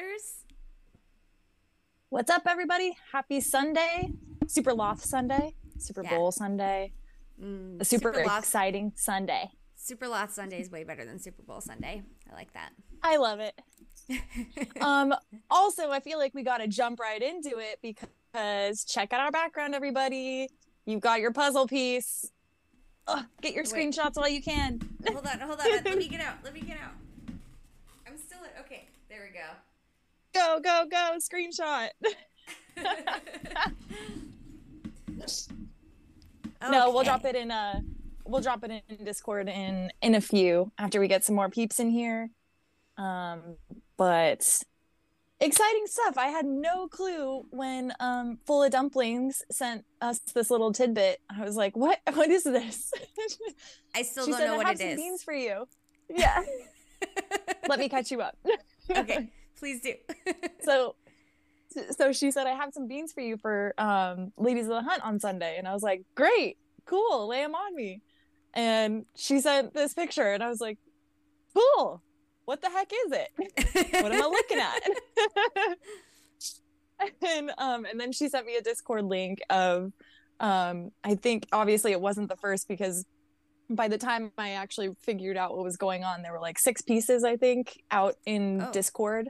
Hunters. What's up, everybody? Happy Sunday, Super LotH Sunday, Super Yeah. Bowl Sunday, Mm, a super, LotH- exciting Sunday. Super LotH Sunday is way better than Super Bowl Sunday. I like that. I love it. Um, also, I feel like we got to jump right into it because check out our background, everybody. You've got your puzzle piece. Ugh, get your Wait. screenshots while you can. hold on, hold on. Let me get out. Let me get out. I'm still at. Okay, there we go. Go, go, go! Screenshot. No, we'll drop it in uh we'll drop it in Discord in in a few after we get some more peeps in here. Um but exciting stuff. I had no clue when um Full of Dumplings sent us this little tidbit. I was like, "What? What is this?" I still she don't said, know "I what have it some is. beans for you." Yeah. Let me catch you up. okay, please do. so so she said i have some beans for you for um ladies of the hunt on sunday. And i was like great. Cool. Lay them on me. And she sent this picture and i was like cool. What the heck is it? What am i looking at? And um and then she sent me a discord link of um i think obviously it wasn't the first because by the time i actually figured out what was going on there were like six pieces i think out in Oh. discord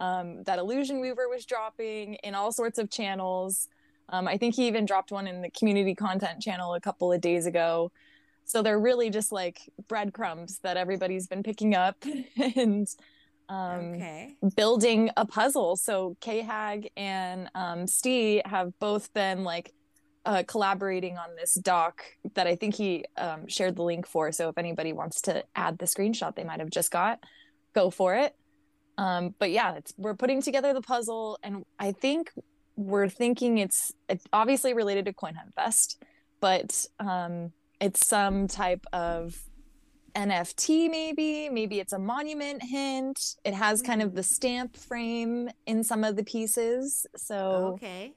um that illusion weaver was dropping in all sorts of channels um i think he even dropped one in the community content channel a couple of days ago so they're really just like breadcrumbs that everybody's been picking up and um okay. building a puzzle. So K Hag and um, Stee have both been like uh, collaborating on this doc that I think he um, shared the link for. So if anybody wants to add the screenshot they might have just got, go for it. Um, but yeah, it's we're putting together the puzzle, and I think we're thinking it's, it's obviously related to Coin Hunt Fest, but um, it's some type of NFT maybe maybe it's a monument hint. It has kind of the stamp frame in some of the pieces so Okay.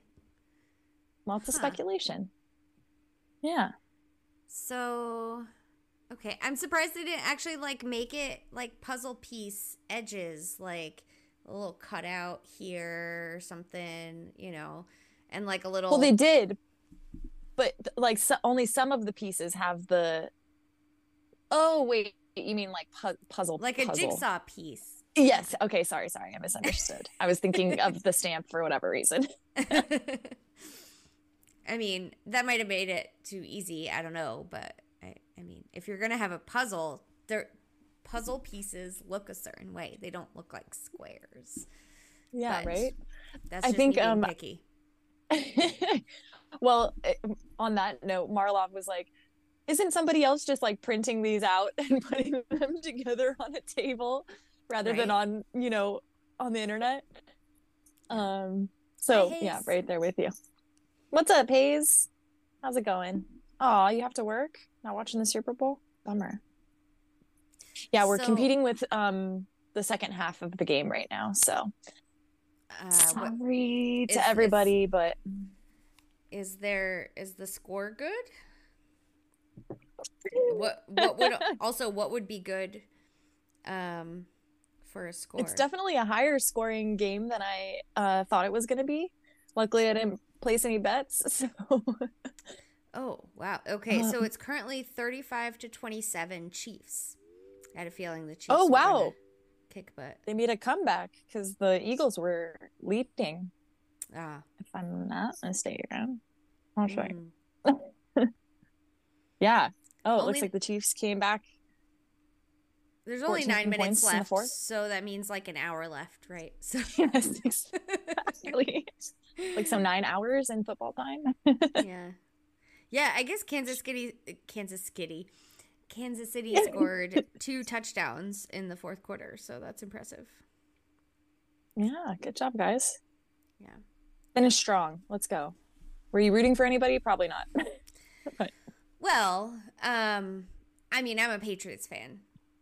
lots of speculation. Yeah. So, okay, I'm surprised they didn't actually like make it like puzzle piece edges, like a little cutout here or something, you know, and like a little. well they did but like so, only some of the pieces have the oh wait you mean like pu- puzzle like a puzzle. jigsaw piece. yes okay sorry sorry i misunderstood i was thinking of the stamp for whatever reason I mean, that might have made it too easy. I don't know, but I, mean, if you're gonna have a puzzle, their puzzle pieces look a certain way. They don't look like squares. yeah But right That's I think, um, picky. well, eh, on that note, Marlov was like, "Isn't somebody else just like printing these out and putting them together on a table rather than on, you know, on the internet?" Um. So yeah, right there with you. What's up, Hayes? How's it going? Oh, you have to work. Not watching the Super Bowl. Bummer. Yeah, we're So- competing with um the second half of the game right now. So Uh, sorry is- to is- everybody, but is there is the score good? What what would also what would be good um for a score? It's definitely a higher scoring game than I uh, thought it was going to be. Luckily, I didn't place any bets. So, Oh, wow. Okay, so Um, it's currently 35 to 27 Chiefs. I had a feeling the Chiefs Oh, wow. kick butt. they made a comeback because the Eagles were leading, Ah. if I'm not mistaken. I'll show you. mm. Yeah. Oh, it Only- looks like the Chiefs came back. There's only nine minutes points in the left, so that means like an hour left, right? So Yes, exactly. like some nine hours in football time. yeah, yeah. I guess Kansas City, Kansas City, Kansas City scored two touchdowns in the fourth quarter, so that's impressive. yeah, good job, guys. Yeah. Finish strong. Let's go. Were you rooting for anybody? Probably not. Well, um, I mean, I'm a Patriots fan,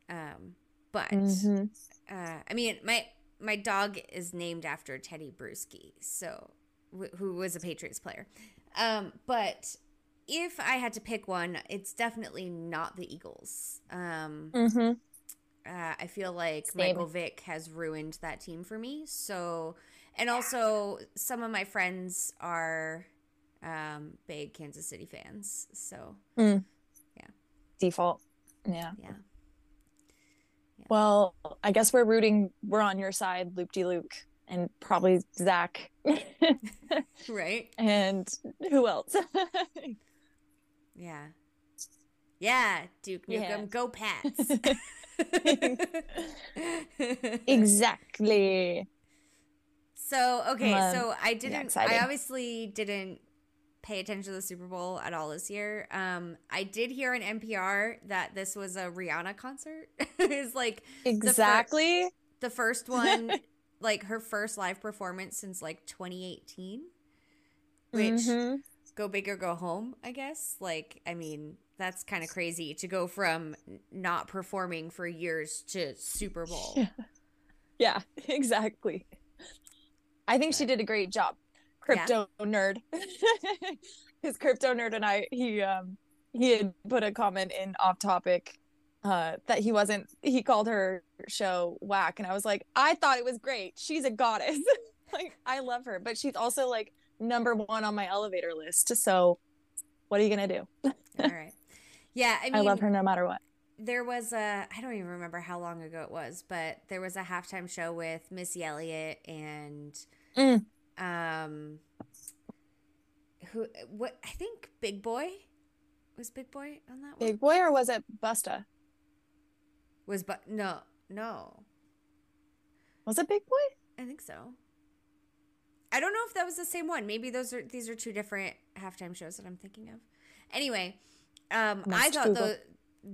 um, but Mhm. uh, I mean, my my dog is named after Tedy Bruschi, so wh- who was a Patriots player. Um, but if I had to pick one, it's definitely not the Eagles. Um, Mm-hmm. uh, I feel like Same. Michael Vick has ruined that team for me. So, and also some of my friends are um, big Kansas City fans. So, yeah, Default. Yeah. yeah. Well, I guess we're rooting. We're on your side, Loop De Luke, and probably Zach, Right? and who else? Yeah. Yeah, Duke Nukem, Yeah. go Pats. exactly. So okay, Um, so I didn't. I obviously didn't pay attention to the Super Bowl at all this year. Um, I did hear on NPR that this was a Rihanna concert. it's like Exactly. the first one, like her first live performance since like 2018. Which Mhm. Go big or go home, I guess. Like, I mean, that's kind of crazy to go from not performing for years to Super Bowl. Yeah. Yeah, exactly. I think she did a great job. Crypto nerd. His crypto nerd and I, he um he had put a comment in off topic uh that he wasn't he called her show whack and I was like, I thought it was great. She's a goddess. like I love her, but she's also like number 1 on my elevator list. So what are you going to do? All right. Yeah, I mean, I love her no matter what. there was a I don't even remember how long ago it was, but there was a halftime show with Missy Elliott and Mm. um who what I think Big Boi was Big Boi on that one Big Boi or was it Busta? was but no no Was it Big Boi? I think so. I don't know if that was the same one. Maybe those are these are two different halftime shows that I'm thinking of. Anyway, um, I thought the,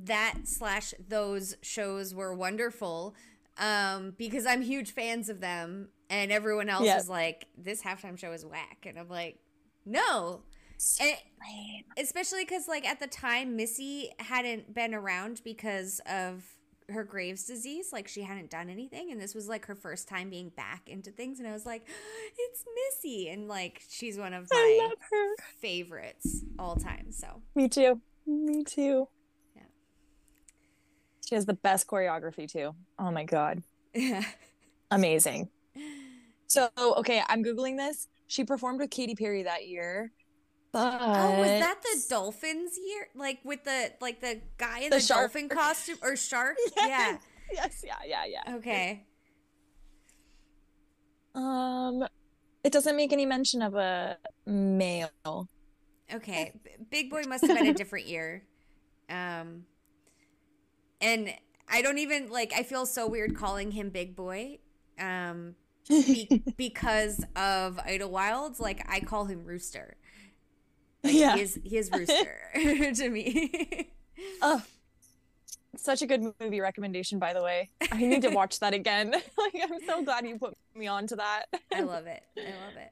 that slash those shows were wonderful um, because I'm huge fans of them, and everyone else Yeah. is like, "This halftime show is whack," and I'm like, "No." And especially because, like, at the time, Missy hadn't been around because of her Graves' disease. Like, she hadn't done anything, and this was like her first time being back into things. And I was like, "It's Missy," and like, she's one of my her. favorites all time. So, Me too. Me too. Yeah. She has the best choreography too. Oh my god. yeah, Amazing. So, okay, I'm googling this. She performed with Katy Perry that year. But oh, was that the dolphins year? Like with the like the guy in The the, dolphin costume or shark? Yes. Yes, yeah, yeah, yeah. Yeah. Okay. Um it doesn't make any mention of a male. Okay, Big Boi must have been a different year. Um and I don't even like I feel so weird calling him Big Boi. Um be- because of Idlewild, like I call him Rooster. Yeah. He is he is Rooster to me. Oh, such a good movie recommendation, by the way. I need to watch that again. like, I'm so glad you put me on to that. I love it. I love it.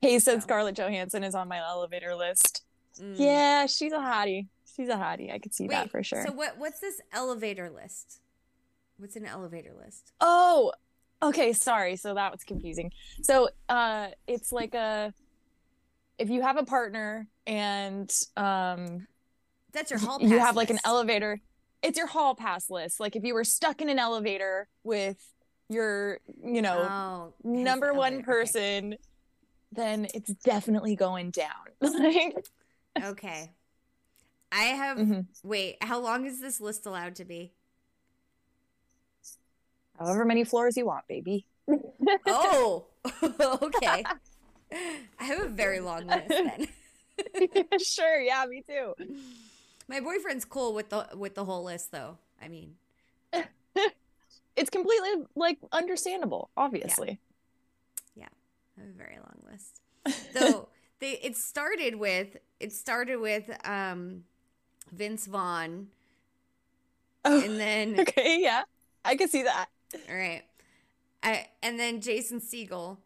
Hey said So. Scarlett Johansson is on my elevator list. Mm. Yeah, she's a hottie. She's a hottie. I could see that for sure. So what what's this elevator list? What's an elevator list? oh, okay. Sorry. So that was confusing. So uh, it's like a if you have a partner and um, That's your hall you have like an elevator. It's your hall pass list. Like if you were stuck in an elevator with your, you know, Oh, number one elevator, okay. person, then it's definitely going down. like, Okay. I have mhm. wait, how long is this list allowed to be? however many floors you want, baby. Oh. okay. I have a very long list then. sure, yeah, me too. My boyfriend's cool with the with the whole list though. I mean, It's completely like understandable, obviously. Yeah. I have a very long list. So they it started with it started with um Vince Vaughn oh, and then okay, yeah. I can see that. all right. I and then Jason Segel.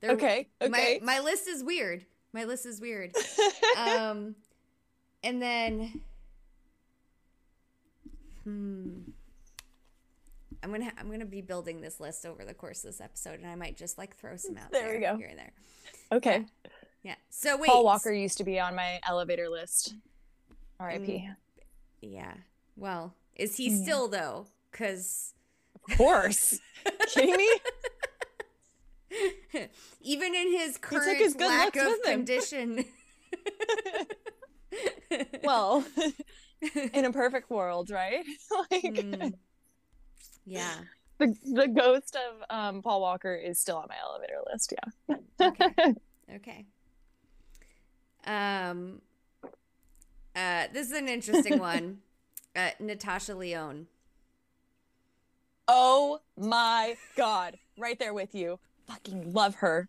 There- Okay, okay. My my list is weird. My list is weird. um and then hmm I'm gonna I'm gonna be building this list over the course of this episode, and I might just like throw some out There there, we go. here and there. okay. Yeah. So wait, Paul Walker used to be on my elevator list. R.I.P. Yeah. Well, Is he Yeah. still though? Because Of course. Kidding me? even in his current his good lack of with him. condition. Well, in a perfect world, right? like Mm. yeah. the the ghost of um, Paul Walker is still on my elevator list. Yeah. Okay. Okay. Um. Uh, this is an interesting one. Uh, Natasha Lyonne. Oh my god, right there with you. Fucking love her.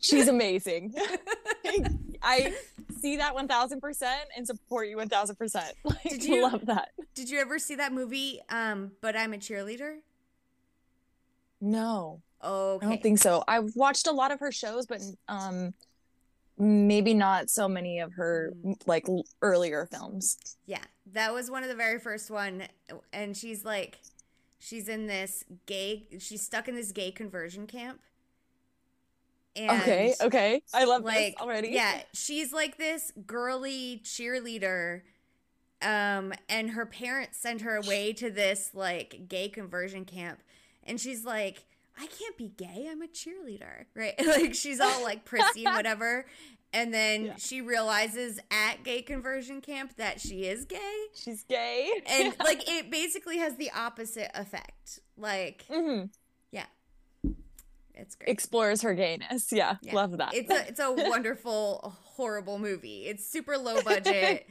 She's amazing. I see that 1000% and support you 1000%. Like, Did you- love that. Did you ever see that movie? Um, but I'm a cheerleader. No, Okay. I don't think so. I've watched a lot of her shows, but um, maybe not so many of her like earlier films. Yeah, that was one of the very first one, and she's like, she's in this gay, she's stuck in this gay conversion camp. And okay, okay, I love like this already. yeah, she's like this girly cheerleader, um, and her parents send her away to this like gay conversion camp, and she's like. I can't be gay. I'm a cheerleader, right? Like she's all like prissy and whatever, and then Yeah. she realizes at gay conversion camp that she is gay, she's gay. and like it basically has the opposite effect. Like hmm it's great. explores her gayness. Yeah, Yeah. love that. It's a it's a wonderful horrible movie. It's super low budget.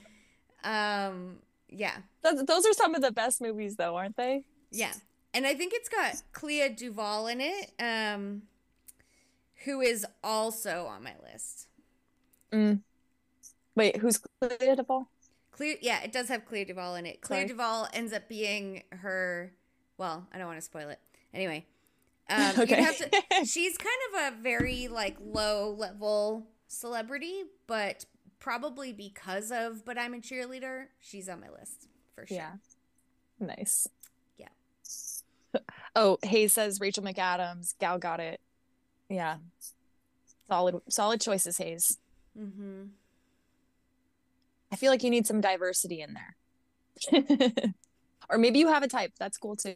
um yeah. Those, those are some of the best movies, though, aren't they? Yeah. And I think it's got Clea DuVall in it, um who is also on my list. Mm. Wait, who's Clea DuVall? Clea yeah, it does have Clea DuVall in it. Clea Sorry. DuVall ends up being her well, I don't want to spoil it. Anyway. Um, okay. have to, she's kind of a very like low level celebrity, but probably because of but I'm a cheerleader, she's on my list for sure. yeah. Nice. Yeah. Oh, Hayes says Rachel McAdams. Gal got it. Yeah. Solid, solid choices, Hayes. Mm-hmm. I feel like you need some diversity in there. or maybe you have a type. That's cool too.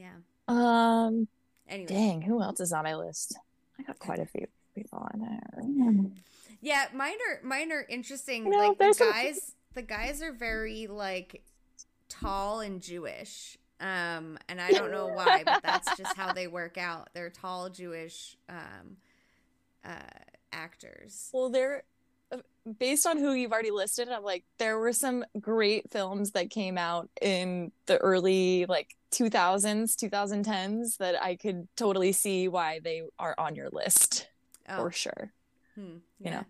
Yeah. Um, Anyway. dang, who else is on my list? I got quite a few people on there. Yeah, mine are mine are interesting. You know, like the some- guys the guys are very like tall and Jewish. Um and I don't know why, but that's just how they work out. They're tall Jewish um uh actors. Well, there, uh, based on who you've already listed, I'm like, there were some great films that came out in the early like 2000s, 2010s that I could totally see why they are on your list Oh, for sure. hmm, you know.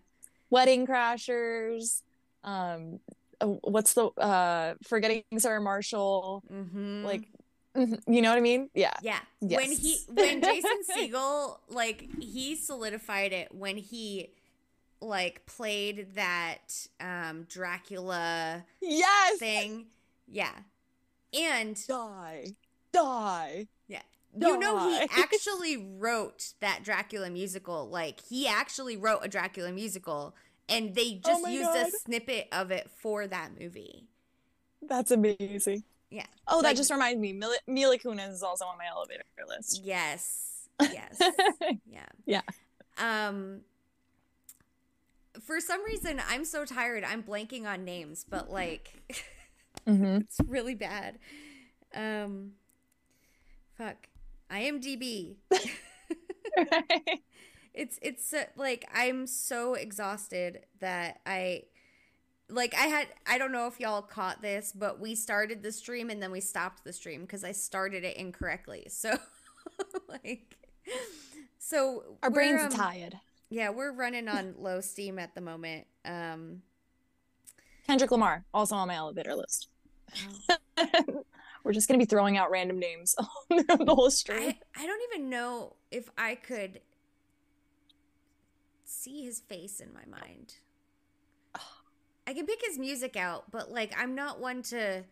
Wedding Crashers, um, uh, what's the uh, Forgetting Sarah Marshall, Mhm. like, mhm, you know what I mean? Yeah. Yeah. When he when Jason Segel like he solidified it when he like played that um Dracula Yes. thing. Yeah. And Die. Die. Yeah. You know he actually wrote that Dracula musical. Like he actually wrote a Dracula musical and they just Oh used a snippet of it for that movie. That's amazing. Yeah. Oh, Like- that just reminded me. Mila, Mila Kunis is also on my elevator list. Yes. Yes. Yeah. Yeah. Um for some reason I'm so tired I'm blanking on names, but like hmm it's really bad. Um fuck. IMDb. It's it's uh, like I'm so exhausted that I like I had I don't know if y'all caught this, but we started the stream and then we stopped the stream because I started it incorrectly. So like so Our brains um, are tired. Yeah, we're running on low steam at the moment. Um Kendrick Lamar, also on my elevator list. We're just gonna be throwing out random names on the whole stream. I I don't even know if I could see his face in my mind. I can pick his music out, but like I'm not one to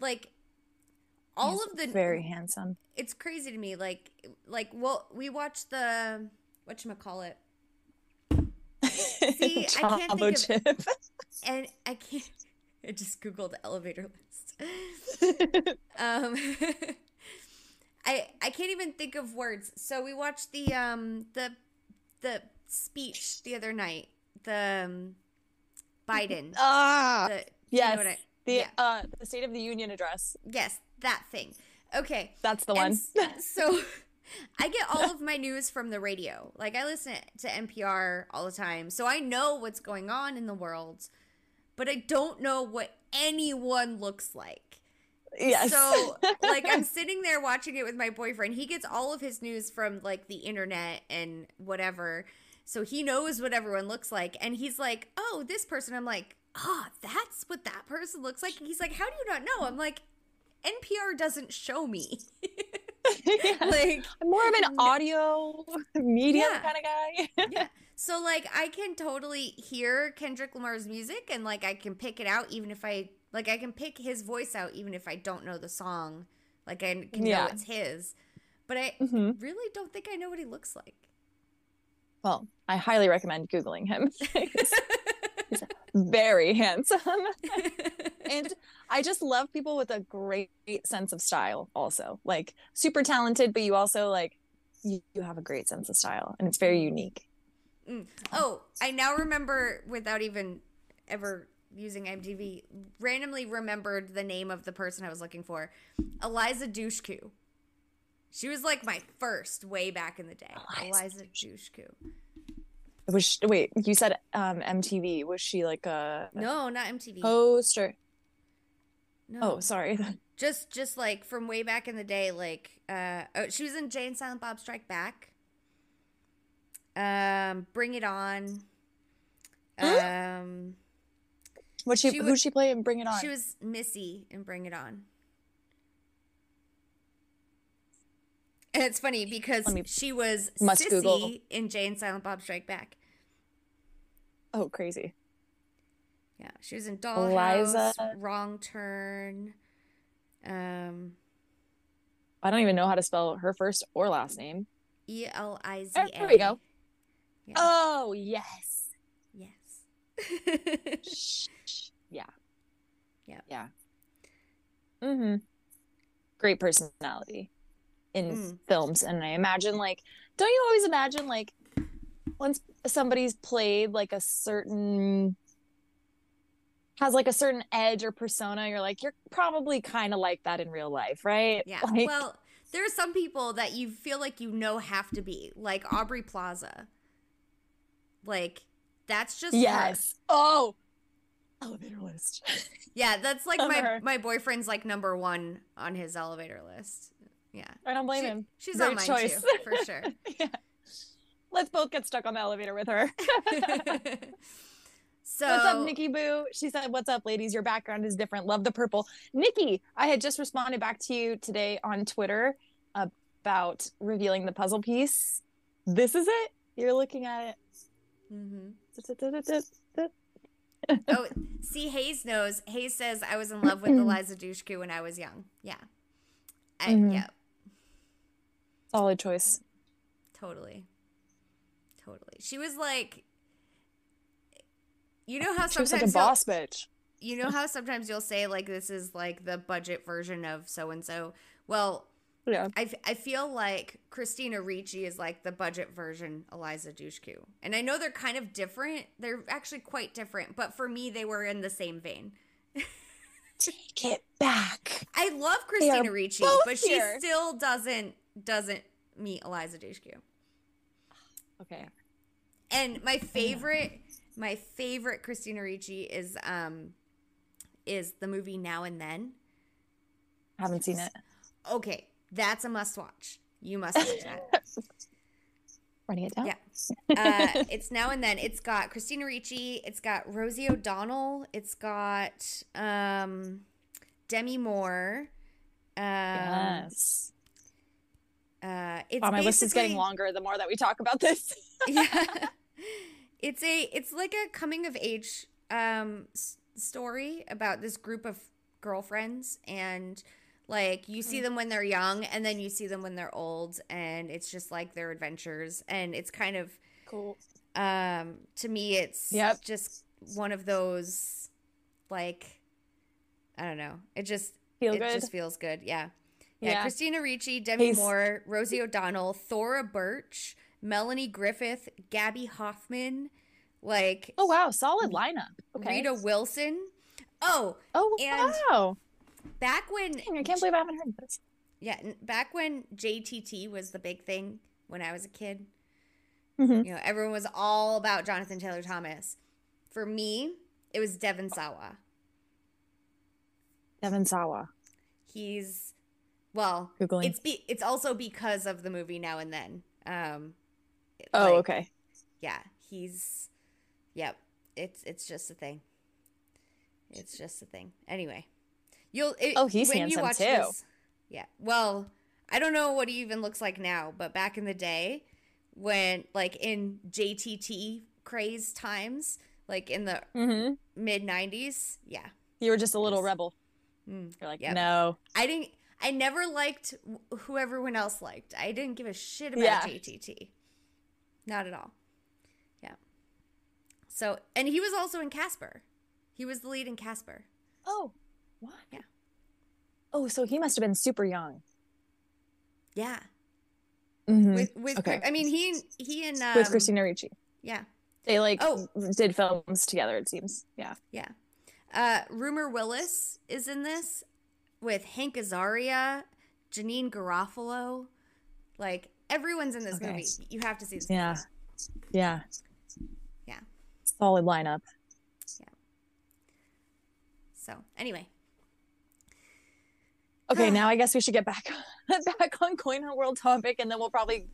like all He's of the very handsome. it's crazy to me like like well we watched the whatchamacallit See, I can't think of- chip. and I can't. I just googled elevator list. um, I I can't even think of words. So we watched the um the the speech the other night. The um, Biden. ah, the, you know yes. I- the yeah. uh the State of the Union address. yes, that thing. Okay. That's the one. so I get all of my news from the radio. Like I listen to NPR all the time. So I know what's going on in the world, but I don't know what anyone looks like. yes. So like I'm sitting there watching it with my boyfriend. He gets all of his news from like the internet and whatever. So he knows what everyone looks like and he's like, "Oh, this person." I'm like, "Ah, that's what that person looks like." And he's like, "How do you not know?" I'm like, "NPR doesn't show me." Yeah. like I'm more of an audio medium Yeah. kind of guy. yeah. So like I can totally hear Kendrick Lamar's music and like I can pick it out even if I like I can pick his voice out even if I don't know the song. Like I can Yeah. know it's his. But I Mhm. really don't think I know what he looks like. Well, I highly recommend googling him. He's very handsome. and I just love people with a great sense of style also. Like super talented, but you also like you, you have a great sense of style and it's very unique. Mm. oh, I now remember without even ever using MTV, randomly remembered the name of the person I was looking for. Eliza Dushku. She was like my first way back in the day. Eliza Eliza Dushku. Was she, wait, you said um MTV. Was she like a No, not MTV. host or no. Oh, sorry. just just like from way back in the day like uh oh, she was in jay and silent bob strike back um bring it on um What she, She who'd she play and bring it on? she was missy in bring it on and it's funny because me- she was must sissy Google. in jay and silent bob strike back oh, crazy. yeah she was in dollhouse Eliza. wrong turn um I don't even know how to spell her first or last name. e-l-i-z-a There we go. Yeah. Oh, yes. yes yeah. Yeah. Yeah. Mm-hmm. Great personality in Mm. films. And I imagine like don't you always imagine like once somebody's played like a certain has like a certain edge or persona, you're like, you're probably kind of like that in real life, right? Yeah. Like, well, there are some people that you feel like you know have to be, like Aubrey Plaza. Like that's just her. yes. Oh. Elevator list. Yeah, that's like my her. my boyfriend's like number one on his elevator list. Yeah. I don't blame She- him. She's Great on mine choice. too, for sure. yeah. Let's both get stuck on the elevator with her. so What's up, Nikki Boo? She said, What's up, ladies? Your background is different. Love the purple. Nikki, I had just responded back to you today on Twitter about revealing the puzzle piece. This is it. You're looking at it. Oh, see, Hayes knows. Hayes says I was in love with Eliza Dushku when I was young. Yeah. I, Mhm. Yeah, Solid choice. totally. Totally. She was like, you know how She was like sometimes a boss bitch. you know how sometimes you'll say like this is like the budget version of so and so. Well, Yeah. I, f- I feel like Christina Ricci is like the budget version Eliza Dushku. And I know they're kind of different. They're actually quite different, but for me they were in the same vein. Take it back. I love Christina Ricci, but she still doesn't doesn't meet Eliza Dushku. Okay. And my favorite my favorite Christina Ricci is um is the movie Now and Then. Haven't seen it. Okay, that's a must watch. You must watch that. Writing it down. Yeah. Uh, it's now and then. It's got Christina Ricci. It's got Rosie O'Donnell. It's got um, Demi Moore. Um, Yes. Uh, it's Wow, my list is getting longer the more that we talk about this. yeah. It's a it's like a coming of age um s- story about this group of girlfriends and like you see them when they're young and then you see them when they're old and it's just like their adventures and it's kind of cool. um to me it's Yep. just one of those like I don't know. It just Feel it good. just feels good. Yeah. Yeah, Yeah. Christina Ricci, Demi He's- Moore, Rosie O'Donnell, Thora Birch, Melanie Griffith, Gaby Hoffmann, like Oh wow, solid lineup. Okay. Rita Wilson. Oh, oh and- wow. back when Dang, I can't believe I haven't heard this. yeah, back when JTT was the big thing when I was a kid. Mhm. You know, everyone was all about Jonathan Taylor Thomas. For me, it was Devon Sawa. Devon Sawa. He's well, Googling. it's be it's also because of the movie Now and Then. Um oh, like, okay. Yeah, he's yep. It's it's just a thing. It's just a thing. Anyway, you'll it, Oh, he's handsome, too. yeah. Well, I don't know what he even looks like now, but back in the day, when like in JTT craze times, like in the Mm-hmm. mid '90s, yeah. You were just a little Yes. rebel. Mm. You're like, Yep. no. I didn't. I never liked who everyone else liked. I didn't give a shit about Yeah. JTT. Not at all. Yeah. So, and he was also in Casper. He was the lead in Casper. Oh, what? Yeah. Oh, so he must have been super young. Yeah. Mhm. With with Okay. I mean he he and um, With Christina Ricci. Yeah. They like Oh. did films together, it seems. Yeah. Yeah. Uh Rumer Willis is in this with Hank Azaria, Janeane Garofalo. Like everyone's in this Okay. movie. You have to see this. Yeah. Yeah. Yeah. Solid lineup. Yeah. So, anyway. Okay, now I guess we should get back back on Coin Hunt World topic, and then we'll probably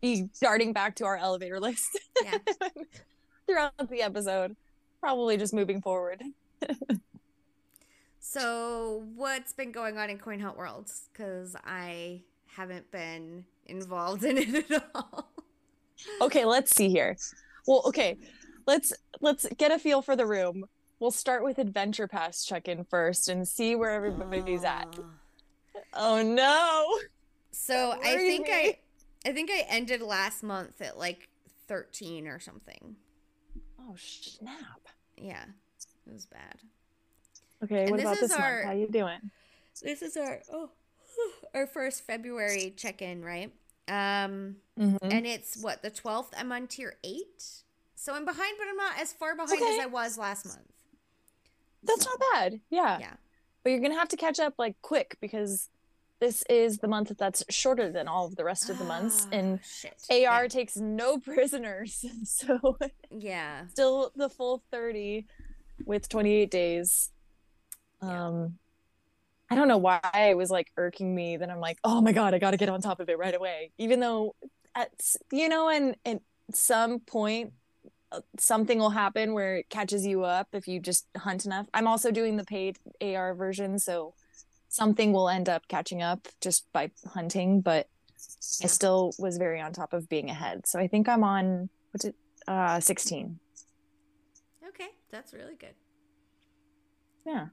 be darting back to our elevator list Yeah. throughout the episode. Probably just moving forward. So, what's been going on in Coin Hunt World? Because I haven't been involved in it at all. Okay, let's see here. Well, okay, let's let's get a feel for the room. We'll start with Adventure Pass check-in first and see where everybody's at. Uh, Oh no! So I think. I, I think I ended last month at like thirteen or something. Oh snap! Yeah, it was bad. Okay, And what this about is this our- month? How you doing? This is our oh, our first February check-in, right? Um, Mhm. and it's what the twelfth. I'm on tier eight, so I'm behind, but I'm not as far behind Okay. as I was last month. That's not bad. Yeah. Yeah. But you're gonna have to catch up like quick because this is the month that's shorter than all of the rest of the months, and Ah, shit. AR takes no prisoners, so Yeah. still the full 30 with 28 days. Yeah. Um I don't know why it was like irking me that I'm like, "Oh my god, I got to get on top of it right away." Even though at you know and at some point uh, something will happen where it catches you up if you just hunt enough. I'm also doing the paid AR version, so something will end up catching up just by hunting, but I still was very on top of being ahead. So I think I'm on what's it uh 16. Okay, that's really good. Yeah.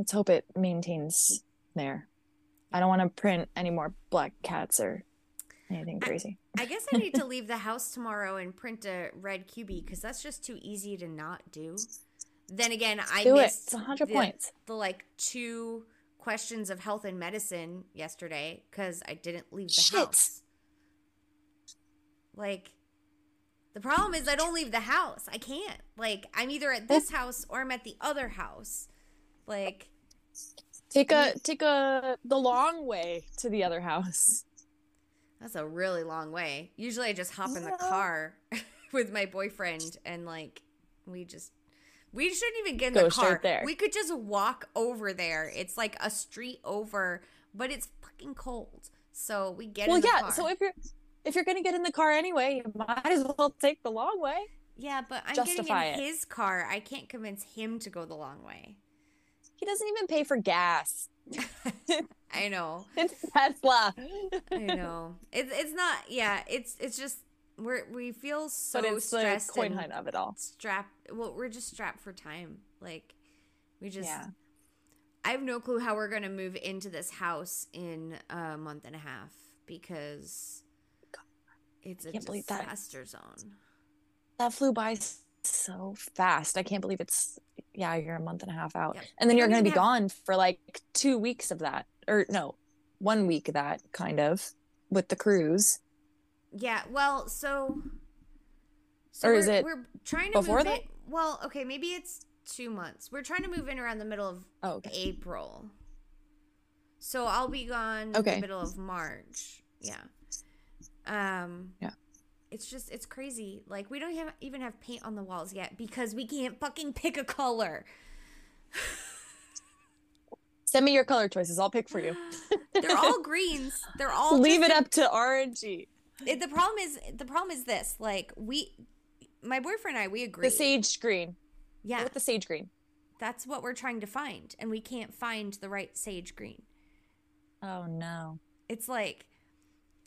Let's hope it maintains there. I don't want to print any more black cats or anything crazy. I guess I need to leave the house tomorrow and print a red QB because that's just too easy to not do. Then again, I Do it. missed It's 100 the, points. the like two questions of health and medicine yesterday because I didn't leave the Shit. house. Like, the problem is I don't leave the house. I can't. Like, I'm either at this house or I'm at the other house. Like, Take a take a the long way to the other house. That's a really long way. Usually I just hop in the car with my boyfriend and like we just we shouldn't even get in Go the car. there. We could just walk over there. It's like a street over, but it's fucking cold. So we get well, in the yeah. car. So if you're if you're gonna get in the car anyway, you might as well take the long way. yeah, but I'm justify getting in it. his car. I can't convince him to go the long way. He doesn't even pay for gas. I know. It's Tesla. I know. It's it's not yeah, it's it's just we're we feel so but it's the coin hunt of it all. strapped well we're just strapped for time like we just Yeah. i have no clue how we're gonna move into this house in a month and a half because it's a Can't that. disaster zone That flew by so fast. I can't believe it's yeah, you're a month and a half out. Yep. And then you're going to be gone for like 2 weeks of that. Or no, 1 week of that kind of with the cruise. Yeah, well, so, so Or we're, is it we're trying to before move that? it. Well, okay, maybe it's two months. We're trying to move in around the middle of Oh, okay. April. So I'll be gone in Okay. the middle of March. Yeah. Um Yeah. It's just it's crazy. Like we don't have, even have paint on the walls yet because we can't fucking pick a color. Send me your color choices. I'll pick for you. They're all greens. They're all Leave it up to RNG. It, the problem is the problem is this. Like we my boyfriend and I we agree. The sage green. yeah. With the sage green. That's what we're trying to find, and we can't find the right sage green. Oh no. It's like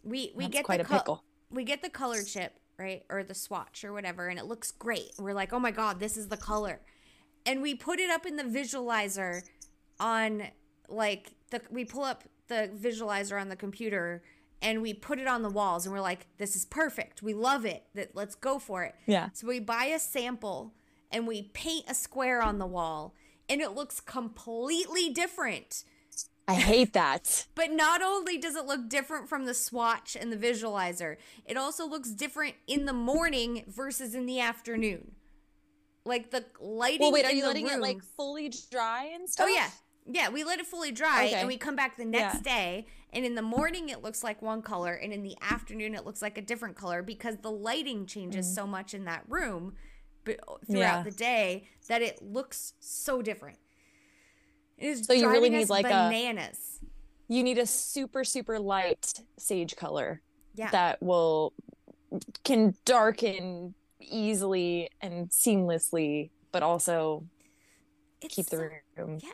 we we That's get quite the a pickle. We get the color chip right or the swatch or whatever, and it looks great. We're like, oh my god, this is the color, and we put it up in the visualizer on like the we pull up the visualizer on the computer and we put it on the walls and we're like this is perfect we love it that let's go for it Yeah. so we buy a sample and we paint a square on the wall and it looks completely different. I hate that. But not only does it look different from the swatch and the visualizer, it also looks different in the morning versus in the afternoon. Like the lighting. Well, wait, are you letting it like fully dry and stuff? Oh yeah, yeah. We let it fully dry, Okay. and we come back the next Yeah. day, and in the morning it looks like one color, and in the afternoon it looks like a different color because the lighting changes so much in that room, throughout Mm. Yeah. the day that it looks so different. It is So you really need, like, a- bananas. You need a super super light sage color yeah, that will can darken easily and seamlessly, but also it's keep the room. Yeah.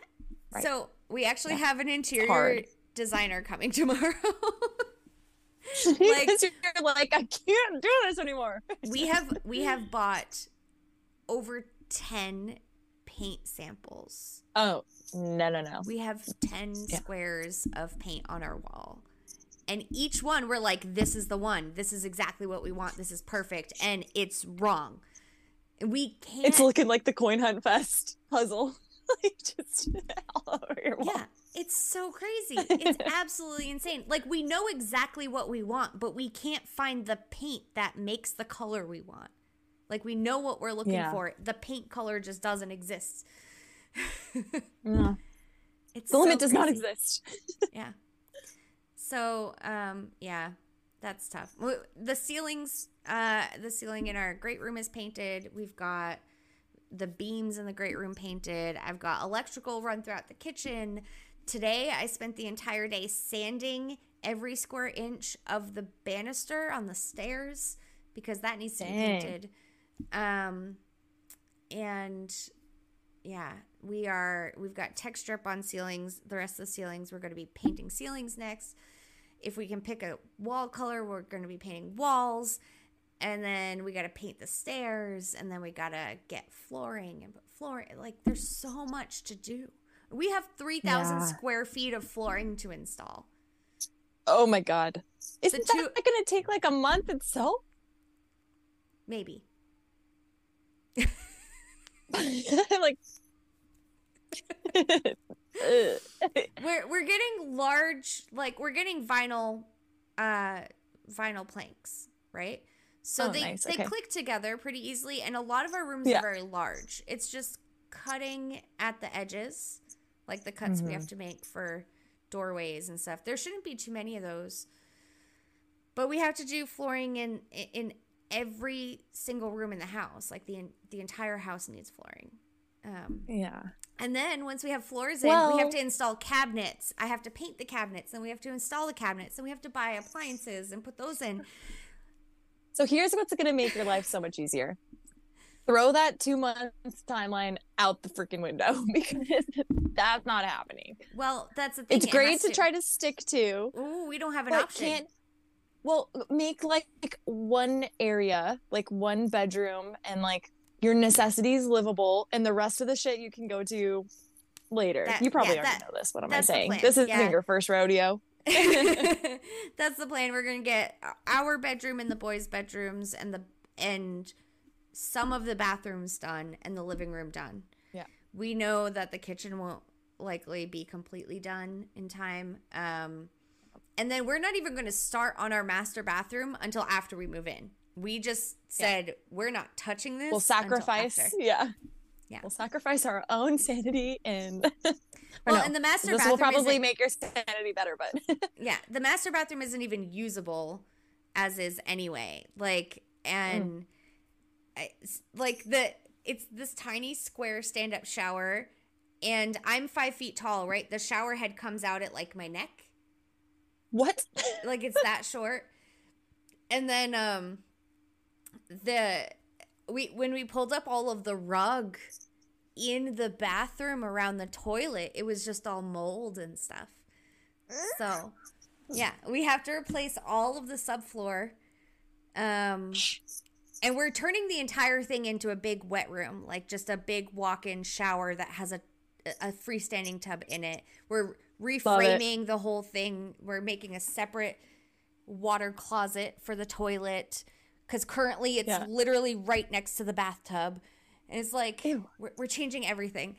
Right. So we actually Yeah. have an interior hard. designer coming tomorrow. Because you're like, I can't do this anymore. we have we have bought over 10 paint samples. Oh no no no. We have 10 Yeah. squares of paint on our wall. And each one we're like this is the one. This is exactly what we want. This is perfect and it's wrong. We can't It's looking like the coin hunt fest puzzle. like just all over your wall. Yeah, it's so crazy. It's absolutely insane. Like we know exactly what we want, but we can't find the paint that makes the color we want. Like we know what we're looking Yeah. for. The paint color just doesn't exist. No. It's The so limit does not exist. Yeah. So, um, yeah, that's tough. The ceilings, uh, the ceiling in our great room is painted. We've got the beams in the great room painted. I've got electrical run throughout the kitchen. Today, I spent the entire day sanding every square inch of the banister on the stairs because that needs to be painted. Um, and yeah, we are. We've got tech strip on ceilings. The rest of the ceilings, we're going to be painting ceilings next. If we can pick a wall color, we're going to be painting walls. And then we got to paint the stairs. And then we got to get flooring and put floor. Like, there's so much to do. We have 3,000 Yeah. square feet of flooring to install. Oh my god. Isn't two- that gonna take like a month itself? Maybe. I'm like We're, we're getting large, like, we're getting vinyl, uh, vinyl planks, right? So Oh, they, nice, they okay. click together pretty easily, and a lot of our rooms Yeah. are very large. It's just cutting at the edges, like the cuts we have Mm-hmm. to make for doorways and stuff. There shouldn't be too many of those, but we have to do flooring in in every single room in the house. Like the the entire house needs flooring. Um, yeah. and then once we have floors in, we have to install cabinets. I have to paint the cabinets, and we have to install the cabinets, and we have to buy appliances and put those in. So here's what's gonna make your life so much easier. Throw that two months timeline out the freaking window because that's not happening. Well, that's the thing. It's it great has to try to stick to, Ooh, we don't have an option. can't well make like one area, like one bedroom and like your necessities livable and the rest of the shit you can go to later. That- you probably yeah, already that- know this. What am I saying? This isn't yeah. your first rodeo. That's the plan. We're gonna get our bedroom and the boys' bedrooms and the and some of the bathrooms done and the living room done. Yeah. We know that the kitchen won't likely be completely done in time. Um, and then we're not even going to start on our master bathroom until after we move in. We just said yeah. we're not touching this. We'll sacrifice. Yeah. Yeah. We'll sacrifice our own sanity and well, no, and the master bathroom. this will probably make your sanity better, but yeah, the master bathroom isn't even usable as is anyway. Like and mm. I, like the it's this tiny square stand up shower, and I'm five feet tall. Right, the shower head comes out at like my neck. What? like it's that short, and then um the we when we pulled up all of the rug in the bathroom around the toilet, it was just all mold and stuff. So, yeah, we have to replace all of the subfloor. Um and we're turning the entire thing into a big wet room, like just a big walk-in shower that has a a freestanding tub in it. We're reframing the whole thing. We're making a separate water closet for the toilet because currently it's yeah. literally right next to the bathtub. And it's like, we're, we're, changing everything.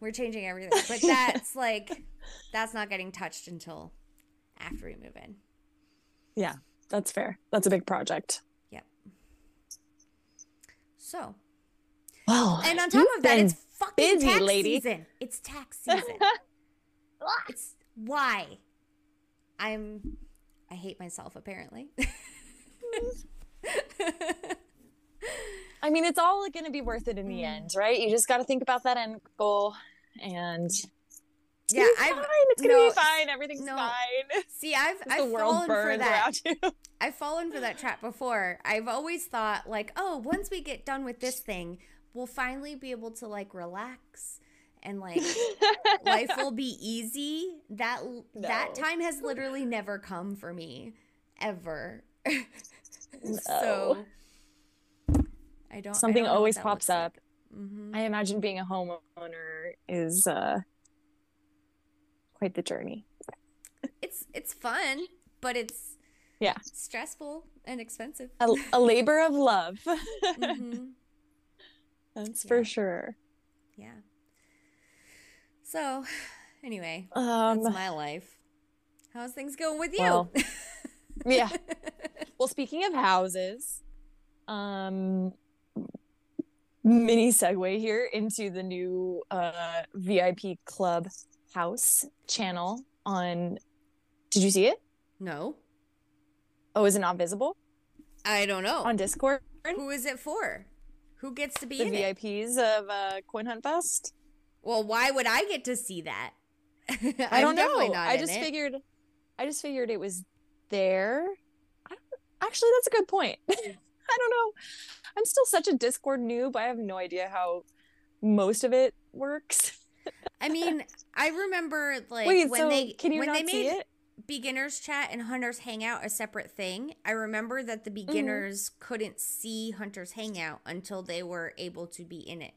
We're changing everything. But that's like, that's not getting touched until after we move in. Yeah, that's fair. That's a big project. Yep. So. Well, and on top of that, it's fucking busy, tax lady. season. It's tax season. it's why I'm. I hate myself apparently. I mean, it's all going to be worth it in the mm. end, right? You just got to think about that end goal and yeah, I'm fine. It's gonna no, be fine. Everything's no. fine. See, I've I've fallen for that. I've fallen for that trap before. I've always thought like, oh, once we get done with this thing, we'll finally be able to like relax and like life will be easy. That no. that time has literally never come for me ever. no. So I don't. Something I don't always pops up. Like. Mm-hmm. I imagine being a homeowner is uh, quite the journey. it's it's fun, but it's yeah stressful and expensive. A, a labor of love. mm-hmm. That's yeah. for sure. Yeah. So, anyway, um, that's my life. How's things going with you? Well, yeah. Well, speaking of houses, um, mini segue here into the new uh, VIP Club House channel on. Did you see it? No. Oh, is it not visible? I don't know. On Discord? Who is it for? Who gets to be the VIPs it? of uh, Coin Hunt Fest? Well, why would I get to see that? I don't know. I just it. figured. I just figured it was there. Actually, that's a good point. I don't know. I'm still such a Discord noob. I have no idea how most of it works. I mean, I remember like Wait, when so they can you when not they see made it? beginners chat and hunters hangout a separate thing. I remember that the mm-hmm. beginners mm-hmm. couldn't see hunters hangout until they were able to be in it.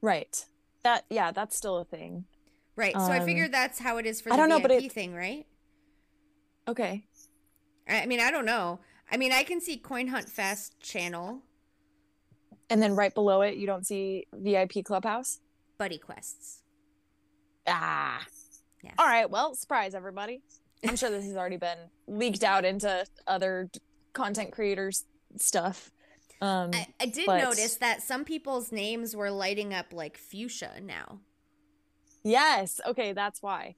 Right. That yeah, that's still a thing. Right. So um, I figured that's how it is for the I don't VIP know, but it, thing, right? Okay. I mean, I don't know. I mean, I can see Coin Hunt Fest channel. And then right below it, you don't see VIP Clubhouse? Buddy Quests. Ah. Yeah. All right. Well, surprise, everybody. I'm sure this has already been leaked out into other content creators' stuff. Um, I, I did but... notice that some people's names were lighting up like fuchsia now. Yes. Okay, that's why.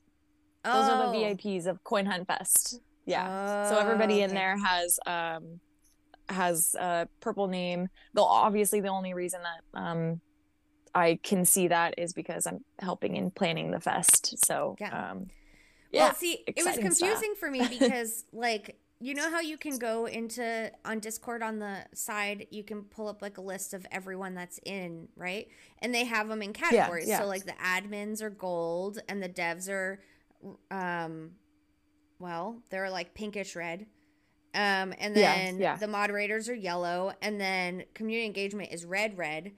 Oh. Those are the oh. VIPs of Coin Hunt Fest. Yeah. Oh, so everybody in there has um has a purple name. Though obviously the only reason that um I can see that is because I'm helping in planning the fest. So yeah. um yeah, well, see, it was confusing stuff. for me because like you know how you can go into on Discord on the side, you can pull up like a list of everyone that's in, right? And they have them in categories. Yeah, yeah. So like the admins are gold and the devs are um well, they're like pinkish red. Um, and then yeah, the moderators are yellow, and then community engagement is red, red.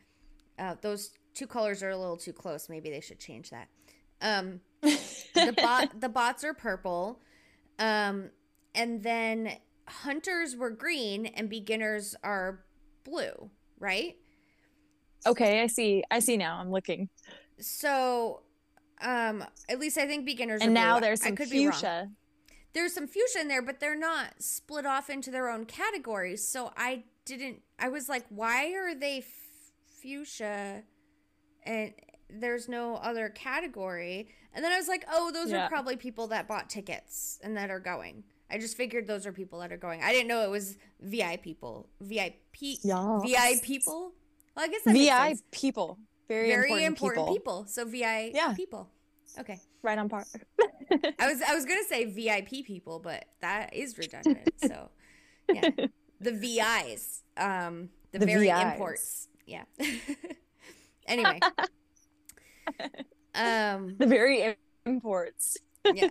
Uh, those two colors are a little too close. Maybe they should change that. Um, the bot the bots are purple, um, and then hunters were green, and beginners are blue, right? Okay, I see. I see now. I'm looking. So, um, at least I think beginners. And are now blue. there's I some could be wrong. fuchsia. There's some fuchsia in there, but they're not split off into their own categories. So I didn't. I was like, why are they f- fuchsia? And there's no other category. And then I was like, oh, those Yeah. are probably people that bought tickets and that are going. I just figured those are people that are going. I didn't know it was VI people. VIP. Yes. VI people. Well, I guess that VI people. Very, Very important, important people. people. So VI Yeah. people. Okay. Right on par. I was I was gonna say VIP people, but that is redundant. So yeah, the VIs, um, the, The very VIs. imports. Yeah. anyway, um, the very imports. yeah.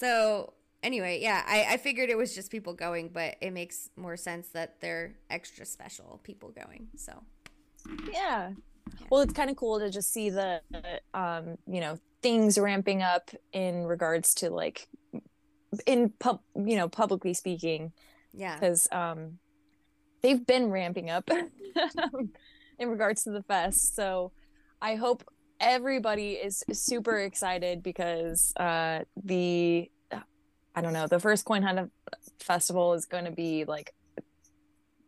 So anyway, yeah, I I figured it was just people going, but it makes more sense that they're extra special people going. So Yeah. Well, it's kind of cool to just see the, um, you know, things ramping up in regards to like, in pub, you know, publicly speaking, yeah, because um, they've been ramping up in regards to the fest. So I hope everybody is super excited because uh, the, I don't know, the first Coin Hunt festival is going to be like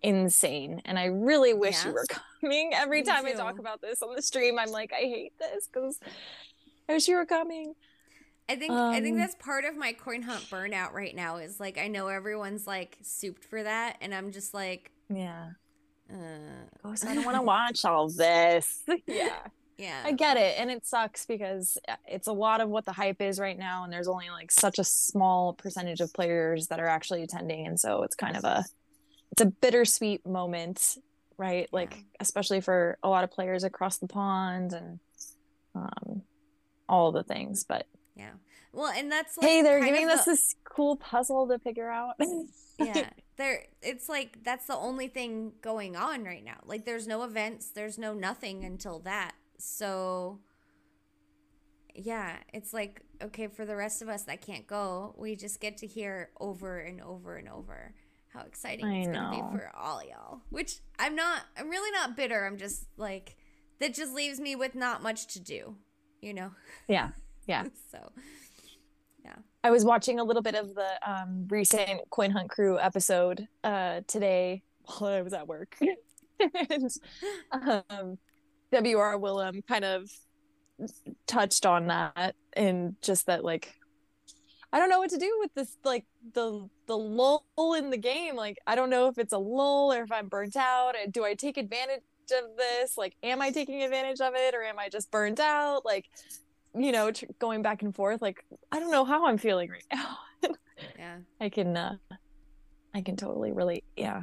insane, and I really wish you were coming. Every Me time I talk about this on the stream, I'm like, I hate this because I wish you were coming. I think I think Um, that's part of my coin hunt burnout right now is like I know everyone's like souped for that and I'm just like Yeah. uh Ghost, I don't want to watch all this. yeah. Yeah. I get it. And it sucks because uh, it's a lot of what the hype is right now. And there's only like such a small percentage of players that are actually attending. And so it's kind of a, it's a bittersweet moment, right? Like, especially for a lot of players across the pond and um, all the things. But yeah. Well, and that's like hey, they're giving us the- this cool puzzle to figure out. yeah. There it's like that's the only thing going on right now. Like there's no events, there's no nothing until that. So yeah, it's like okay for the rest of us that can't go, we just get to hear over and over and over how exciting I it's going to be for all y'all. Which I'm not I'm really not bitter. I'm just like that just leaves me with not much to do, you know. yeah. Yeah. so yeah. I was watching a little bit of the um, recent Coin Hunt Crew episode uh, today while I was at work. and um, WR Willem kind of touched on that and just that, like, I don't know what to do with this, like, the the lull in the game. Like, I don't know if it's a lull or if I'm burnt out. Do I take advantage of this? Like, am I taking advantage of it or am I just burnt out? Like, you know, tr- going back and forth. Like, I don't know how I'm feeling right now. yeah. I can, uh, I can totally relate. Yeah,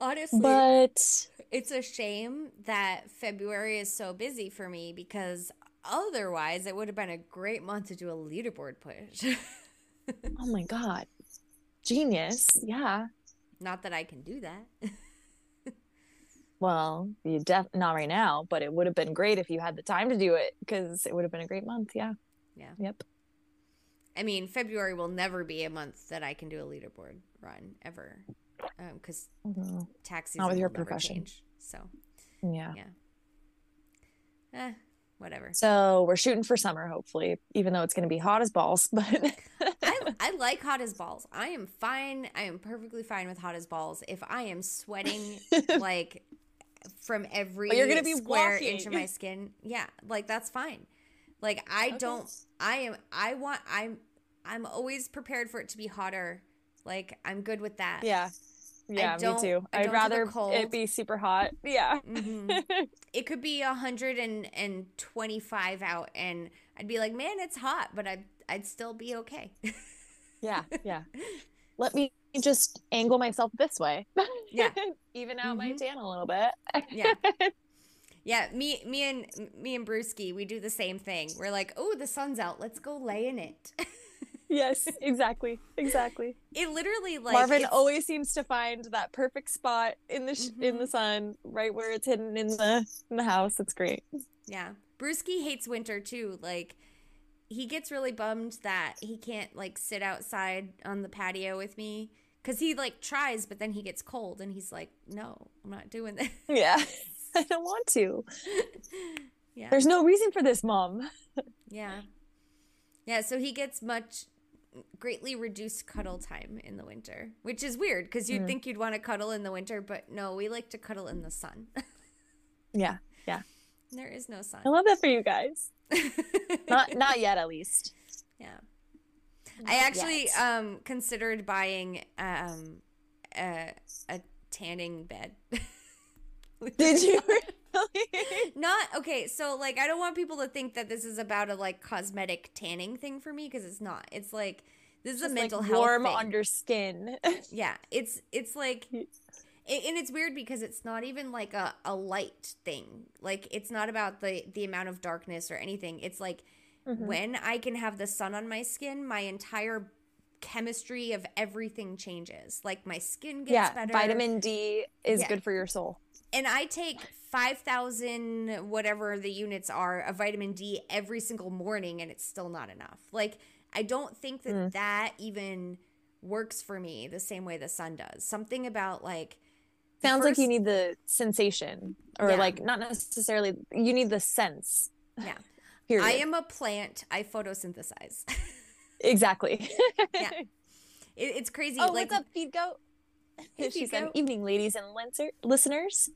Honestly, but it's a shame that February is so busy for me because otherwise it would have been a great month to do a leaderboard push. oh my god, genius! Yeah. Not that I can do that. Well, you def not right now, but it would have been great if you had the time to do it because it would have been a great month. Yeah. Yeah. Yep. I mean, February will never be a month that I can do a leaderboard run ever, because Mhm. tax Not with your profession. change. So, Yeah. eh, whatever. So we're shooting for summer, hopefully, even though it's going to be hot as balls. But I, I like hot as balls. I am fine. I am perfectly fine with hot as balls. If I am sweating like from every But you're gonna be square walking. inch of my skin, yeah, like that's fine. Like I Okay. don't. I am. I want. I'm. I'm always prepared for it to be hotter. Like I'm good with that. yeah, yeah, me too. I'd rather it be super hot. Yeah. Mhm. it could be 125 out and I'd be like, "Man, it's hot," but I'd I'd still be okay. yeah, yeah. Let me just angle myself this way. Yeah. Even out my Mhm. tan a little bit. Yeah. Yeah, me me and me and Brewski, we do the same thing. We're like, "Oh, the sun's out. Let's go lay in it." Yes, exactly. Exactly. it literally like Marvin it's- always seems to find that perfect spot in the sh- in Mhm. the sun, right where it's hidden in the in the house. It's great. Yeah. Brewski hates winter too. Like he gets really bummed that he can't like sit outside on the patio with me because he like tries, but then he gets cold, and he's like, "No, I'm not doing this." Yeah. I don't want to. yeah, There's no reason for this, mom. yeah, yeah. So he gets much greatly reduced cuddle time in the winter, which is weird because you'd Mm. think you'd want to cuddle in the winter, but no, we like to cuddle in the sun. Yeah. Yeah. there is no sun. I love that for you guys. Not not yet at least. Yeah. I actually um considered buying um a, a tanning bed. Did you really? Not okay, so like I don't want people to think that this is about a like cosmetic tanning thing for me because it's not. It's like this is a mental like, health warm thing. on your skin. yeah, it's it's like and it's weird because it's not even like a, a light thing. Like it's not about the the amount of darkness or anything. It's like Mhm. when I can have the sun on my skin, my entire chemistry of everything changes. Like my skin gets yeah, better. vitamin D is Yeah. good for your soul. And I take 5,000 whatever the units are of vitamin D every single morning and it's still not enough. Like I don't think that Mm. that even works for me the same way the sun does. Something about like Sounds like you need the sensation, or Yeah. like not necessarily. You need the sense. Yeah. Period. I am a plant. I photosynthesize. exactly. Yeah. It, it's crazy. oh, like what's up, feed goat? Hey, she said. "Evening, ladies and linser- listeners."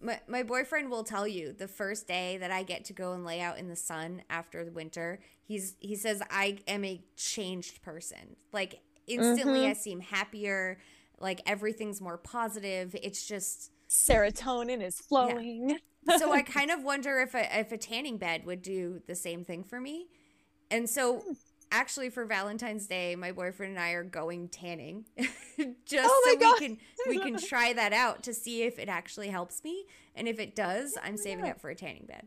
my, my boyfriend will tell you the first day that I get to go and lay out in the sun after the winter, he's he says I am a changed person. Like instantly Mhm. I seem happier, like everything's more positive. It's just Serotonin is flowing. so I kind of wonder if a if a tanning bed would do the same thing for me. And so actually for Valentine's Day, my boyfriend and I are going tanning. Just Oh so God. we can we can try that out to see if it actually helps me. And if it does, I'm saving Yeah. up for a tanning bed.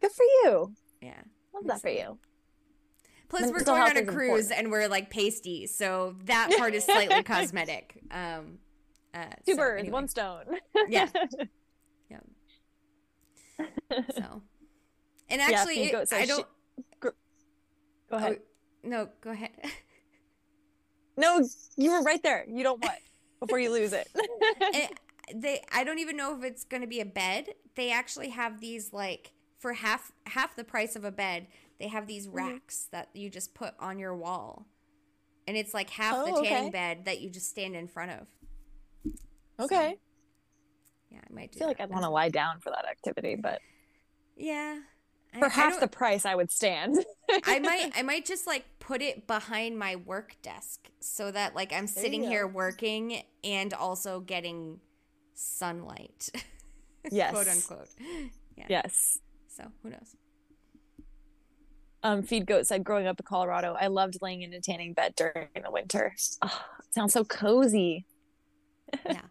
Good for you. Yeah. Love that for you. Plus we're going on a cruise important. and we're like pasty, so that part is slightly cosmetic. Um uh, Two so birds, anyway. one stone. Yeah. Yeah. So, and Yeah, actually, Feed it- I don't. Go ahead. Oh, no, go ahead. No, you were right there. You don't what before you lose it. They, I don't even know if it's going to be a bed. They actually have these like for half half the price of a bed. They have these Mm-hmm. racks that you just put on your wall, and it's like half the Oh, tanning okay. bed that you just stand in front of. okay. Yeah, I might do. I feel like. I'd want to lie down for that activity, but Yeah, for I half don't- the price, I would stand. I might I might just like put it behind my work desk so that like I'm There sitting here working and also getting sunlight. Yes. quote unquote. yes. So who knows? Um, Feed Goat said, growing up in Colorado, I loved laying in a tanning bed during the winter. Oh, sounds so cozy. yeah.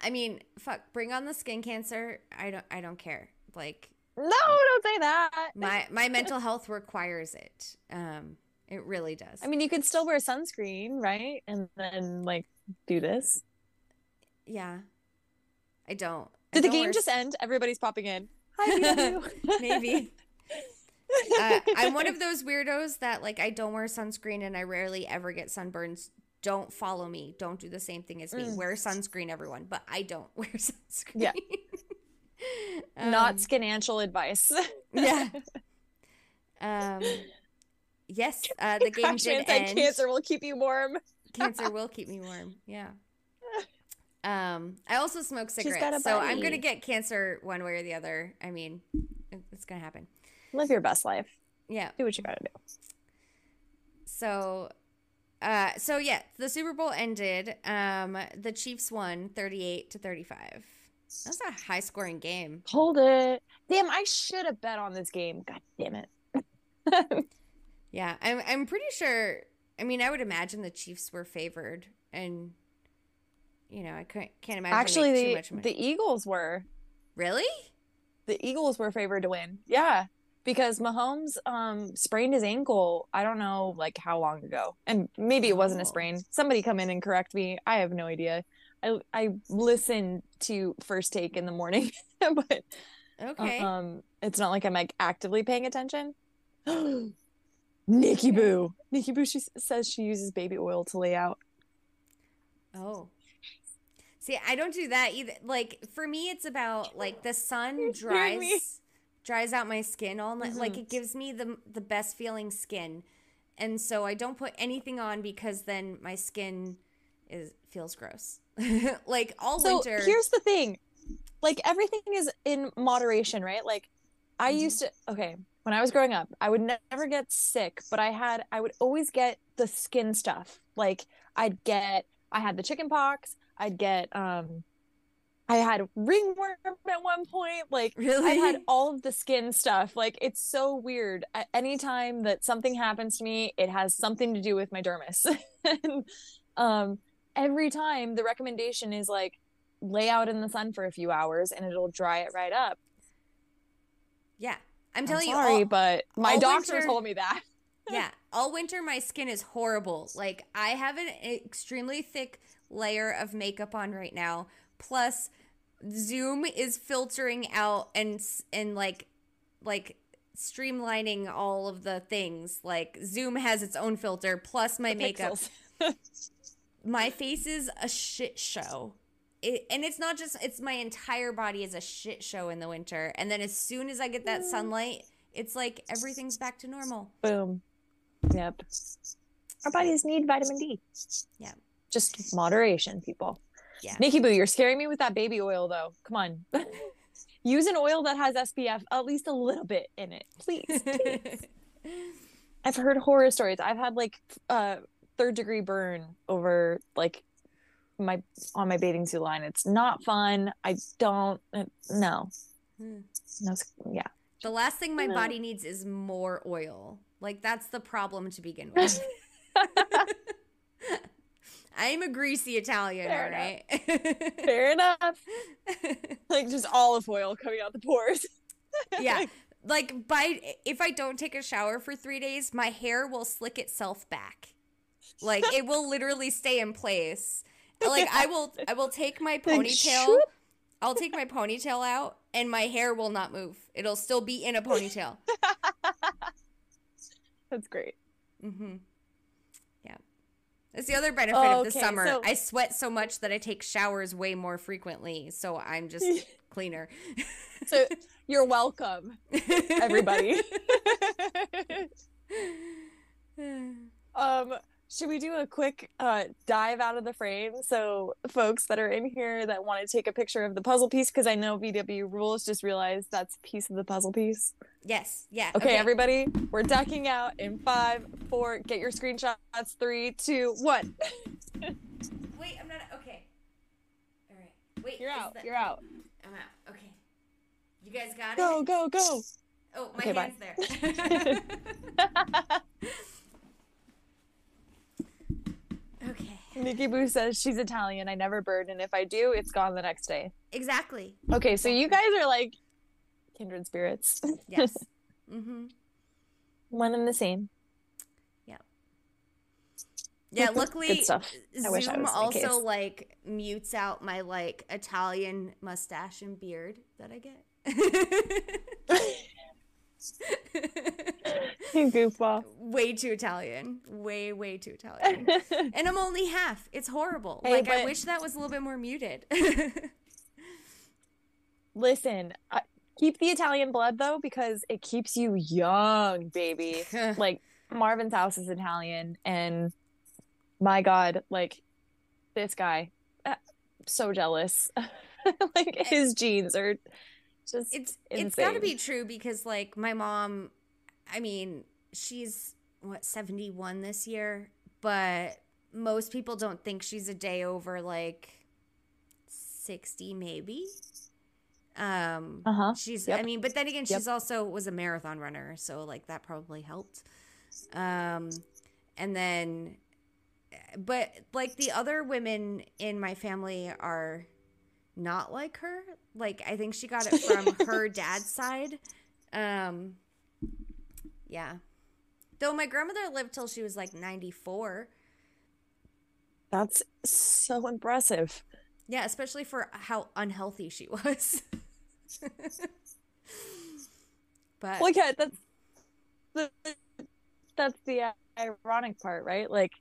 I mean, fuck, bring on the skin cancer. I don't I don't care. Like No, don't say that. my my mental health requires it. Um it really does. I mean, you could still wear sunscreen, right? And then like do this. yeah. I don't. Did the don't game wear just end? Everybody's popping in. Hi, Maybe. uh, I'm one of those weirdos that like I don't wear sunscreen and I rarely ever get sunburns. Don't follow me. Don't do the same thing as me. Mm. Wear sunscreen, everyone. But I don't wear sunscreen. Yeah. Um, Not financial advice. yeah. Um. Yes, uh, the game Crash did end. cancer will keep you warm. Cancer will keep me warm. Yeah. Um, I also smoke cigarettes, so I'm gonna get cancer one way or the other. I mean, it's gonna happen. Live your best life. Yeah. Do what you gotta do. So, uh, so yeah, the Super Bowl ended. Um, the Chiefs won 38 to 35. That's a high scoring game. Hold it. Damn, I should have bet on this game. God damn it. Yeah, I'm, I'm pretty sure. I mean, I would imagine the Chiefs were favored, and you know, I can't, can't imagine Actually, the much money. the Eagles were really? the Eagles were favored to win. Yeah, because Mahomes um sprained his ankle. I don't know like how long ago, and maybe it wasn't a Oh. sprain. Somebody come in and correct me. I have no idea. I I listen to First Take in the morning, but Okay. um, it's not like I'm like actively paying attention. Nikki Boo. Nikki Boo. She says she uses baby oil to lay out. Oh. See, I don't do that either. Like for me it's about like the sun dries dries out my skin all night. Like Mhm. it gives me the the best feeling skin. And so I don't put anything on because then my skin is feels gross. like all so winter. here's the thing like everything is in moderation right like i Mhm. used to okay when i was growing up i would ne- never get sick but i had i would always get the skin stuff like i'd get i had the chicken pox i'd get um i had ringworm at one point like really I had all of the skin stuff. Like it's so weird. Any time that something happens to me, it has something to do with my dermis. and, um, every time the recommendation is like lay out in the sun for a few hours and it'll dry it right up. Yeah. I'm I'm telling sorry, you all, but my doctor winter- told me that. yeah, all winter my skin is horrible. Like I have an extremely thick layer of makeup on right now. Plus Zoom is filtering out and and like like streamlining all of the things. Like Zoom has its own filter plus my The makeup. My face is a shit show. It, and it's not just it's my entire body is a shit show in the winter. And then as soon as I get that sunlight, it's like everything's back to normal. Boom. Yep. Our bodies need vitamin D. Yeah. Just moderation, people. Yeah. Nikki Boo, you're scaring me with that baby oil though. Come on. Use an oil that has SPF at least a little bit in it. Please. please. I've heard horror stories. I've had like uh third degree burn over like my on my bathing suit line. It's not fun. I don't uh, no. Hmm. No yeah. The last thing my No. body needs is more oil. Like that's the problem to begin with. I'm a greasy Italian, Fair all right? Fair enough. Like just olive oil coming out the pores. yeah. Like by if I don't take a shower for 3 days, my hair will slick itself back. Like it will literally stay in place. Like I will I will take my ponytail. I'll take my ponytail out and my hair will not move. It'll still be in a ponytail. That's great. Mm-hmm. Yeah. That's the other benefit Oh, of the okay, summer. so- I sweat so much that I take showers way more frequently, so I'm just cleaner. So you're welcome, everybody. um, should we do a quick uh, dive out of the frame? So folks that are in here that want to take a picture of the puzzle piece, because I know VW rules just realized that's a piece of the puzzle piece. yes. Yeah. Okay, everybody, we're ducking out in five, four. Get your screenshots. Three, two, one. Wait, I'm not. Okay. All right. Wait. You're out. the- You're out. I'm out. Okay. You guys got Go, it. go, go. Go. Oh, my Okay, bye. hand's there. okay. Nikki Boo says she's Italian. I never burn, and if I do, it's gone the next day. Exactly. Okay, so you guys are like kindred spirits. Yes. mm-hmm. One and the same. Yeah, Yeah. luckily Good stuff. I wish I Zoom was in the also like mutes out my like Italian mustache and beard that I get. goofball. way too Italian. Way, way too Italian. and I'm only half. It's horrible. Hey, like I wish that was a little bit more muted. Listen, I, keep the Italian blood though because it keeps you young, baby. like Marvin's house is Italian, and my God, like this guy, uh, so jealous. like his genes are just it's it's got to be true because like my mom i mean she's what 71 this year but most people don't think she's a day over like 60 maybe um Uh-huh. she's i mean but then again Yep. she's also was a marathon runner so like that probably helped um and then but like the other women in my family are not like her. Like I think she got it from her dad's side. Um yeah. Though my grandmother lived till she was like 94. That's so impressive. Yeah, especially for how unhealthy she was. but Look at that's the that's the ironic part, right? Like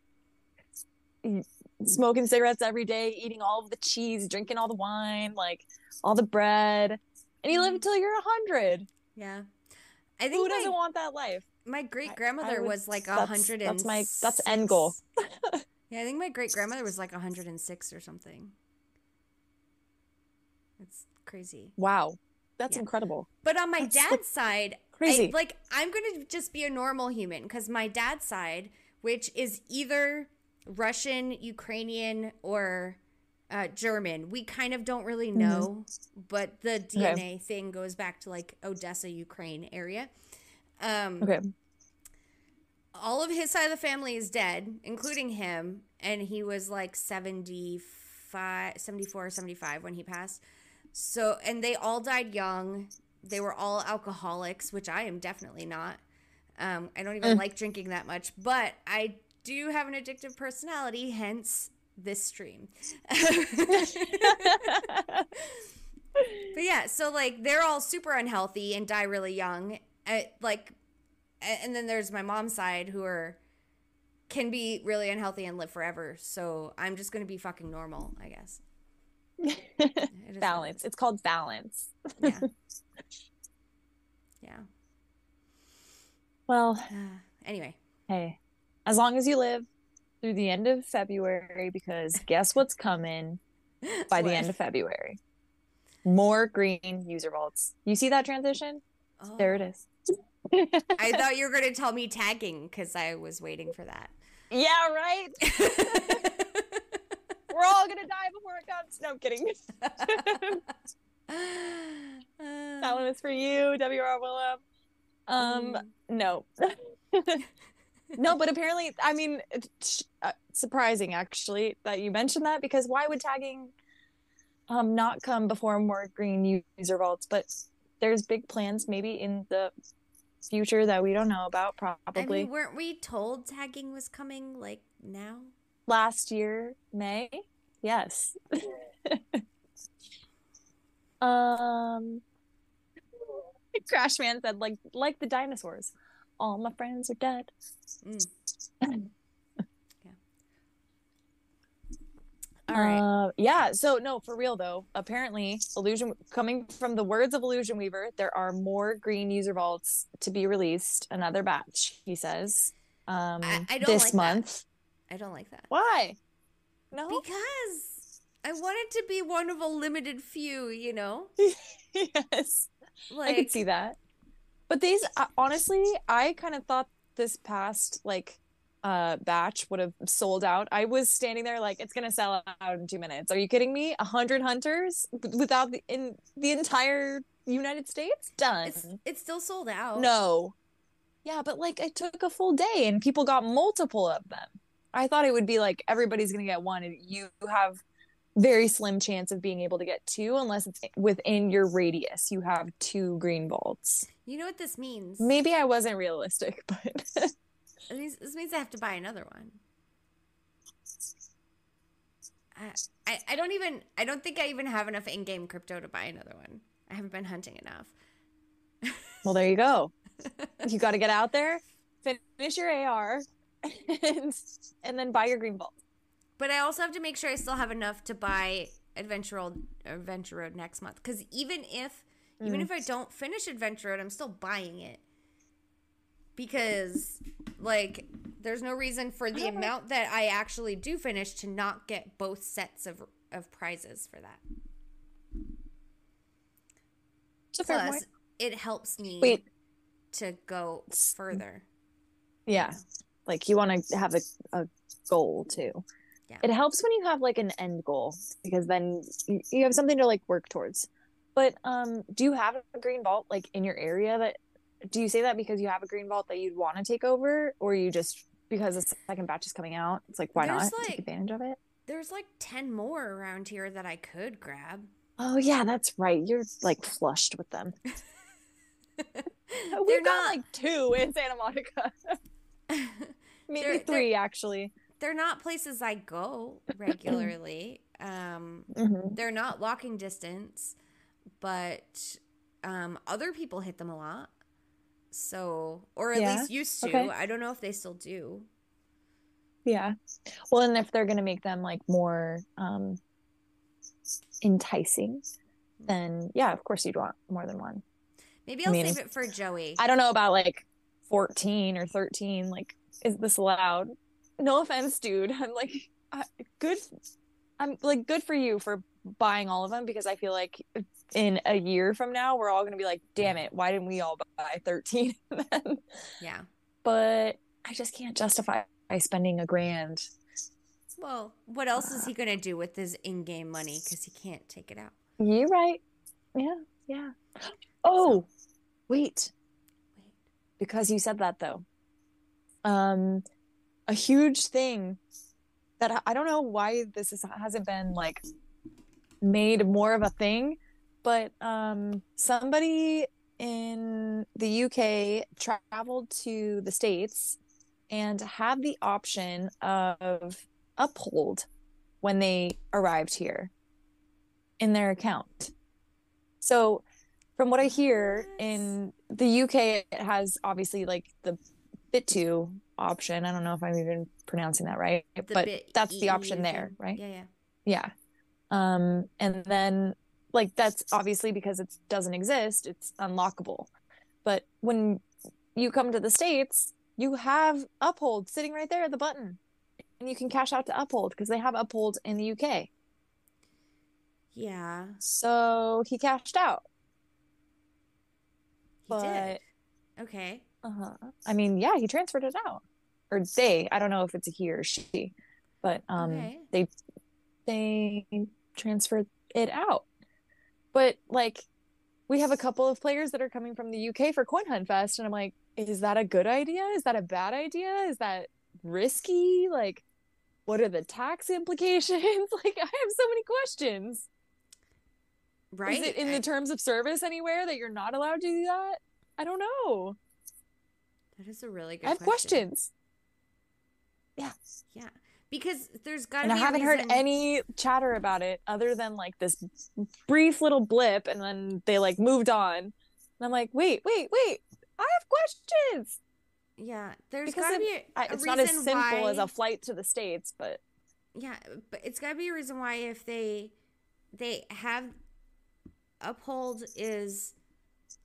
smoking cigarettes every day, eating all of the cheese, drinking all the wine, like all the bread, and you live mm-hmm. until you're a hundred. Yeah. I think Who my, doesn't want that life? my great grandmother was like a hundred and that's my- that's end goal. yeah, I think my great grandmother was like hundred and six or something. It's crazy. Wow, that's Yeah. incredible. But on my That's, dad's side, crazy. I, like I'm gonna just be a normal human because my dad's side, which is either Russian, Ukrainian, or uh, German, we kind of don't really know, but the DNA thing goes back to like Odessa, Ukraine area. Um, Okay, all of his side of the family is dead, including him, and he was like 75, 74, 75 when he passed. So, and they all died young. They were all alcoholics, which I am definitely not. Um, I don't even Mm. like drinking that much, but I do have an addictive personality, hence this stream. But yeah, so like they're all super unhealthy and die really young. Uh, like, and then there's my mom's side who are can be really unhealthy and live forever. So I'm just gonna be fucking normal, I guess. It is what it balance. It's called balance. Yeah. yeah. Well, anyway, hey, as long as you live through the end of February, because guess what's coming by the end of February? More green user vaults. You see that transition? Oh. There it is. I thought you were gonna tell me tagging because I was waiting for that. yeah, right. We're all gonna die before it comes. No, I'm kidding. that one is for you, WR Willem. Um, Mm. no. No, but apparently, I mean, it's uh, surprising actually that you mentioned that because why would tagging um not come before more green user vaults? But there's big plans maybe in the future that we don't know about. I Probably mean, weren't we told tagging was coming like now? last year, May. Yes. um, Crashman said like like the dinosaurs. All my friends are dead. Mm. All right. Uh, yeah. So no, for real though. Apparently, illusion coming from the words of Illusion Weaver, there are more green user vaults to be released. Another batch, he says. Um, I- I don't this like that. month. I don't like that. Why? No. Because I want it to be one of a limited few, you know? yes. Like I could see that. But these, uh, honestly, I kind of thought this past like uh batch would have sold out. I was standing there like it's gonna sell out in two minutes. Are you kidding me? A hundred hunters without the in the entire United States done. it's it's still sold out. No. Yeah, but like it took a full day and people got multiple of them. I thought it would be like everybody's gonna get one and you have very slim chance of being able to get two unless it's within your radius. You have two green vaults. You know what this means? Maybe I wasn't realistic, but This means I have to buy another one. I, I, I don't even I don't think I even have enough in-game crypto to buy another one. I haven't been hunting enough. well, there you go. You got to get out there, finish your AR, and, and then buy your green vault. But I also have to make sure I still have enough to buy Adventure Road, Adventure Road next month. Because even if even Mm. if I don't finish Adventure Road, I'm still buying it. Because like there's no reason for the amount that I actually do finish to not get both sets of of prizes for that. It's a fair Plus, it helps me Wait, to go further. yeah, like you want to have a, a goal too. Yeah. It helps when you have like an end goal because then you have something to like work towards. But um, do you have a green vault like in your area that? Do you say that because you have a green vault that you'd want to take over, or you just because the second batch is coming out? It's like why There's, not like- take advantage of it? There's like 10 more around here that I could grab. Oh yeah, that's right. You're like flushed with them. They're We've got not- like two in Santa Monica. Maybe They're- 3 actually. they're not places I go regularly. um, Mhm. they're not walking distance, but um, other people hit them a lot. So, or at Yeah? least used to. Okay. I don't know if they still do. Yeah. Well, and if they're going to make them like more um enticing, then yeah, of course you'd want more than one. Maybe I'll I mean, save it for Joey. I don't know about like 14 or 13. Like, is this allowed? No offense, dude. I'm like, good. I'm like, good for you for buying all of them because I feel like in a year from now, we're all going to be like, damn it, why didn't we all buy 13 then? Yeah. But I just can't justify spending a grand. Well, what else is he going to do with his in game money? Because he can't take it out. You're right. Yeah. Yeah. Oh, so. wait. Wait. Because you said that though. Um, a huge thing that I don't know why this is, hasn't been like made more of a thing, but um, somebody in the UK traveled to the States and had the option of uphold when they arrived here in their account. So, from what I hear in the UK, it has obviously like the Bit2 option. I don't know if I'm even pronouncing that right, the but that's the option there, right? Yeah, yeah. Yeah. Um, and then like that's obviously because it doesn't exist, it's unlockable. But when you come to the States, you have Uphold sitting right there at the button. And you can cash out to Uphold because they have Uphold in the UK. Yeah. So he cashed out. He but did. Okay. Uh-huh. I mean, yeah, he transferred it out. Or they, I don't know if it's a he or she, but um okay. they they transferred it out. But like we have a couple of players that are coming from the UK for Coin Hunt Fest and I'm like, is that a good idea? Is that a bad idea? Is that risky? Like what are the tax implications? like I have so many questions. Right? Is it in the terms of service anywhere that you're not allowed to do that? I don't know. That is a really good question. I have question. questions. Yeah. Yeah because there's got to be and I haven't heard any chatter about it other than like this brief little blip, and then they like moved on. And I'm like, wait, wait, wait! I have questions. Yeah, there's got to be a, a it's not as simple why... as a flight to the states, but yeah, but it's got to be a reason why if they they have uphold is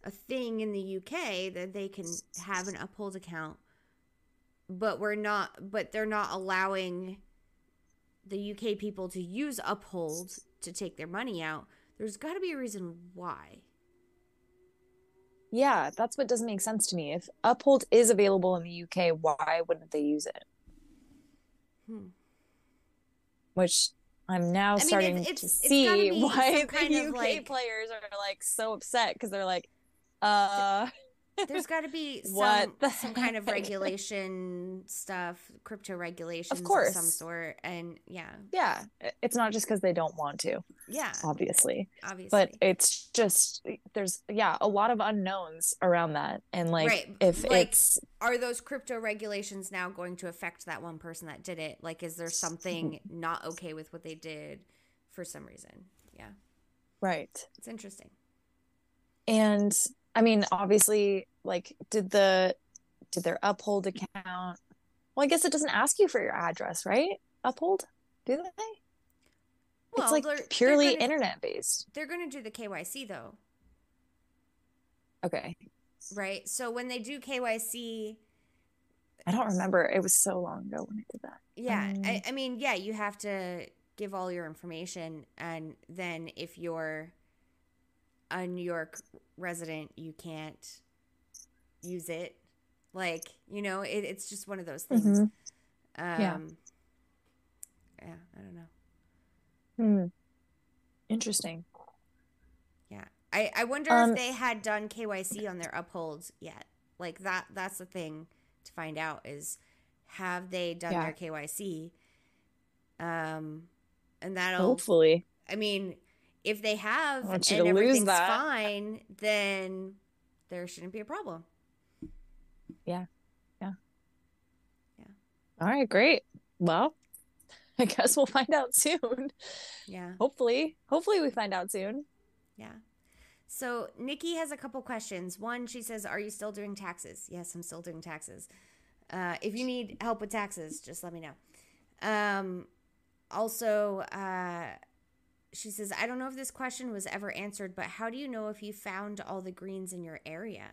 a thing in the UK that they can have an uphold account but we're not but they're not allowing the UK people to use Uphold to take their money out. There's got to be a reason why. Yeah, that's what doesn't make sense to me. If Uphold is available in the UK, why wouldn't they use it? Hmm. Which I'm now I starting mean, it's, it's, to see why the UK like... players are like so upset because they're like, uh there's got to be some, some kind of regulation stuff, crypto regulations of, course. of some sort. And yeah. Yeah. It's not just because they don't want to. Yeah. Obviously. Obviously. But it's just, there's, yeah, a lot of unknowns around that. And like, right. if like, it's. Are those crypto regulations now going to affect that one person that did it? Like, is there something not okay with what they did for some reason? Yeah. Right. It's interesting. And I mean, obviously, like, did the did their uphold account? Well, I guess it doesn't ask you for your address, right? Uphold, do they? Well, it's like they're, purely they're gonna, internet based. They're going to do the KYC though. Okay. Right. So when they do KYC, I don't remember. It was so long ago when I did that. Yeah. Um, I, I mean, yeah, you have to give all your information, and then if you're a New York resident, you can't use it. Like, you know, it, it's just one of those things. Mm-hmm. Um, yeah. Yeah, I don't know. Hmm. Interesting. Yeah. I, I wonder um, if they had done KYC on their upholds yet. Like that that's the thing to find out is have they done yeah. their KYC? Um and that'll hopefully I mean, if they have and everything's fine, then there shouldn't be a problem. Yeah. Yeah. Yeah. All right, great. Well, I guess we'll find out soon. Yeah. Hopefully. Hopefully we find out soon. Yeah. So Nikki has a couple questions. One, she says, Are you still doing taxes? Yes, I'm still doing taxes. Uh, if you need help with taxes, just let me know. Um, also, uh, she says, I don't know if this question was ever answered, but how do you know if you found all the greens in your area?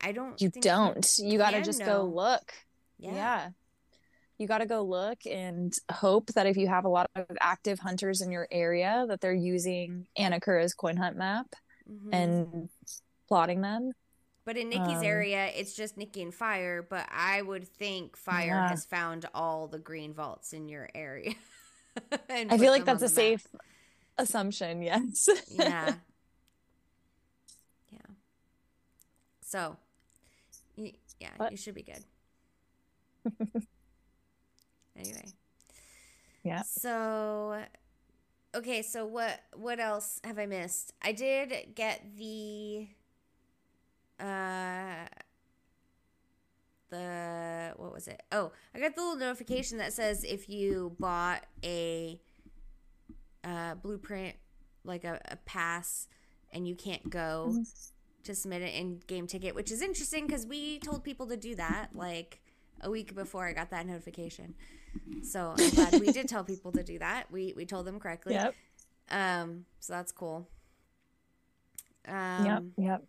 I don't. You don't. You, got to just know. go look. Yeah. yeah. You got to go look and hope that if you have a lot of active hunters in your area, that they're using Anakura's coin hunt map Mhm. and plotting them. But in Nikki's Um, area, it's just Nikki and Fire. But I would think Fire Yeah. has found all the green vaults in your area. I feel like that's a the map. safe assumption. Yes. Yeah. yeah. So, y- yeah, you should be good. anyway. Yeah. So, okay. So what? What else have I missed? I did get the. Uh. The what was it? Oh, I got the little notification that says if you bought a uh, blueprint, like a, a pass, and you can't go Mm-hmm. to submit an in-game ticket, which is interesting because we told people to do that like a week before I got that notification. So I'm glad we did tell people to do that. We we told them correctly. Yep. Um. So that's cool. Um, yep. Yep.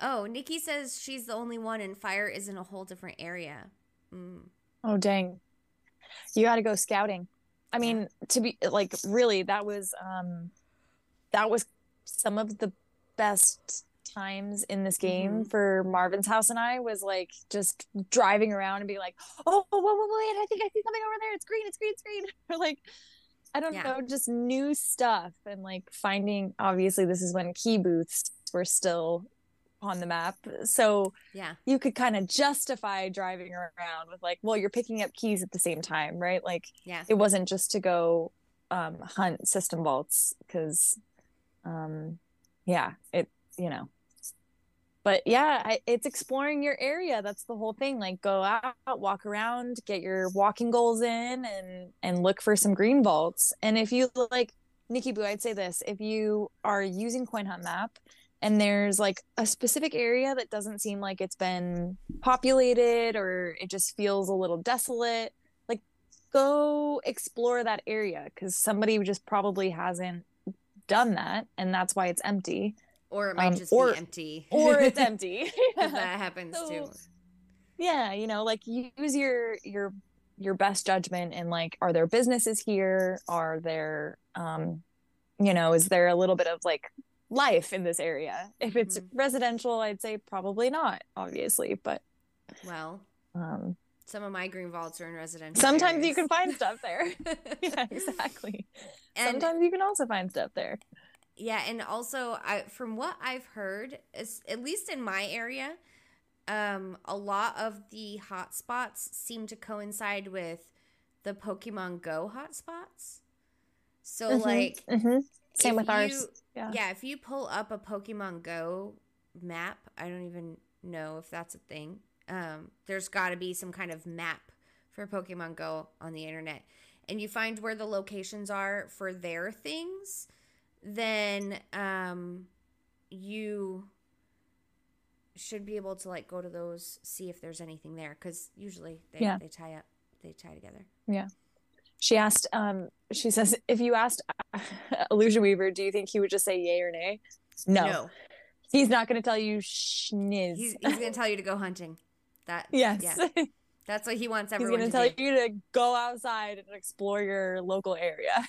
Oh, Nikki says she's the only one, and fire is in a whole different area. Mm. Oh dang. You got to go scouting. I mean, to be like really that was um that was some of the best times in this game for Marvin's house and I was like just driving around and be like, "Oh, whoa, whoa, whoa, wait, I think I see something over there. It's green, it's green, it's green." Or like I don't Yeah. know, just new stuff and like finding obviously this is when key booths were still on the map. So Yeah. you could kind of justify driving around with like well you're picking up keys at the same time right like Yeah. it wasn't just to go um hunt system vaults because um yeah it you know but yeah I, it's exploring your area that's the whole thing like go out walk around get your walking goals in and and look for some green vaults and if you like nikki boo i'd say this if you are using coin hunt map and there's like a specific area that doesn't seem like it's been populated or it just feels a little desolate like go explore that area because somebody just probably hasn't done that and that's why it's empty Or it might Um, just or- be empty. or it's empty that happens So- too. yeah you know like use your your your best judgment and like are there businesses here are there um you know is there a little bit of like life in this area if it's Mhm. residential i'd say probably not obviously but Well, um some of my green vaults are in residential. sometimes you can find stuff there yeah exactly and sometimes you can also find stuff there yeah, and also I from what I've heard, at least in my area, um, a lot of the hotspots seem to coincide with the Pokemon Go hotspots. So Mhm, like mhm. same with ours you- yeah yeah, if you pull up a Pokemon Go map, I don't even know if that's a thing. Um, there's got to be some kind of map for Pokemon Go on the internet, and you find where the locations are for their things, then um, you should be able to like go to those, see if there's anything there, because usually they Yeah. they tie up, they tie together. She asked um she says if you asked illusion weaver do you think he would just say yay or nay no, he's not going to tell you schniz he's he's gonna tell you to go hunting. That yes yeah. That's what he wants everyone. he's going to to tell do. you to go outside and explore your local area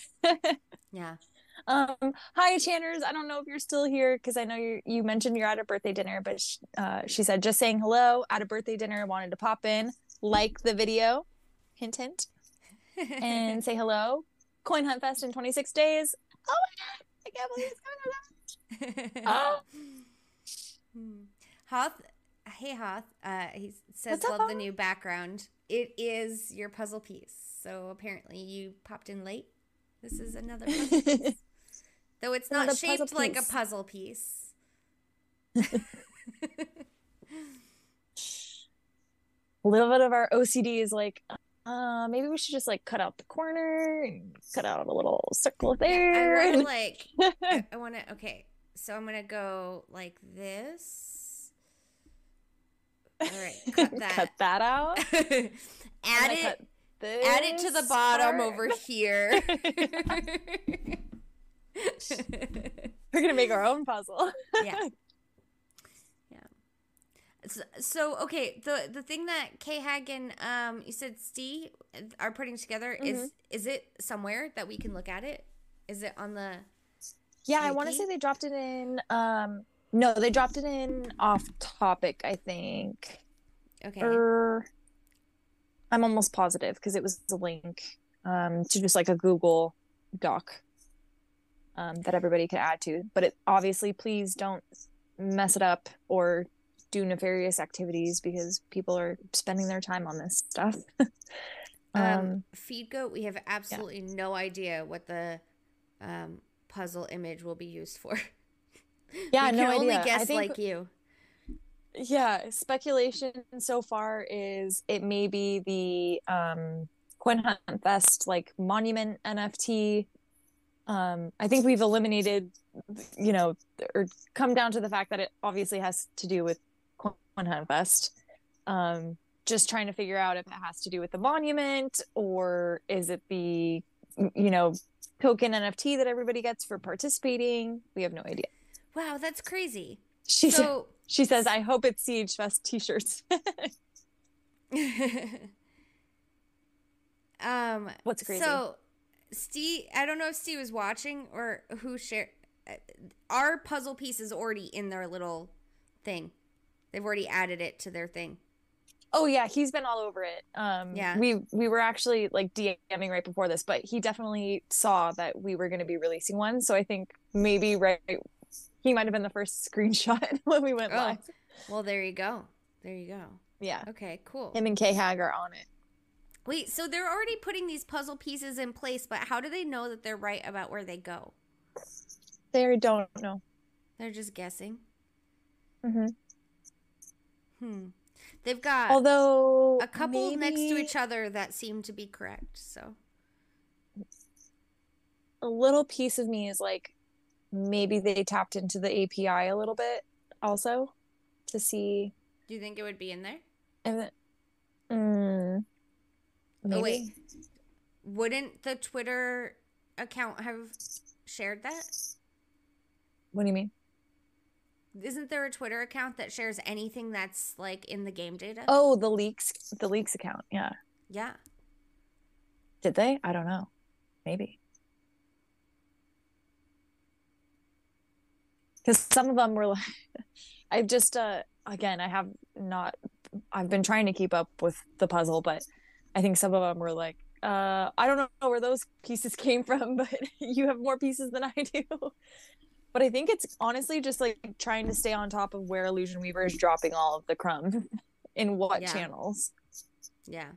Yeah. um hi channers i don't know if you're still here because i know you you mentioned you're at a birthday dinner but sh- uh, she said just saying hello at a birthday dinner wanted to pop in like the video hint hint and say hello coin hunt fest in 26 days oh my god i can't believe it's coming up oh Hmm. Hoth, hey Hoth, uh, he says up, love the new background. It is your puzzle piece. So apparently you popped in late. This is another puzzle piece. Though it's not Another shaped like a puzzle piece. a little bit of our OCD is like, uh, maybe we should just like cut out the corner and cut out a little circle there. I to like, I, I want to, okay. So I'm going to go like this. All right. Cut that. cut that out. Add it. Add it to the bottom part. over here. We're gonna make our own puzzle. Yeah. So, okay, the the thing that K Hagen um you said Steve are putting together Mm-hmm. is is it somewhere that we can look at it? Is it on the Yeah, I want to say they dropped it in. Um, no, they dropped it in off topic. I think. Okay. Or I'm almost positive because it was a link um, to just like a Google Doc um, that everybody could add to. But it obviously, please don't mess it up or do nefarious activities because people are spending their time on this stuff. um, um, feed goat we have absolutely no idea what the um puzzle image will be used for. yeah, we no can only idea. I guess think- like you. yeah speculation so far is it may be the um coin hunt fest like monument nft um i think we've eliminated you know or come down to the fact that it obviously has to do with coin hunt fest um just trying to figure out if it has to do with the monument or is it the you know token nft that everybody gets for participating we have no idea Wow, that's crazy. she So she says, I hope it's Siege Fest t shirts. um What's crazy? So, Steve, I don't know if Steve was watching or who shared. uh, Our puzzle piece is already in their little thing. They've already added it to their thing. oh yeah, he's been all over it. Um Yeah. we we were actually like DMing right before this, but he definitely saw that we were gonna be releasing one. So I think maybe right he might have been the first screenshot when we went Oh, live. well, there you go. There you go. Yeah. Okay, cool. Him and K Hag are on it. Wait, so they're already putting these puzzle pieces in place, but how do they know that they're right about where they go? They don't know. They're just guessing. hmm Hmm. They've got Although a couple next to each other that seem to be correct. So, a little piece of me is like maybe they tapped into the API a little bit also to see do you think it would be in there? And it, mm, maybe. Oh, wait. Wouldn't the Twitter account have shared that? What do you mean? Isn't there a Twitter account that shares anything that's like in the game data? Oh, the leaks, the leaks account. Yeah. yeah. Did they? I don't know. Maybe. Because some of them were like, I've just, uh, again, I have not, I've been trying to keep up with the puzzle, but I think some of them were like, uh, I don't know where those pieces came from, but you have more pieces than I do. But I think it's honestly just like trying to stay on top of where Illusion Weaver is dropping all of the crumbs in what Yeah. channels. Yeah.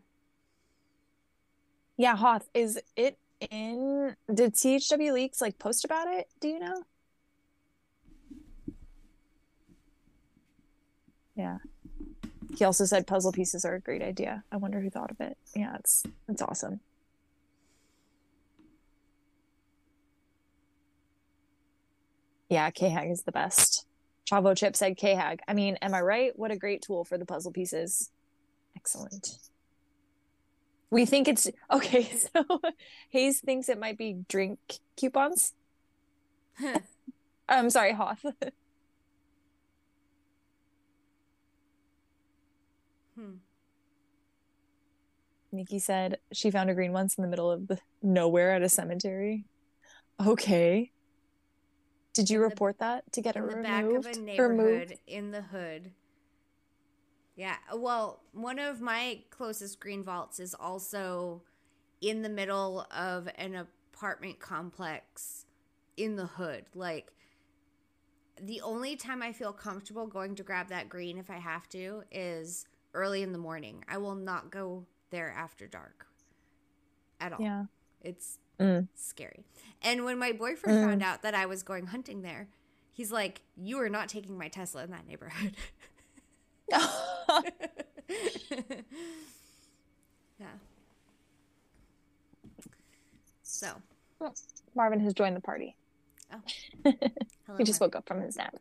Yeah, Hoth, is it in did CHW Leaks like post about it? Do you know? Yeah. He also said puzzle pieces are a great idea. I wonder who thought of it. Yeah, it's it's awesome. Yeah, K-Hag is the best. Chavo Chip said K-Hag. I mean, am I right? What a great tool for the puzzle pieces. Excellent. We think it's okay. So Hayes thinks it might be drink coupons. I'm sorry, Hoth. Hmm. Nikki said she found a green once in the middle of the nowhere at a cemetery. Okay. Did you In the- report that to get it the removed? back of a Removed? in the hood. Yeah, well, one of my closest green vaults is also in the middle of an apartment complex in the hood. Like the only time I feel comfortable going to grab that green if I have to is early in the morning. I will not go there after dark at all. Yeah. It's Mm. scary. And when my boyfriend Mm. found out that I was going hunting there, he's like, "You are not taking my Tesla in that neighborhood." yeah. So, Marvin has joined the party. oh, hello. He just woke up from his nap.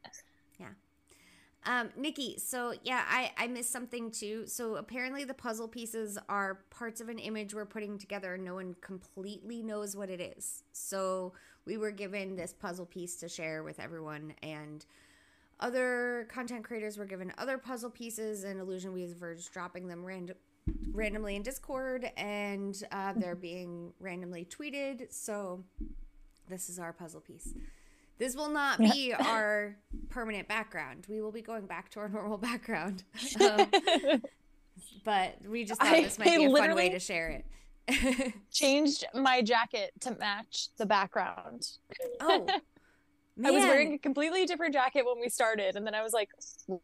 Um, Nikki, so yeah, I, I missed something too. So apparently the puzzle pieces are parts of an image we're putting together and no one completely knows what it is. So we were given this puzzle piece to share with everyone and other content creators were given other puzzle pieces and Illusion Weavers dropping them random randomly in Discord and uh, they're being randomly tweeted. So this is our puzzle piece. This will not be our permanent background. We will be going back to our normal background. Um, but we just thought this might I be a fun way to share it. Changed my jacket to match the background. oh, I was wearing a completely different jacket when we started, and then I was like,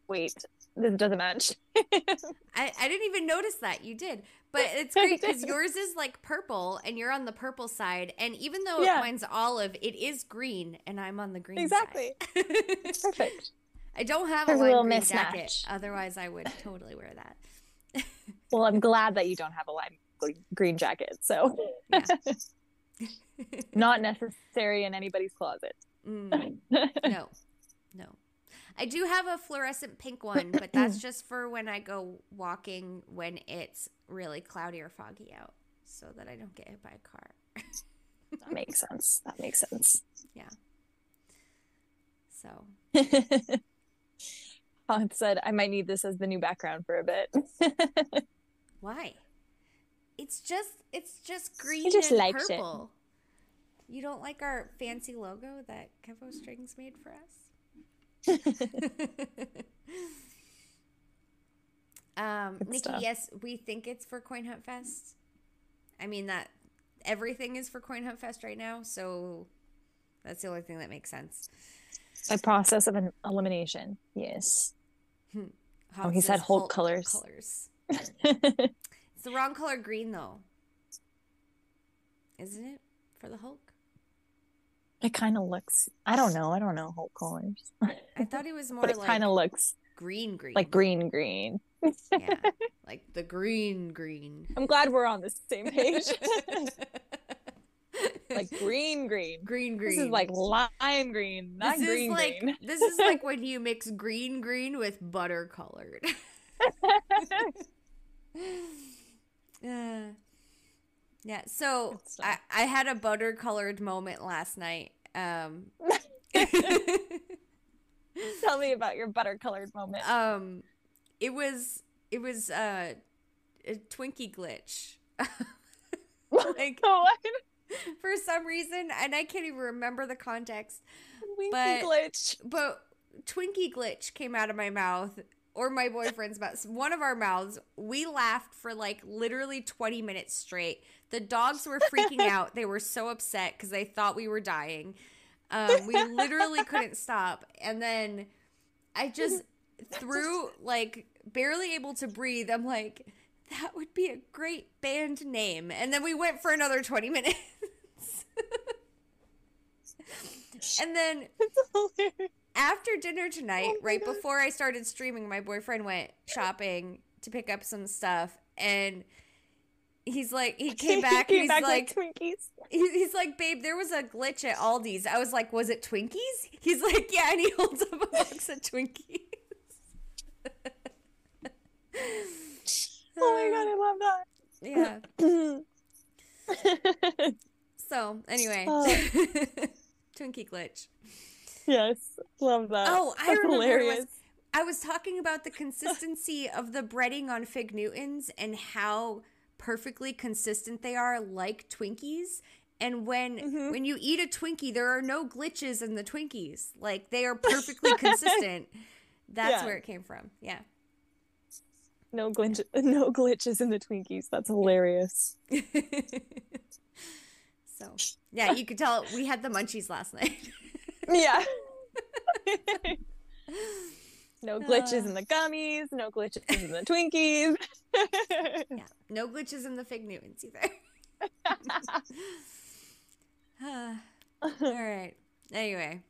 "Wait, this doesn't match." I, I didn't even notice that you did, but it's great because yours is like purple and you're on the purple side, and even though Yeah. mine's olive, it is green, and I'm on the green Exactly. side. Perfect. I don't have a There's a lime little green jacket, mismatch. otherwise I would totally wear that. Well, I'm glad that you don't have a lime green jacket, so Yeah. not necessary in anybody's closet. Mm, no. I do have a fluorescent pink one, but that's just for when I go walking when it's really cloudy or foggy out, so that I don't get hit by a car. that makes sense. That makes sense. Yeah. So Hans said, "I might need this as the new background for a bit." why? It's just it's just green He just and likes it. purple. You don't like our fancy logo that Kevo Strings made for us? Um, Good Nikki, stuff. yes, we think it's for Coin Hunt Fest. I mean that everything is for Coin Hunt Fest right now, so that's the only thing that makes sense. By process of an elimination, yes. Hans he said Hulk colors. Colors. It's the wrong color green though, isn't it for the Hulk? It kind of looks. I don't know. I don't know whole colors, I thought he was more but it like kind of looks green green. like green, green. Yeah. Like the green green. I'm glad we're on the same page. like green, green. green green. This is like lime green, not this green, is like green. this is like when you mix green green with butter colored. Uh, yeah, so I, I had a butter colored moment last night. Um Tell me about your butter colored moment. um it was it was uh a Twinkie glitch. like what? for some reason and I can't even remember the context. Winky But- glitch. But Twinkie glitch came out of my mouth or my boyfriend's mouth. One of our mouths. We laughed for like literally 20 minutes straight. The dogs were freaking out. They were so upset because they thought we were dying. Um, we literally couldn't stop. And then I just threw like barely able to breathe. I'm like, that would be a great band name. And then we went for another 20 minutes. and then. After dinner tonight, Oh right God. before I started streaming, my boyfriend went shopping to pick up some stuff, and he's like, he came back, and Came he's back like, Twinkies. he- he's like, babe, there was a glitch at Aldi's. I was like, was it Twinkies? He's like, yeah, and he holds up a box of Twinkies. Oh my god, I love that. Yeah. so anyway, Oh. Twinkie glitch. yes, love that. Oh, I That's remember it was. I was talking about the consistency of the breading on Fig Newtons and how perfectly consistent they are, like Twinkies. And when Mhm. when you eat a Twinkie, there are no glitches in the Twinkies. Like they are perfectly consistent. That's Yeah. where it came from. Yeah. No glitch, no glitches in the Twinkies. That's hilarious. so yeah, you could tell we had the munchies last night. Yeah. no glitches Uh. in the gummies. No glitches in the Twinkies. yeah. No glitches in the Fig Newtons either. All right. Anyway.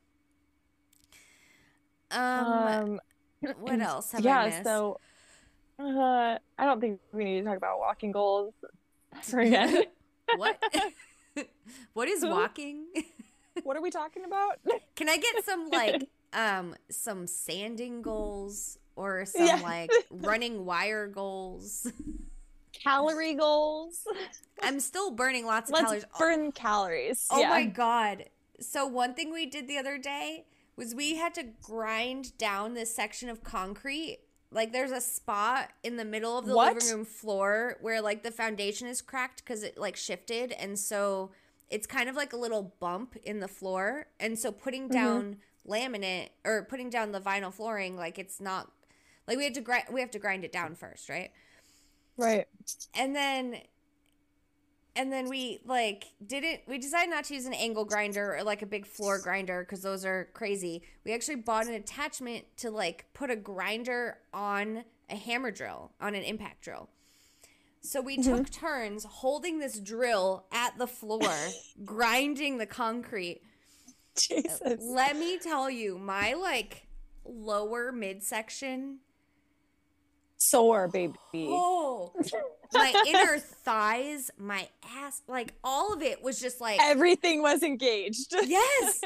Um, um, what else have I yeah. missed? So, uh, I don't think we need to talk about walking goals again. what? what is walking? What are we talking about? Can I get some like um some sanding goals or some Yeah. like running wire goals. Calorie goals. I'm still burning lots of Let's calories. burn calories. Oh yeah. my god. So one thing we did the other day was we had to grind down this section of concrete. Like there's a spot in the middle of the What? living room floor where like the foundation is cracked cuz it like shifted and so it's kind of like a little bump in the floor and so putting Mm-hmm. down laminate or putting down the vinyl flooring like it's not like we had to grind we have to grind it down first, right? Right. and then and then we like didn't we decided not to use an angle grinder or like a big floor grinder because those are crazy we actually bought an attachment to like put a grinder on a hammer drill on an impact drill so we mm-hmm. took turns holding this drill at the floor grinding the concrete Jesus. let me tell you my like lower midsection Sore, baby. Oh, my inner thighs, my ass, like all of it was just like, Everything was engaged. yes.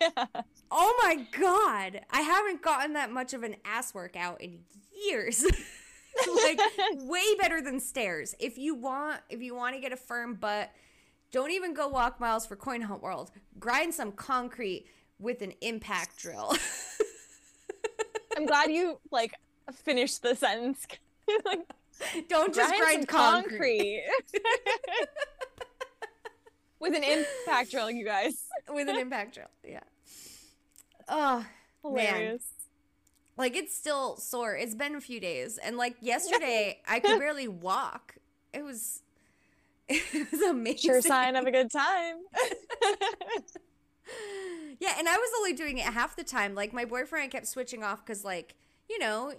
yeah. Oh my God. I haven't gotten that much of an ass workout in years. like way better than stairs. If you want, if you want to get a firm butt, don't even go walk miles for Coin Hunt World. Grind some concrete with an impact drill. I'm glad you like finished the sentence. like, don't just grind grind some concrete. With an impact drill, you guys. with an impact drill. Yeah. Oh, Hilarious. Like it's still sore. It's been a few days, and like yesterday, I could barely walk. It was, it was amazing. Sure sign of a good time. yeah, and I was only doing it half the time. Like my boyfriend kept switching off because, like, you know.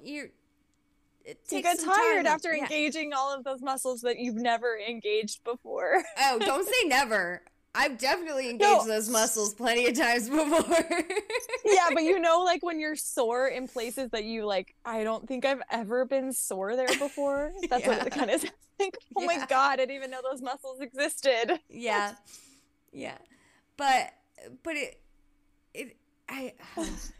It you get tired time. after Yeah. engaging all of those muscles that you've never engaged before. Oh, don't say never. I've definitely engaged those muscles plenty of times before. yeah, but you know, like when you're sore in places that you like, I don't think I've ever been sore there before. That's what it kind of. Like, oh my god, I didn't even know those muscles existed. yeah yeah but but it it i it's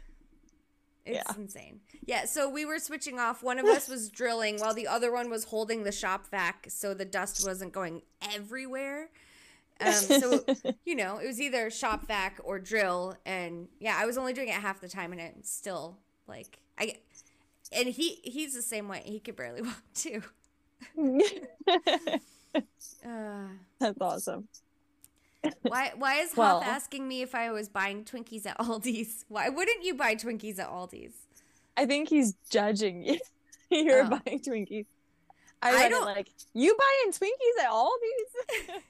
Yeah. insane yeah so we were switching off one of us was drilling while the other one was holding the shop vac so the dust wasn't going everywhere um so you know it was either shop vac or drill and yeah i was only doing it half the time and it still like i and he he's the same way he could barely walk too uh That's awesome. Why why is Well- Huff asking me if I was buying Twinkies at Aldi's? Why wouldn't you buy Twinkies at Aldi's? I think he's judging you. You're Oh. buying Twinkies. I, I don't- like you buying Twinkies at Aldi's.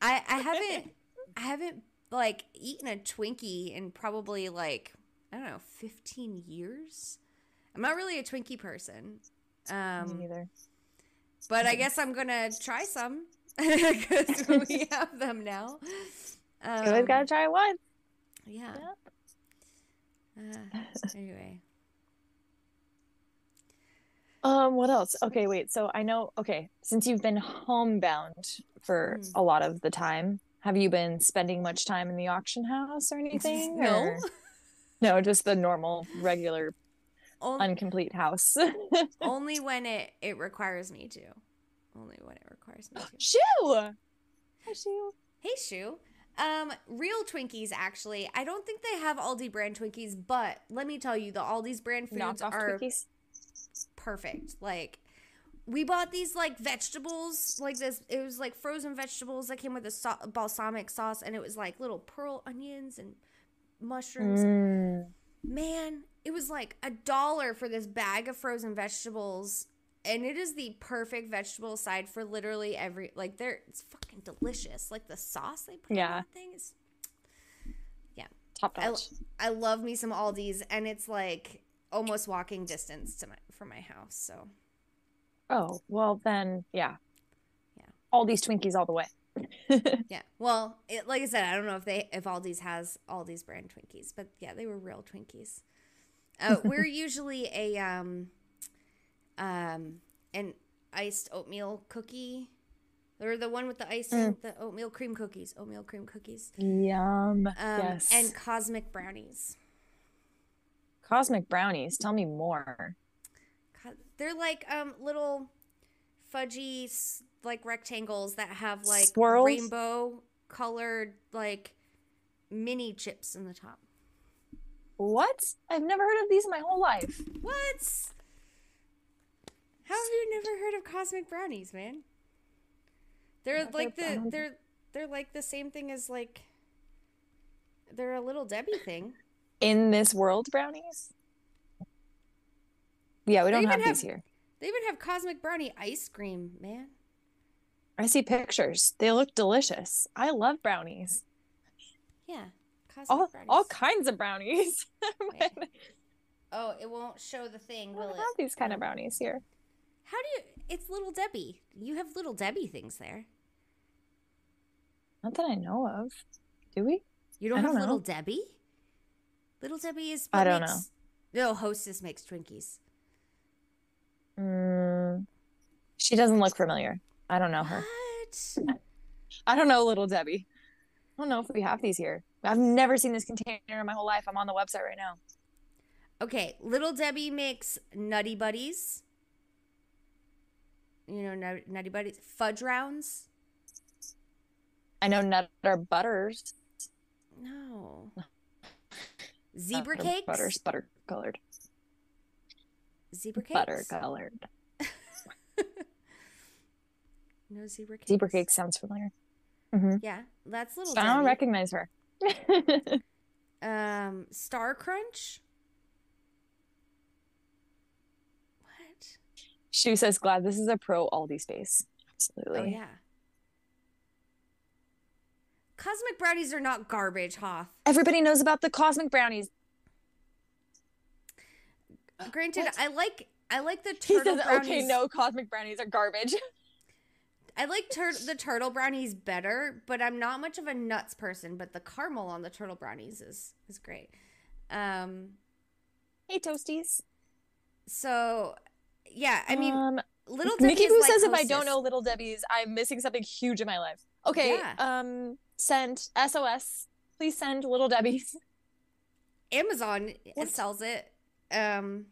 I I haven't I haven't like eaten a Twinkie in probably like I don't know, 15 years. I'm not really a Twinkie person. Um Neither. but I guess I'm going to try some cuz we have them now. Um, You always gotta try one. yeah. Uh, anyway. Um, what else? Okay, wait. So I know. Okay, since you've been homebound for Mm. a lot of the time, have you been spending much time in the auction house or anything? No. or- no, just the normal, regular, On- uncomplete house. Only when it it requires me to. Only when it requires me to. Shoo! Hi, Shoo. Hey, Shu. Um, real Twinkies actually. I don't think they have Aldi brand Twinkies, but let me tell you, the Aldi's brand foods Knockoff are Twinkies. Perfect. Like we bought these like vegetables, like this. It was like frozen vegetables that came with a so- balsamic sauce, and it was like little pearl onions and mushrooms. Mm. Man, it was like a dollar for this bag of frozen vegetables. And it is the perfect vegetable side for literally every like they're it's fucking delicious. Like the sauce they put Yeah. on that thing is yeah, Top I, notch. I love me some Aldi's and it's like almost walking distance to my from my house. So Oh, well then, yeah. Yeah. All these Twinkies all the way. yeah. Well, it, like I said, I don't know if they if Aldi's has Aldi's brand Twinkies, but yeah, they were real Twinkies. Uh, we're usually a um um an iced oatmeal cookie. Or the one with the icing, the oatmeal cream cookies, oatmeal cream cookies, Yum. um, yes. and cosmic brownies. Cosmic brownies. Tell me more. They're like um little fudgy like rectangles that have like Swirls? rainbow colored like mini chips in the top. What? I've never heard of these in my whole life. What? How have you never heard of cosmic brownies, man? They're Never- like the they're they're like the same thing as like they're a little Debbie thing. In this world brownies? Yeah, we don't even have, have- these here. They even have cosmic brownie ice cream, man. I see pictures. They look delicious. I love brownies. Yeah, cosmic All, brownies. all kinds of brownies. But oh, it won't show the thing, we will don't it? have these kind of brownies here. How do you? It's little Debbie. You have little Debbie things there. Not that I know of. Do we? You don't I have don't little know. Debbie. Little Debbie is. I don't makes- No, Hostess makes Twinkies. Mm, she doesn't look familiar. I don't know her. What? I don't know Little Debbie. I don't know if we have these here. I've never seen this container in my whole life. I'm on the website right now. Okay, Little Debbie makes Nutty Buddies. You know, Nutty Buddies. Fudge rounds. I know Nutter Butters. No. Zebra Nutter cakes. Butters, butter colored. Zebra cakes. Butter colored. No zebra cakes. Zebra cake sounds familiar. hmm Yeah, that's Little I don't recognize her. um, Star Crunch. What? Shu says, glad this is a pro Aldi space. Absolutely. Oh yeah. Cosmic brownies are not garbage, Hoth. Everybody knows about the cosmic brownies. Granted, What? I like I like the He turtle says, brownies. okay, no, cosmic brownies are garbage. I like tur- the turtle brownies better, but I'm not much of a nuts person. But the caramel on the turtle brownies is is great. Um, hey, toasties. so yeah, I mean, um, little Debbie Nikki is Boo like says if I don't know Little Debbie's, I'm missing something huge in my life. Okay, Yeah. um, send SOS. Please send Little Debbie's. Amazon What? sells it. Um,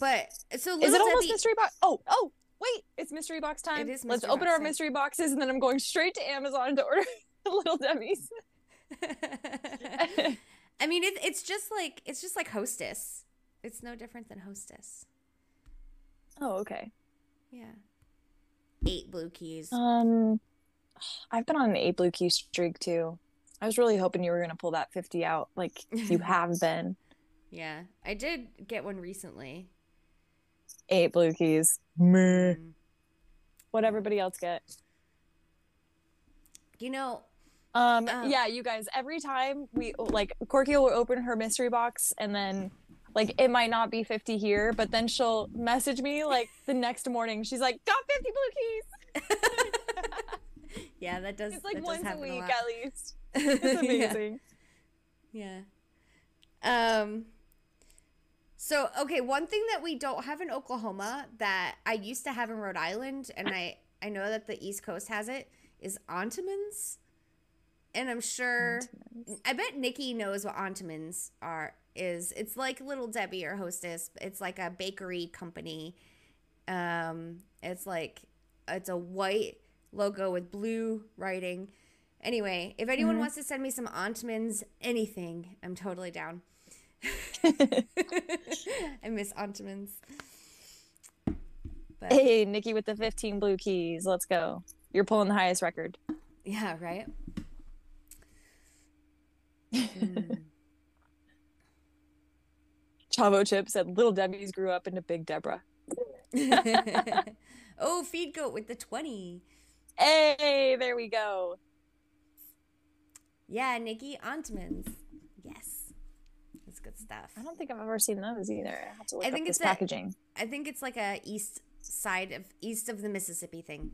but so little Is it almost Debbie, mystery box? Oh, oh, wait, it's mystery box time. It is Let's open box our time. mystery boxes, and then I'm going straight to Amazon to order Little Debbie's. I mean, it's it's just like it's just like Hostess. It's no different than Hostess. oh, okay. Yeah. Eight blue keys. Um, I've been on an eight blue key streak too. I was really hoping you were gonna pull that fifty out, like you have been. yeah, I did get one recently. Eight blue keys. Meh. Mm. What everybody else get? You know, Um, Oh. yeah, you guys. Every time we like, Corky will open her mystery box, and then like it might not be fifty here, but then she'll message me like the next morning. She's like, "Got fifty blue keys." yeah, that does. It's like once a week lot. at least. It's amazing. Yeah. yeah. Um. So okay, one thing that we don't have in Oklahoma that I used to have in Rhode Island, and I I know that the East Coast has it, is Ontomans. And I'm sure I bet Nikki knows what Ontomans are is. It's like Little Debbie or Hostess. It's like a bakery company. Um it's like it's a white logo with blue writing. Anyway, if anyone Mhm. wants to send me some Ontomans anything, I'm totally down. I miss Ontomans. But hey, Nikki with the fifteen blue keys. Let's go. You're pulling the highest record. yeah, right? Mm. Chavo Chip said, "Little Debbie's grew up into Big Deborah." oh, feed goat with the 20. Hey, there we go. Yeah, Nikki Ontmans. Yes. That's good stuff. I don't think I've ever seen those either. I have to look I up think this it's a- packaging. I think it's like a east side of east of the Mississippi thing.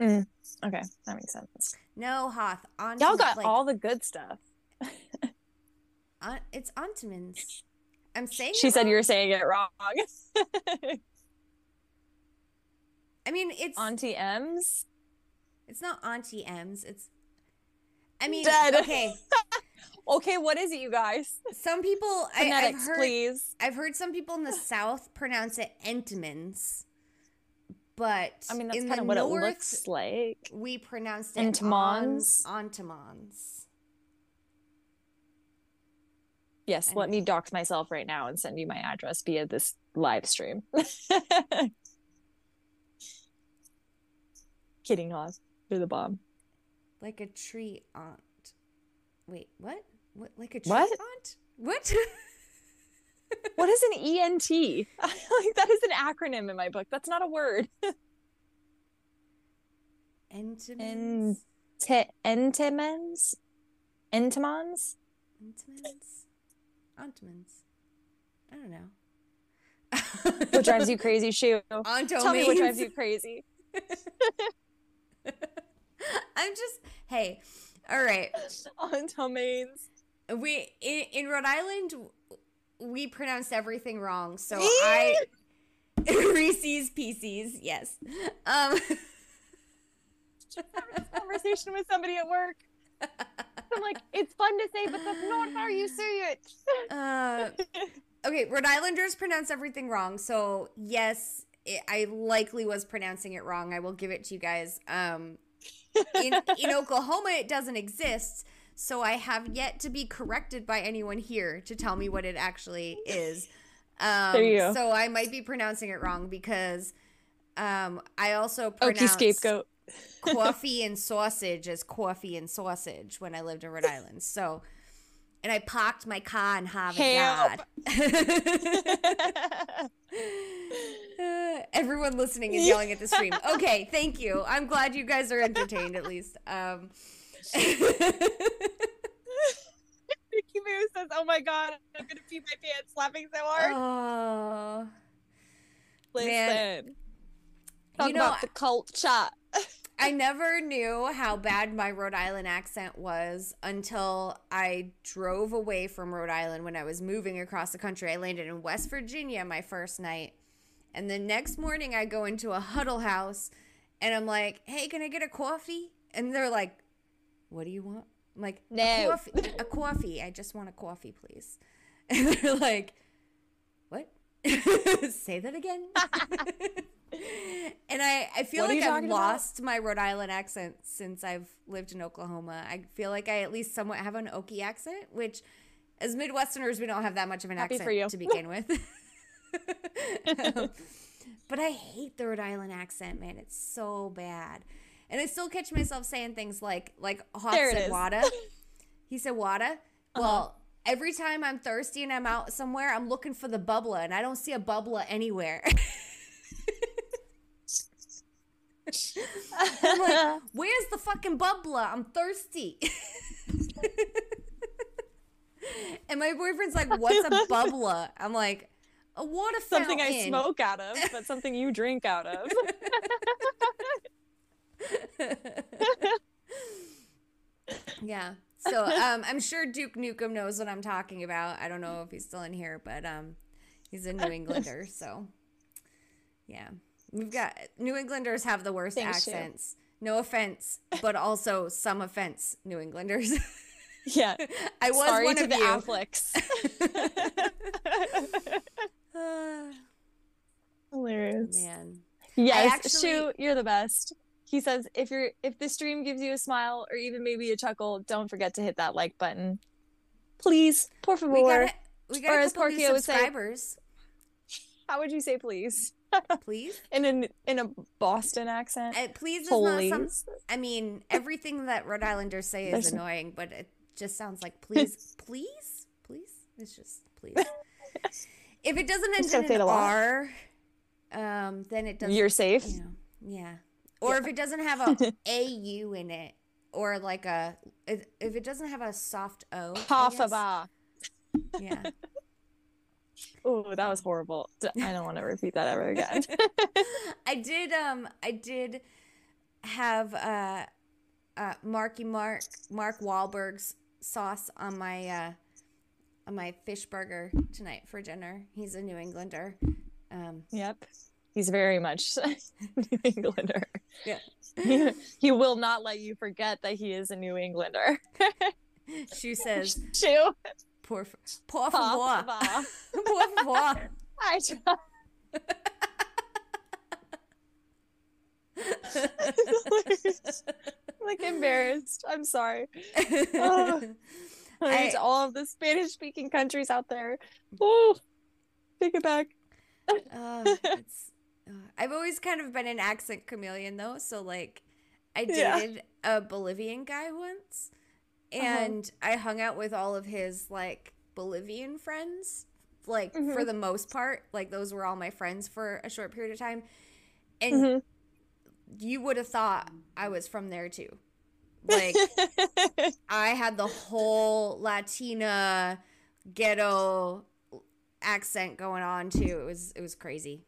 Mm. Okay, that makes sense. No, Hoth. Ont- Y'all got like, all the good stuff. on, it's Ontmans. I'm saying She it said wrong. you were saying it wrong. I mean, it's Auntie M's. It's not Auntie M's. It's I mean, Dead. okay. Okay, what is it, you guys? Some people, I, I've heard, please. I've heard some people in the South pronounce it Entenmann's, but I mean, that's in kind the of what it North, looks like. We pronounced it Entenmann's? on, Entenmann's. Yes, let me dox myself right now and send you my address via this live stream. Kidding off. You're the bomb. like a tree aunt. Wait, what? What? Like a tree What? aunt? What? What is an ENT? like that is an acronym in my book. That's not a word. Entenmann's. Te- Entemens? Entemons? Entenmann's. Entenmann's. I don't know. What drives you crazy, Shu? Tell me what drives you crazy. I'm just hey, all right. On domains. We in, in Rhode Island we pronounce everything wrong. So I Reese's Pieces, yes. Um just having a Conversation with somebody at work. I'm like, it's fun to say, but that's not how you say it. uh okay, Rhode Islanders pronounce everything wrong. So yes, it, I likely was pronouncing it wrong. I will give it to you guys. Um in in Oklahoma it doesn't exist. So I have yet to be corrected by anyone here to tell me what it actually is. Um, There you go. So I might be pronouncing it wrong because um, I also Okie pronounce scapegoat. coffee and sausage as coffee and sausage when I lived in Rhode Island. So, and I parked my car in Harvard Help. Yard. Everyone listening is yelling at the stream. Okay, thank you. I'm glad you guys are entertained at least. Um, Mickey Mouse says, "Oh my god, I'm gonna pee my pants, laughing so hard." oh, Listen, man. talk You know, about the culture. I never knew how bad my Rhode Island accent was until I drove away from Rhode Island when I was moving across the country. I landed in West Virginia my first night. And the next morning, I go into a huddle house and I'm like, hey, can I get a coffee? And they're like, what do you want? I'm like, No. a coffee. A coffee. I just want a coffee, please. And they're like, what? Say that again. and I, I feel What like I've talking about? lost my Rhode Island accent since I've lived in Oklahoma. I feel like I at least somewhat have an Okie accent, which as Midwesterners, we don't have that much of an Happy accent for you. to begin with. Um, but I hate the Rhode Island accent, man. It's so bad. And I still catch myself saying things like like Hoth said wada. He said wada. Well, every time I'm thirsty and I'm out somewhere, I'm looking for the bubbler and I don't see a bubbler anywhere. I'm like, where's the fucking bubbler? I'm thirsty. and my boyfriend's like, what's a bubbler? I'm like, what a water something I smoke out of, but something you drink out of. Yeah. So um, I'm sure Duke Nukem knows what I'm talking about. I don't know if he's still in here, but um, he's a New Englander. So yeah, we've got New Englanders have the worst Thanks, accents. No offense, but also some offense, New Englanders. yeah. I was Sorry one to of the you. Afflecks. Hilarious. man. Yes, actually- Shu, you're the best. He says if you're if the stream gives you a smile or even maybe a chuckle, don't forget to hit that like button. Please, por favor. We got we got or a as Porky would say- subscribers. How would you say please? Please, In an in a Boston accent? uh, please is not Please. some. I mean, everything that Rhode Islanders say is There's- annoying, but it just sounds like please, please, please. It's just please. if it doesn't end in an. R, um, then it doesn't. You're safe. you know, yeah. Or if it doesn't have a a u in it, or like a if, if it doesn't have a soft o. Half a guess. Yeah. Oh, that was horrible. I don't want to repeat that ever again. I did um I did have uh uh Marky Mark Mark Wahlberg's sauce on my uh on my fish burger tonight for dinner. He's a New Englander. Um yep. He's very much New Englander. Yeah. He, he will not let you forget that he is a New Englander. Shu says, Shu. Por, por favor. Por favor. I try. like embarrassed. I'm sorry. Oh. I- to all of the Spanish speaking countries out there. Oh, take it back. Uh, it's, uh, I've always kind of been an accent chameleon though, so like I Yeah. dated a Bolivian guy once Uh-huh. and I hung out with all of his like Bolivian friends like for Mhm. the most part, like those were all my friends for a short period of time. And Mhm. you would have thought I was from there too. Like I had the whole Latina ghetto accent going on too. It was it was crazy.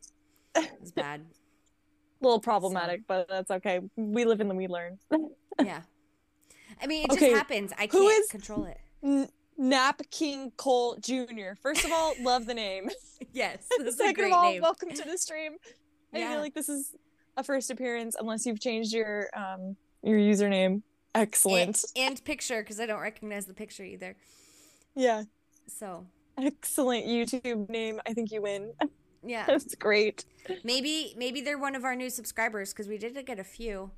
It was bad. a little problematic, but that's okay. We live and we learn. Yeah. I mean, it Okay, just happens. I who can't control it. N- Nap King Cole Jr. First of all, love the name. Yes, this is a Second great of all, name. welcome to the stream. I Yeah. feel like this is a first appearance unless you've changed your um your username. Excellent. And, and picture because I don't recognize the picture either. yeah. So Excellent YouTube name. I think you win. yeah, That's great. maybe maybe they're one of our new subscribers because we did get a few.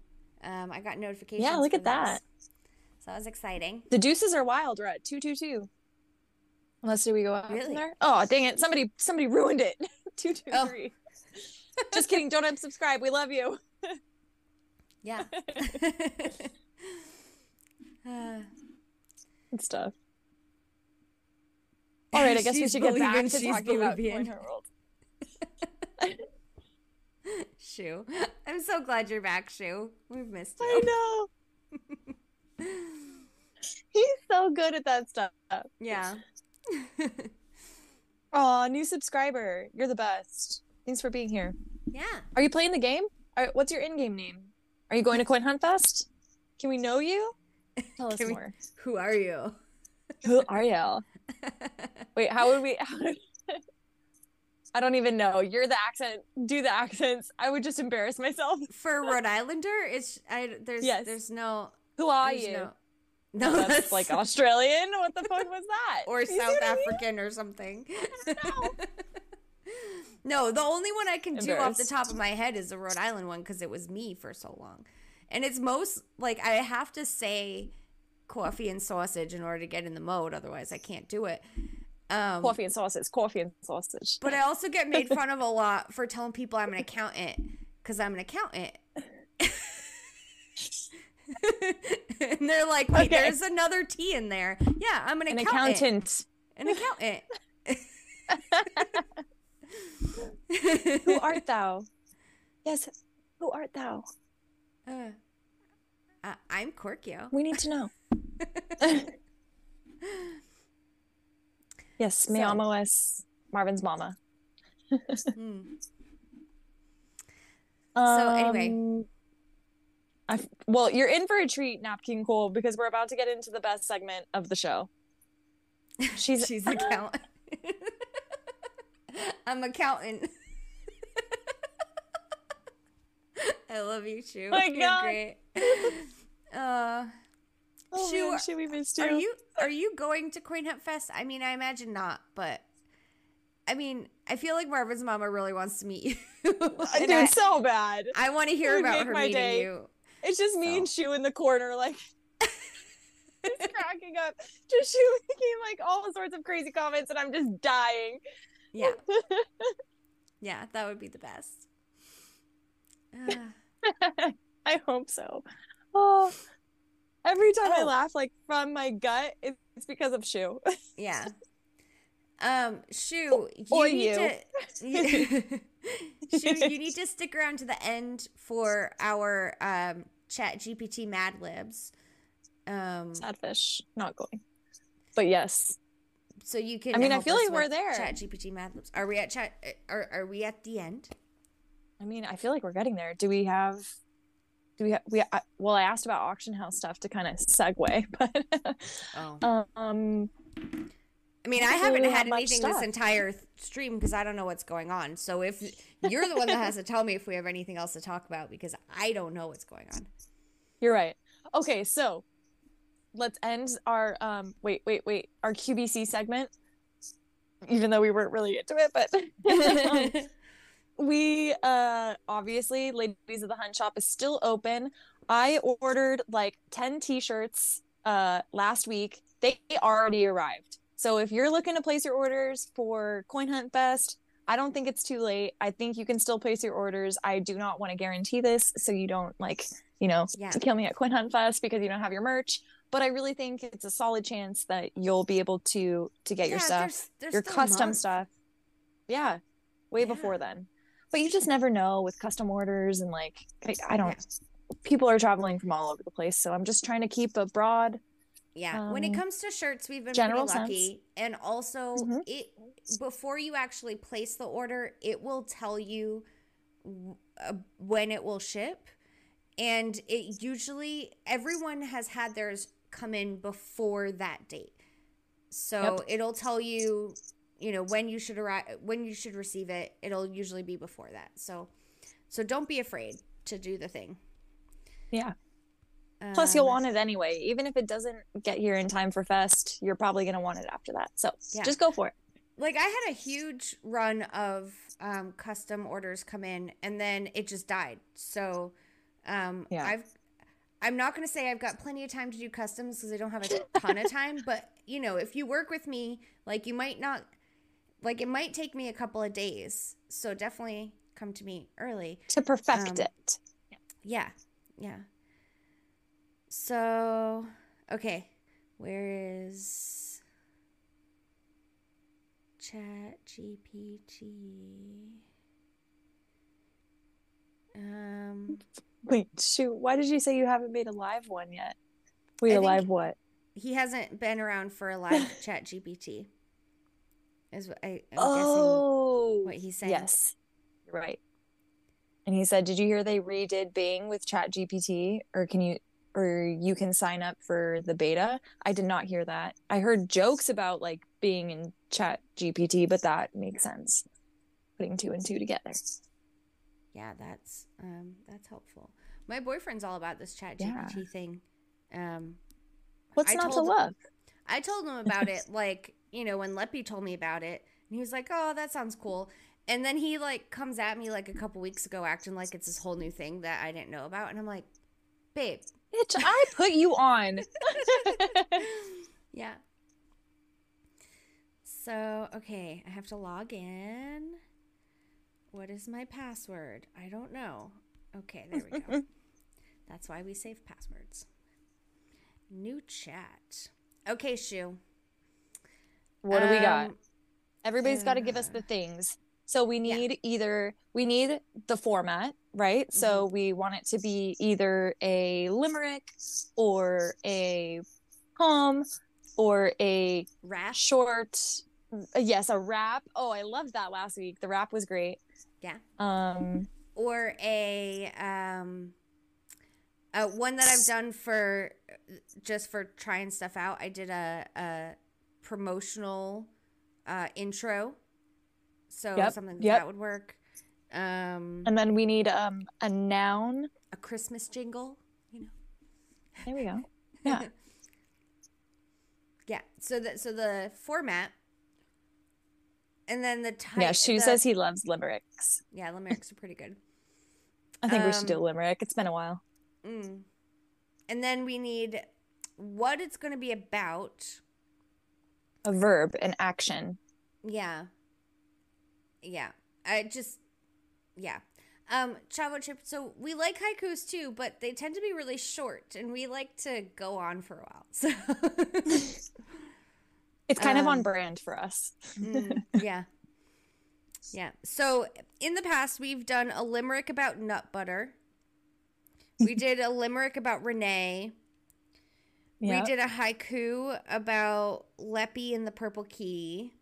Um, I got notifications. Yeah, look at that. So that was exciting. The deuces are wild. We're at two two two. Unless do we go out Really? there? Oh dang it! Somebody somebody ruined it. two two Oh. three. Just kidding. Don't unsubscribe. We love you. Yeah. uh, and stuff. All right, I guess we should get back to talking about Bolivian. Her World. Shu, I'm so glad you're back, Shu. We've missed you. I know. He's so good at that stuff. Yeah. Aw, new subscriber. You're the best. Thanks for being here. yeah. Are you playing the game? Are, what's your in-game name? Are you going to Coin Hunt Fest? Can we know you? Tell us we- more. Who are you? Who are you? Wait, how would we? How would, I don't even know. You're the accent. Do the accents. I would just embarrass myself. For Rhode Islander, it's I there's Yes. there's no Who are there's you? no no that's, that's like Australian. What the fuck was that? or You South what I mean? African or something. no, the only one I can do off the top of my head is the Rhode Island one because it was me for so long, and it's most like I have to say coffee and sausage in order to get in the mode. Otherwise, I can't do it. Um, Coffee and sausage. Coffee and sausage. But I also get made fun of a lot for telling people I'm an accountant because I'm an accountant. and they're like, wait, Okay. there's another T in there. Yeah, I'm an, An accountant. accountant. An accountant. Who art thou? Yes. Who art thou? Uh, uh, I'm Korkio. We need to know. yes, So- amo es Marvin's mama. Hmm. So, anyway. Um, I f- well, you're in for a treat, Napkin Cool, because we're about to get into the best segment of the show. She's She's an accountant. I'm accountant. I love you, Shu. My You're God. great. Uh, oh, Shu, man, should we missed you? Are you are you going to Coin Hunt Fest? I mean, I imagine not, but I mean, I feel like Marvin's mama really wants to meet you. Uh, Dude, I, so bad. I want to hear about her meeting day. you. It's just me So. and Shu in the corner, like just cracking up. Just Shu making like all sorts of crazy comments, and I'm just dying. Yeah, yeah, that would be the best. Uh, I hope so. Oh, every time I Oh. laugh, like from my gut, it's because of Shu. yeah. Um, Shu, you Or need you. to. You, Shu, you need to stick around to the end for our um Chat GPT Mad Libs. Um, Sadfish, not going. But yes, so you can. I mean, I feel like we're there. Chat GPT Mad Libs. Are we at chat? Are are we at the end? I mean, I feel like we're getting there. Do we have? Do we? have? we? I, well, I asked about auction house stuff to kind of segue, but Oh. um, I mean, I don't think we haven't really had anything this entire stream because I don't know what's going on. So if you're the one that has to tell me if we have anything else to talk about because I don't know what's going on. You're right. Okay, so let's end our um wait wait wait our QBC segment. Even though we weren't really into it, but we uh obviously ladies of the hunt shop is still open i ordered like 10 t-shirts uh last week they already arrived so if you're looking to place your orders for coin hunt fest i don't think it's too late. I think you can still place your orders. I do not want to guarantee this so you don't like you know Yeah. kill me at coin hunt fest because you don't have your merch but i really think it's a solid chance that you'll be able to to get your stuff there's- there's your custom stuff. Yeah way Yeah. before then. But you just never know with custom orders and like I, I don't people are traveling from all over the place so i'm just trying to keep a broad Yeah, when it Um, comes to shirts, we've been pretty lucky, and also Mhm. it before you actually place the order, it will tell you uh, when it will ship, and it usually everyone has had theirs come in before that date, so Yep. it'll tell you, you know, when you should arrive, when you should receive it. It'll usually be before that, so so don't be afraid to do the thing. yeah plus you'll Um, want it anyway even if it doesn't get here in time for fest you're probably going to want it after that so Yeah. just go for it like I had a huge run of um, custom orders come in, and then it just died. So, um, Yeah. I've I'm not going to say I've got plenty of time to do customs because I don't have a ton of time. But you know, if you work with me, like you might not, like it might take me a couple of days. So definitely come to me early. to perfect Um, it Yeah, yeah. So okay, where is Chat GPT? Um, wait shoot why did you say you haven't made a live one yet wait a live what he hasn't been around for a live Chat GPT. Is what I, I'm oh what he's saying. yes you're right and he said did you hear they redid bing with chat gpt or can you or you can sign up for the beta i did not hear that i heard jokes about like Bing in chat gpt but that makes sense putting two and two together. Yeah, that's um that's helpful. My boyfriend's all about this Chat Yeah. GPT thing. Um, what's I not to told- love I told him about it, like, you know, when Leppy told me about it, and he was like, oh, that sounds cool. And then he, like, comes at me, like, a couple weeks ago, acting like it's this whole new thing that I didn't know about. And I'm like, babe. bitch i put you on yeah. So, okay, I have to log in. What is my password? I don't know. Okay, there we go. That's why we save passwords. New chat. Okay, Shu. what do we got Um, everybody's got to give us uh, the things so we yeah. need either we need the format right so we want it to be either a limerick or a poem or a Rap. short uh, yes a rap oh i loved that last week the rap was great Yeah. um or a um uh, one that I've done for just for trying stuff out. I did a, a promotional uh, intro, so Yep, something yep. that would work. Um, and then we need um a noun a Christmas jingle, you know. there we go yeah Yeah. So the so the format, and then the type. yeah shu the- says he loves limericks Yeah, limericks are pretty good. i think we should do a Um, limerick it's been a while Mm. And then we need what it's going to be about. a verb an action Yeah. Yeah. I just yeah. Um Chavo Chip, so we like haikus too, but they tend to be really short and we like to go on for a while. So it's kind of on Um, brand for us Mm, yeah. Yeah. So in the past we've done a limerick about nut butter. We did a limerick about Renee. Yeah. We did a haiku about Leppy and the Purple Key.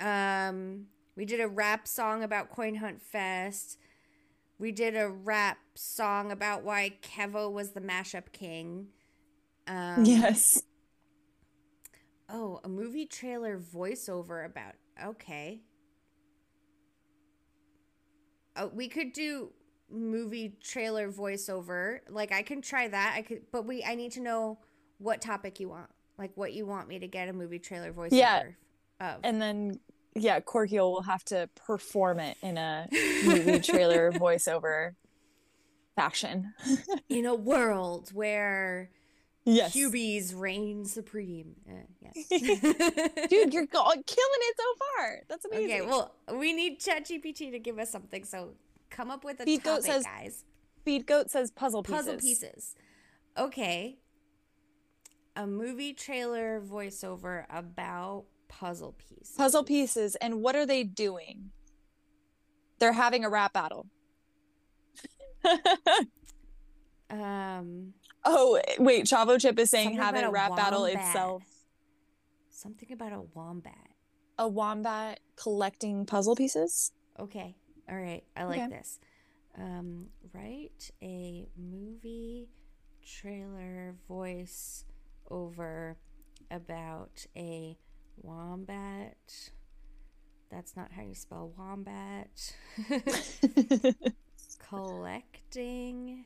Um, we did a rap song about Coin Hunt Fest. We did a rap song about why Kevo was the mashup king. Um, yes Oh, a movie trailer voiceover about. Okay. Oh, we could do movie trailer voiceover. Like I can try that. I could, but we. I need to know what topic you want, like what you want me to get a movie trailer voiceover Yeah. of. And then yeah, Korkio will have to perform it in a movie trailer voiceover fashion. in a world where Yes. Cubies reign supreme. Uh, yes. Dude, you're go- killing it so far. That's amazing. okay, well, we need ChatGPT to give us something. So come up with a topic, says guys. Speed Goat says puzzle pieces. Puzzle pieces. Okay. A movie trailer voiceover about puzzle pieces. Puzzle pieces. And what are they doing? They're having a rap battle. Um, oh, wait. Chavo Chip is saying having a rap battle itself. something about a wombat. A wombat collecting puzzle pieces. Okay. All right. I like Okay. this. Um, write a movie trailer voice over about a wombat. That's not how you spell wombat. Collecting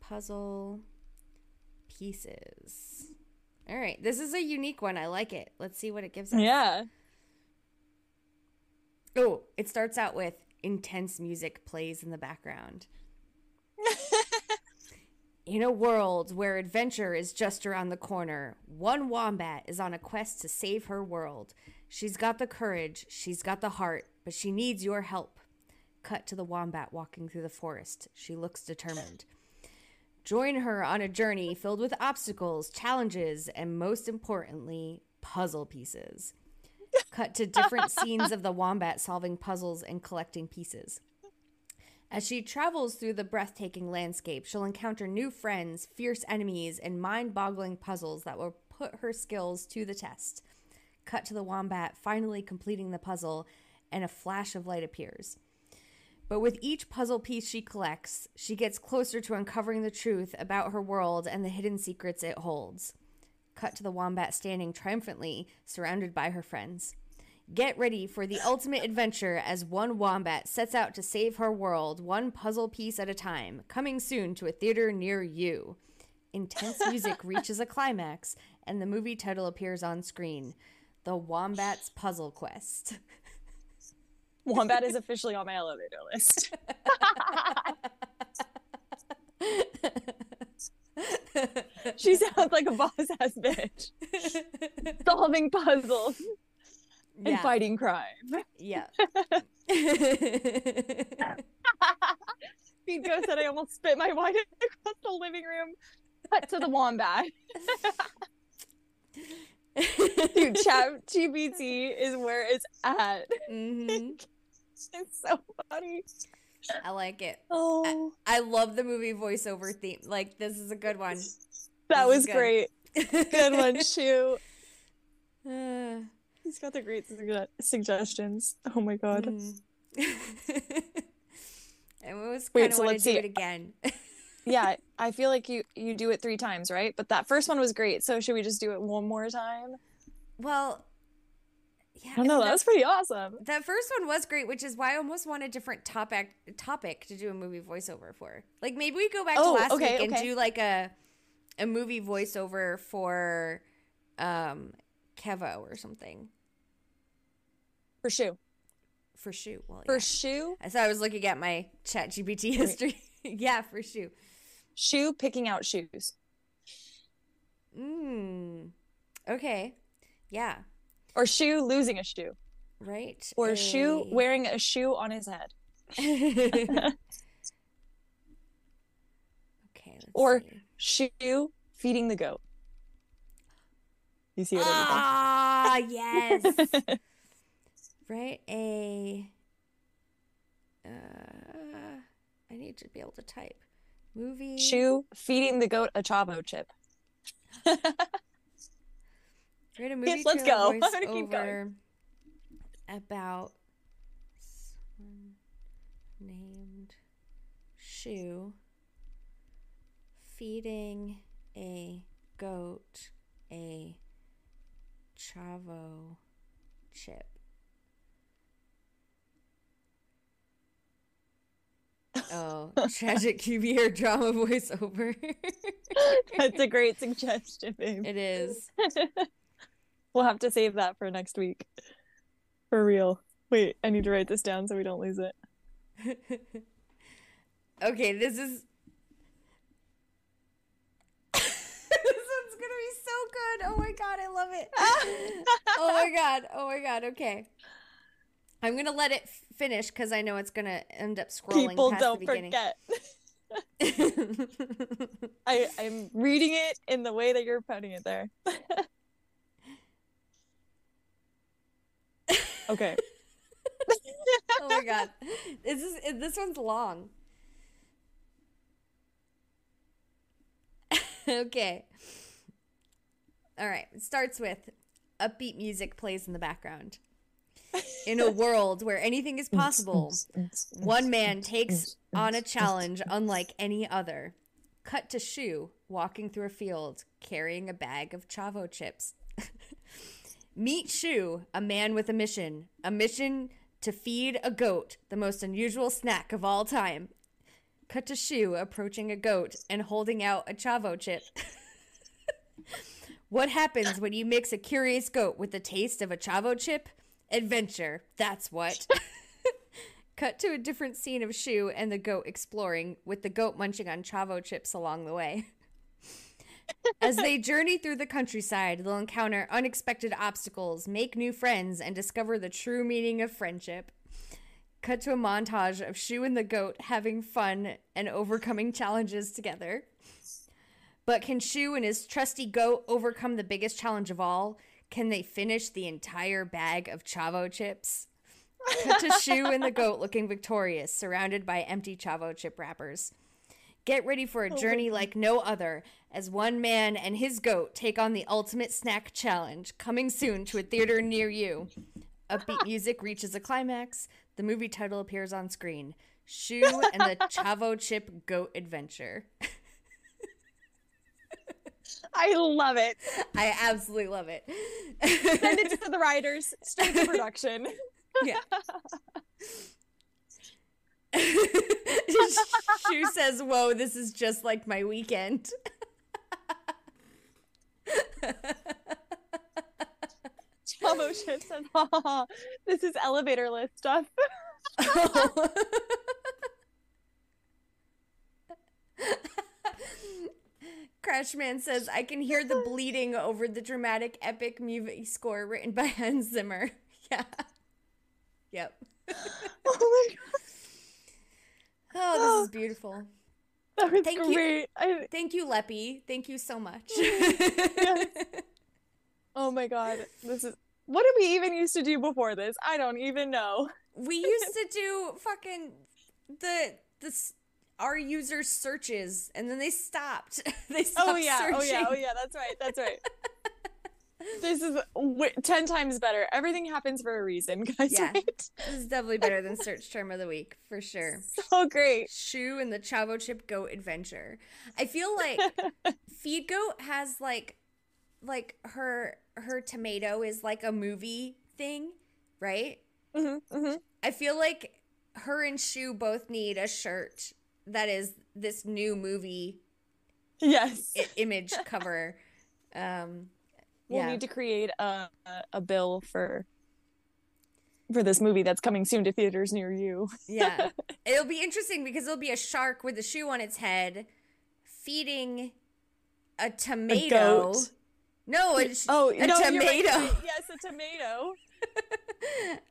puzzle pieces. All right. This is a unique one. I like it. Let's see what it gives us. yeah. Oh, it starts out with intense music plays in the background. In a world where adventure is just around the corner, one wombat is on a quest to save her world. She's got the courage, she's got the heart, but she needs your help. Cut to the wombat walking through the forest. She looks determined. Join her on a journey filled with obstacles, challenges, and most importantly, puzzle pieces. Cut to different scenes of the wombat solving puzzles and collecting pieces. As she travels through the breathtaking landscape, she'll encounter new friends, fierce enemies, and mind boggling puzzles that will put her skills to the test. Cut to the wombat finally completing the puzzle, and a flash of light appears. But with each puzzle piece she collects, she gets closer to uncovering the truth about her world and the hidden secrets it holds. Cut to the wombat standing triumphantly, surrounded by her friends. Get ready for the ultimate adventure as one wombat sets out to save her world, one puzzle piece at a time. Coming soon to a theater near you. Intense music reaches a climax, and the movie title appears on screen The Wombat's Puzzle Quest. Wombat is officially on my elevator list. she sounds like a boss ass bitch. Solving puzzles and Yeah. fighting crime. Yeah. Speed Ghost said I almost spit my wine across the living room. Cut to the wombat. Dude, chat GPT is where it's at. Mm-hmm. It's so funny. I like it. Oh, I love the movie voiceover theme. Like, this is a good one. that this was great. Good one, Shu. He's got the great sugge- suggestions. Oh my god. mm. I Wait, kind of so want to let's do see. it again. Yeah, I feel like you you do it three times, right? But that first one was great. So should we just do it one more time? well, yeah. I don't know. that- That was pretty awesome. That first one was great, which is why I almost want a different topic topic to do a movie voiceover for. Like maybe we go back Oh, to last okay, week and okay. do like a a movie voiceover for um Kevo or something For Shu. for shoot. Well, For yeah. I thought I was looking at my Chat GPT history. yeah, for shoe. Shu picking out shoes. Mm. Okay. Yeah. Or Shu losing a shoe. Right. Or A- wearing a shoe on his head. okay. Or- see. Shu feeding the goat. You see what I Ah, yes. right. A. Uh, I need to be able to type. Movie. Shu feeding the goat a chavo chip. Write a movie Yes, let's go. I'm gonna keep going. About someone named Shu feeding a goat a chavo chip. Oh, tragic QBR drama voiceover. That's a great suggestion, babe. it is. We'll have to save that for next week. For real. Wait, I need to write this down so we don't lose it. okay, this is. this one's gonna be so good. Oh my god, I love it. oh my god. Oh my god. Okay. I'm gonna let it finish because I know it's gonna end up scrolling People past don't the beginning. forget. I, I'm reading it in the way that you're putting it there. okay. oh my god, this is this one's long. okay. All right. It starts with upbeat music plays in the background. In a world where anything is possible, one man takes on a challenge unlike any other. Cut to Shu walking through a field carrying a bag of Chavo chips. Meet Shu, a man with a mission. A mission to feed a goat, the most unusual snack of all time. Cut to Shu approaching a goat and holding out a Chavo chip. what happens when you mix a curious goat with the taste of a Chavo chip? Adventure, that's what. Cut to a different scene of Shu and the goat exploring, with the goat munching on Chavo chips along the way. As they journey through the countryside, they'll encounter unexpected obstacles, make new friends, and discover the true meaning of friendship. Cut to a montage of Shu and the goat having fun and overcoming challenges together. But can Shu and his trusty goat overcome the biggest challenge of all? Can they finish the entire bag of Chavo chips? Cut to Shu and the goat looking victorious, surrounded by empty Chavo chip wrappers. Get ready for a oh journey like no other as one man and his goat take on the ultimate snack challenge, coming soon to a theater near you. Upbeat music reaches a climax. The movie title appears on screen Shu and the Chavo Chip Goat Adventure. I love it. I absolutely love it. Send it to the writers, Start the production. yeah. Shu says, Whoa, this is just like my weekend. Chavo chips and ha This is elevator list stuff. Crashman says, I can hear the bleeding over the dramatic epic movie score written by Hans Zimmer. Yeah. Yep. oh my god. Oh, this is beautiful. That was Thank you. I, Thank you, Leppy. Thank you so much. oh my god. This is what did we even used to do before this? I don't even know. we used to do fucking the the our users searches and then they stopped. they stopped Oh yeah, searching. oh yeah, oh yeah. That's right. That's right. this is w- ten times better. Everything happens for a reason, guys. Yeah. Right? This is definitely better than search term of the week for sure. So great. Shu and the Chavo Chip Goat Adventure. I feel like Feed Goat has like like her her tomato is like a movie thing, right? hmm hmm I feel like her and Shu both need a shirt that is this new movie Yes. I- image cover. Um we'll yeah. need to create a, a a bill for for this movie that's coming soon to theaters near you. Yeah. It'll be interesting because it'll be a shark with a shoe on its head feeding a tomato. goat. no, a, sh- Oh a no, tomato. right. Yes, a tomato.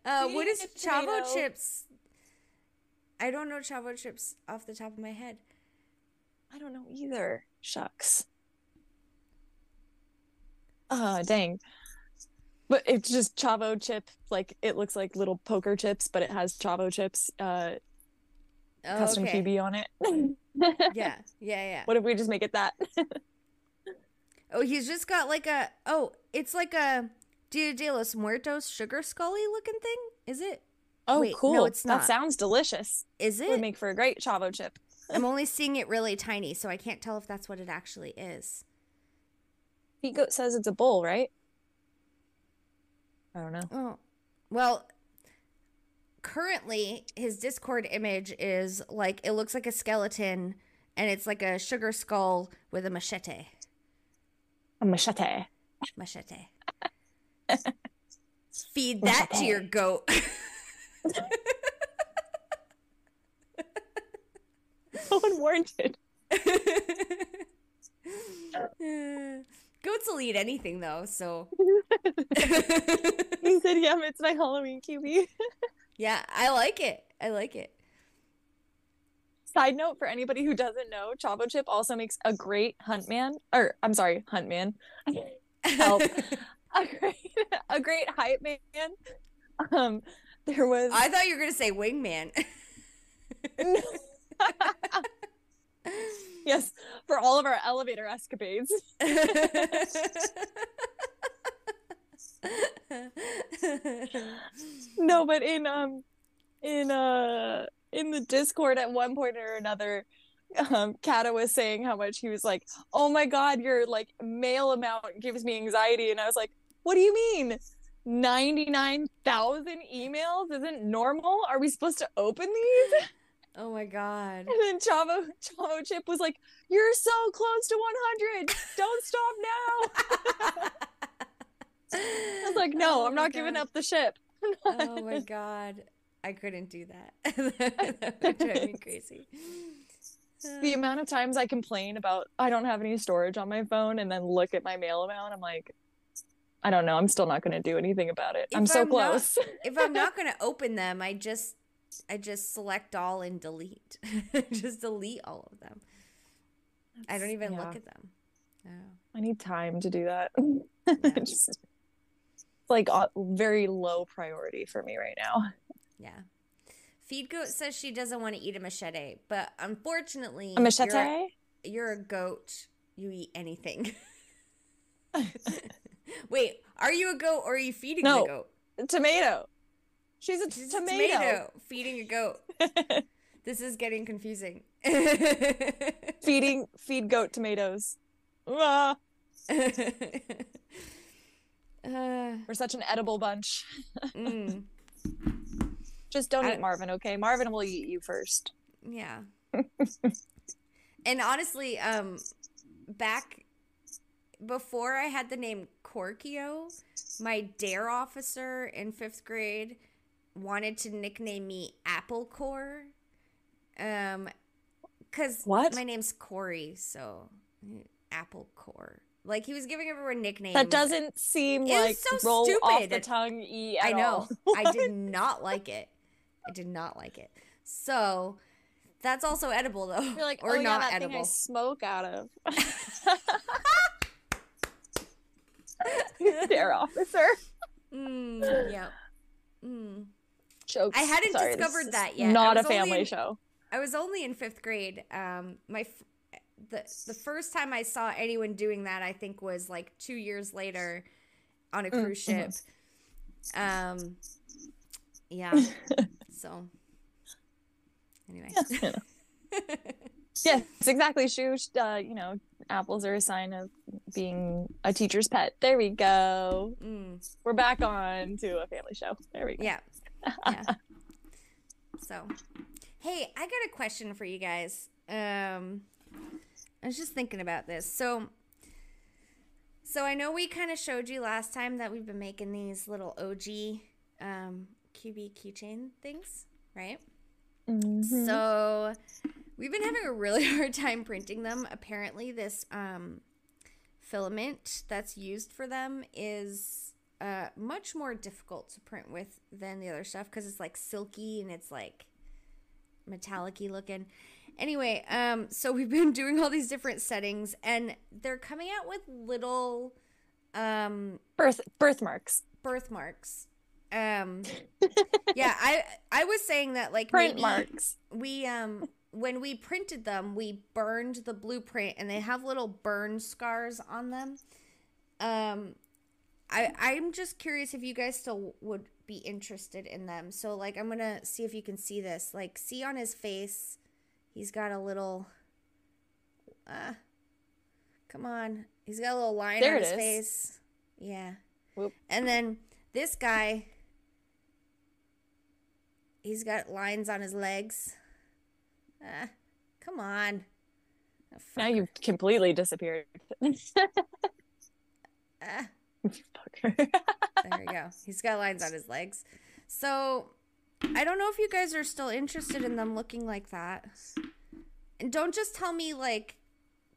Uh, what is chavo tomato. chips? I don't know chavo chips off the top of my head. I don't know either. Shucks. Ah, dang. But it's just chavo chip. Like it looks like little poker chips, but it has chavo chips, uh, Oh, custom okay. QB on it. Yeah, yeah, yeah. What if we just make it that? Oh, he's just got like a. Oh, it's like a Dia de los Muertos sugar scully looking thing. Is it? Oh, Wait, no, cool. it's That not. sounds delicious. Is It would make for a great chavo chip. I'm only seeing it really tiny, so I can't tell if that's what it actually is. Pete Goat says it's a bowl, right? I don't know. Oh, well, currently his Discord image is like it looks like a skeleton and it's like a sugar skull with a machete. A machete. Machete. Feed that to your goat. No one warranted. Goats will eat anything though, so He said, "Yum, it's my Halloween QB." yeah, I like it. I like it. Side note for anybody who doesn't know, Chavo Chip also makes a great huntman, or I'm sorry, huntman. Help. a great, a great hype man. Um, there was I thought you were gonna say wingman. yes for all of our elevator escapades. no, but in um, in uh, in the Discord at one point or another, um, Kata was saying how much he was like, "Oh my god, your like mail amount gives me anxiety," and I was like, "What do you mean?" 99,000 emails isn't normal? Are we supposed to open these? oh my god. And then Chavo Chavo Chip was like, "You're so close to 100. Don't stop now." I was like, "No, Oh I'm not giving up the ship." Oh my god. I couldn't do that. that would drive me crazy. the amount of times I complain about I don't have any storage on my phone and then look at my mail amount, I'm like, I don't know. I'm still not going to do anything about it. I'm so I'm not- close. if I'm not gonna open them, I just I just select all and delete. just delete all of them. I don't even Yeah. look at them. Oh. I need time to do that. Yeah. Just- it's like a very low priority for me right now. Yeah. Feed goat says she doesn't want to eat a machete, but unfortunately, A machete? You're a, you're a goat. You eat anything. Wait, are you a goat or are you feeding No. the goat? tomato. She's a She's a tomato. feeding a goat. This is getting confusing. Feeding feed goat tomatoes. Uh, we're such an edible bunch. mm, Just don't I- eat Marvin, okay? Marvin will eat you first. yeah. and honestly, um, back before I had the name Korkio, my dare officer in fifth grade wanted to nickname me Apple Core. Um, cause What? my name's Corey, so Apple Core. Like he was giving everyone nicknames. That doesn't seem It like so roll off stupid. the tongue e I know. I did not like it. I did not like it. So that's also edible though, You're like, or oh not yeah, that edible. thing I smoke out of. Dare officer. Mm, yeah. Mm. Jokes. I hadn't Sorry, discovered that yet. Not a family in- show. I was only in fifth grade. Um, my f- the the first time I saw anyone doing that, I think, was like two years later on a cruise ship. Um, yeah. so anyway, Yes, exactly. Shu, uh, you know, apples are a sign of being a teacher's pet. There we go. mm, We're back on to a family show. There we go. yeah, yeah. So, hey, I got a question for you guys. Um, I was just thinking about this. So, so I know we kind of showed you last time that we've been making these little OG um, QB keychain things, right? Mhm. So we've been having a really hard time printing them. Apparently, this um, filament that's used for them is uh, much more difficult to print with than the other stuff because it's like silky and it's like metallic-y looking. Anyway, um, so we've been doing all these different settings and they're coming out with little um Birth birthmarks. birthmarks. Um yeah, I I was saying that like Print marks. we um when we printed them, we burned the blueprint and they have little burn scars on them. Um I I'm just curious if you guys still would be interested in them. So like I'm going to see if you can see this. Like see on his face, he's got a little uh Come on. He's got a little line There on his is. face. Yeah. Whoop. And then this guy he's got lines on his legs. Uh, come on. Oh, Now you've completely disappeared. Fucker. There you go. He's got lines on his legs. So I don't know if you guys are still interested in them looking like that. And don't just tell me like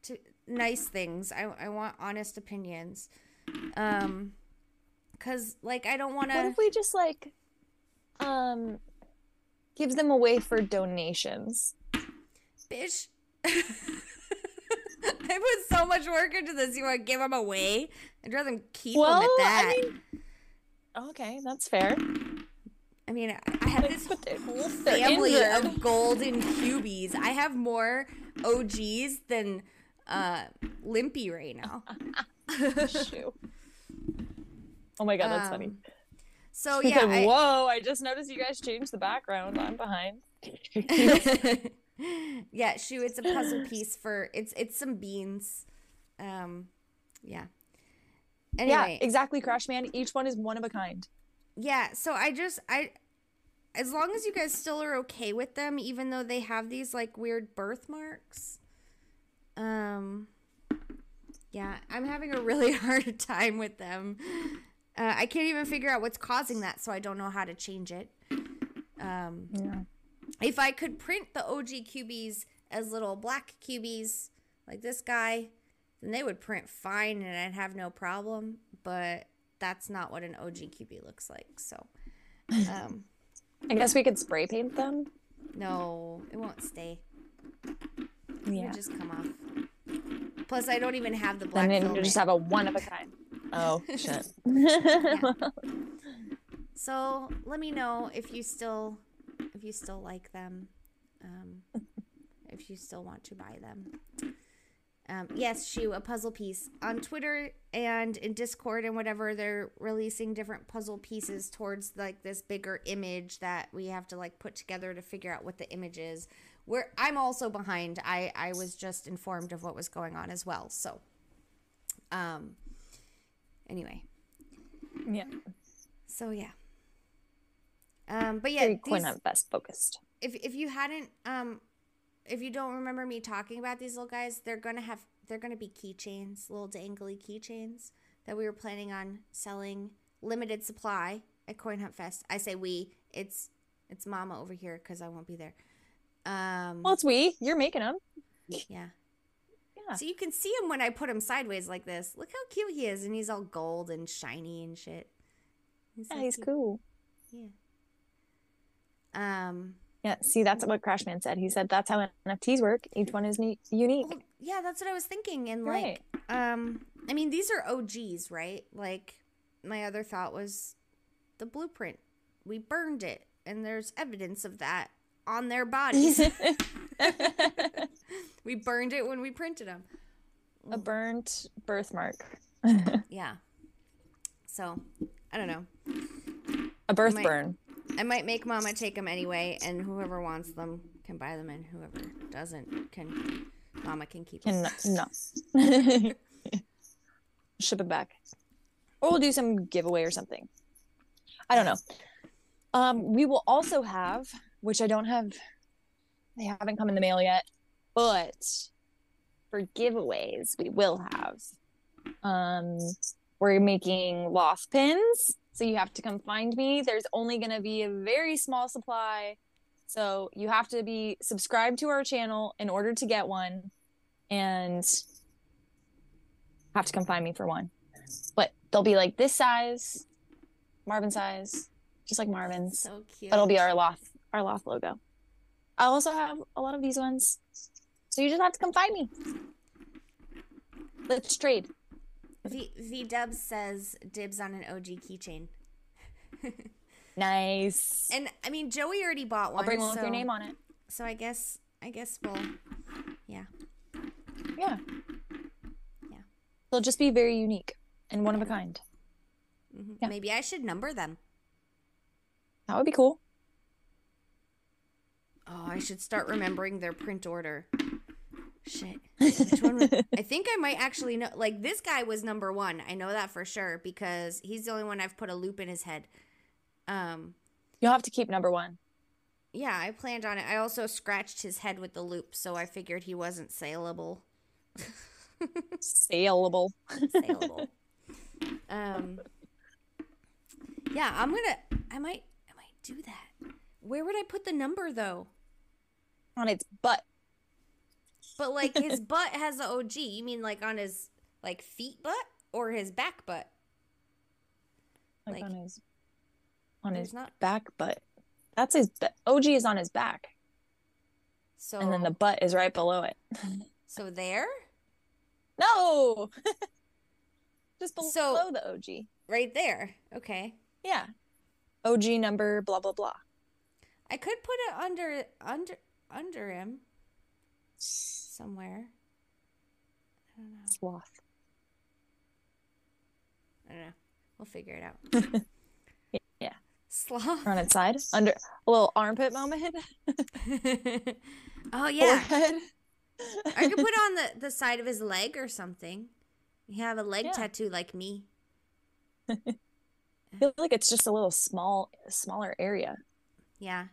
to, nice things. I I want honest opinions. Um cuz like I don't want to. what if we just like um give them away for donations? Bitch. I put so much work into this. You want to give them away? I'd rather them keep them Well, at I that. mean- Okay, that's fair. I mean, I I have this whole family of golden cubies. I have more OGs than uh, Limpy right now. Oh my god, that's funny. Um, So yeah, I, Whoa, I just noticed you guys changed the background. I'm behind. Yeah, Shu. It's a puzzle piece for it's it's some beans. Um, yeah. Anyway, Yeah, exactly, Crash Man. Each one is one of a kind. Yeah, so I just I as long as you guys still are okay with them even though they have these like weird birthmarks. Um yeah, I'm having a really hard time with them. Uh, I can't even figure out what's causing that, so I don't know how to change it. Um, Yeah. If I could print the OG cubies as little black cubies like this guy, then they would print fine and I'd have no problem. But that's not what an OG QB looks like. So, um, I guess we could spray paint them. no, it won't stay. Yeah. It Yeah. would just come off. Plus, I don't even have the black then you just have a one of a kind. Oh shit. So let me know if you still if you still like them, um, if you still want to buy them. Um, yes, Shu a puzzle piece on Twitter and in Discord and whatever. They're releasing different puzzle pieces towards like this bigger image that we have to like put together to figure out what the image is. Where I'm also behind. I I was just informed of what was going on as well. So, um, anyway, yeah. so yeah. Um, but yeah, these- up best focused. if if you hadn't um if you don't remember me talking about these little guys, they're gonna have they're gonna be keychains, little dangly keychains that we were planning on selling limited supply at Coin Hunt Fest. I say we, it's it's Mama over here because I won't be there. Um, Well, it's we. You're making them. yeah. Yeah. So you can see him when I put him sideways like this. Look how cute he is, and he's all gold and shiny and shit. He's so Yeah, he's cute. cool. Yeah. Um. Yeah. See, that's what Crashman said. He said that's how NFTs work. Each one is ne- unique. Well, yeah, that's what I was thinking. And Right. like, um, I mean, these are OGs, right? Like, my other thought was the blueprint. We burned it, and there's evidence of that on their bodies. we burned it when we printed them. a burnt birthmark. Yeah. So, I don't know. A birth Might- burn. I might make Mama take them anyway, and whoever wants them can buy them, and whoever doesn't can. Mama can keep them. Can no. Ship it back. Or we'll do some giveaway or something. I don't know. Um, we will also have, which I don't have, they haven't come in the mail yet, but for giveaways, we will have. Um, we're making LotH pins, so you have to come find me. There's only going to be a very small supply, so you have to be subscribed to our channel in order to get one, and have to come find me for one. But they'll be like this size, Marvin size, just like Marvin's. So cute. But it'll be our LotH, our LotH logo. I also have a lot of these ones, so you just have to come find me. Let's trade. V V Dubs says dibs on an OG keychain. Nice. And I mean, Joey already bought one. I'll bring one so, with your name on it. So I guess I guess we'll yeah. Yeah. Yeah. They'll just be very unique and one of a kind. Mhm. Yeah. Maybe I should number them. That would be cool. Oh, I should start remembering their print order. Shit. Which one was, I think I might actually know. Like this guy was number one. I know that for sure because he's the only one I've put a loop in his head. Um. You'll have to keep number one. Yeah, I planned on it. I also scratched his head with the loop, so I figured he wasn't saleable. Saleable. saleable. um Yeah, I'm going to I might I might do that. Where would I put the number though? On its butt. But like his butt has the OG. You mean like on his like feet butt or his back butt? Like, Like, on his on his not- back butt. That's his OG is on his back. So And then the butt is right below it. so there? No. Just below So- the OG. Right there. Okay. Yeah. OG number blah blah blah. I could put it under under under him somewhere. I don't know. Sloth. I don't know. We'll figure it out. Yeah. Sloth. On its side. Under a little armpit moment. oh yeah. Forehead. I could put it on the, the side of his leg or something. You have a leg Yeah. tattoo like me. I feel like it's just a little small smaller area. Yeah.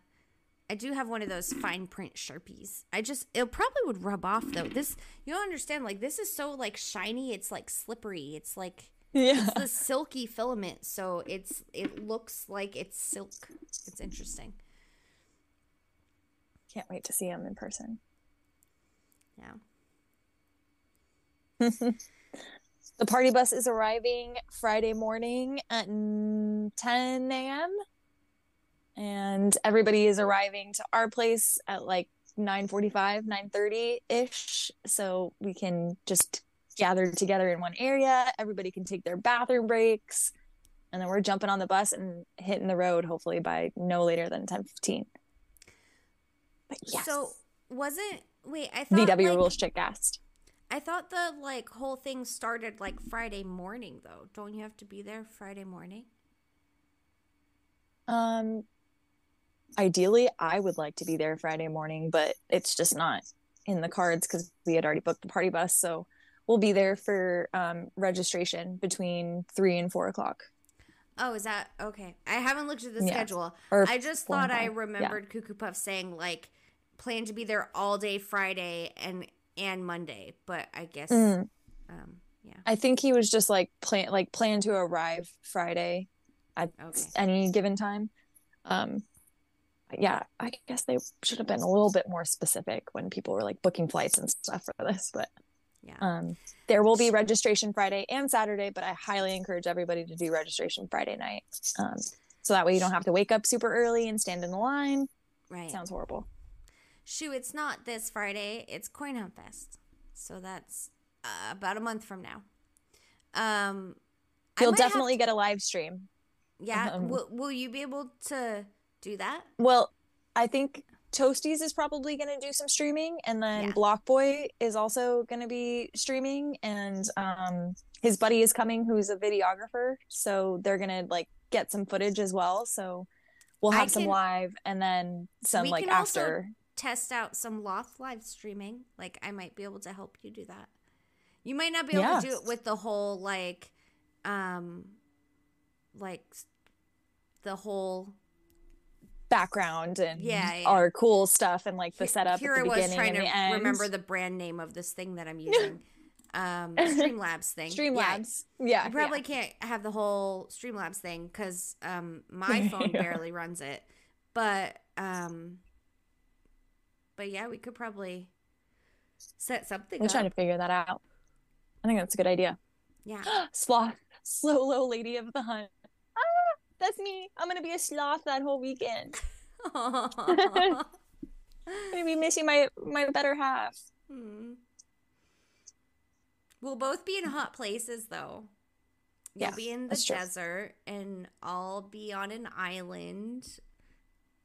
I do have one of those fine print sharpies. I just it probably would rub off though. This you don't understand, like this is so like shiny, it's like slippery. It's like Yeah. it's the silky filament, so it's it looks like it's silk. It's interesting. Can't wait to see him in person. Yeah. The party bus is arriving Friday morning at mm, 10 a.m. And everybody is arriving to our place at like 9:45, 9:30 ish, so we can just gather together in one area. Everybody can take their bathroom breaks, and then we're jumping on the bus and hitting the road hopefully by no later than 10:15. But yes, So wasn't wait, I thought VW like, rules chick gassed. I thought the like whole thing started like Friday morning though. Don't you have to be there Friday morning? Um, ideally, I would like to be there Friday morning, but it's just not in the cards because we had already booked the party bus. So we'll be there for um, registration between three and four o'clock. Oh, is that okay? I haven't looked at the Yeah. schedule. Or I just thought I five. Yeah. remembered Cuckoo Puff saying like plan to be there all day Friday and and Monday, but I guess Mm, um yeah. I think he was just like plan like plan to arrive Friday at Okay. any given time. Um, yeah, I guess they should have been a little bit more specific when people were like booking flights and stuff for this, but Yeah. Um, there will be registration Friday and Saturday, but I highly encourage everybody to do registration Friday night. Um, so that way you don't have to wake up super early and stand in the line. right. Sounds horrible. Shu, it's not this Friday. It's Coin Hunt Fest. So that's uh, about a month from now. Um You'll definitely get a live stream. Yeah. Um, will, will you be able to do that? Well, I think Toasties is probably going to do some streaming, and then Yeah. Block Boy is also going to be streaming, and um, his buddy is coming, who's a videographer. So they're going to like get some footage as well. So we'll I have some can- live, and then some like after. Test out some LotH live streaming. Like I might be able to help you do that. You might not be able to do it with the whole like um like the whole background and Yeah, yeah. our cool stuff and like the setup Here at the I was beginning trying and to remember the brand name of this thing that I'm using. um, Streamlabs thing. Streamlabs. Yeah, You probably can't have the whole Streamlabs thing because um, my phone Yeah. barely runs it. But um, but yeah, we could probably set something We're up. trying to figure that out. I think that's a good idea. yeah. sloth, solo lady of the hunt. That's me. I'm gonna be a sloth that whole weekend. I'm gonna be missing my my better half. Hmm. We'll both be in hot places though. You'll Yeah, be in the that's true. desert and I'll be on an island.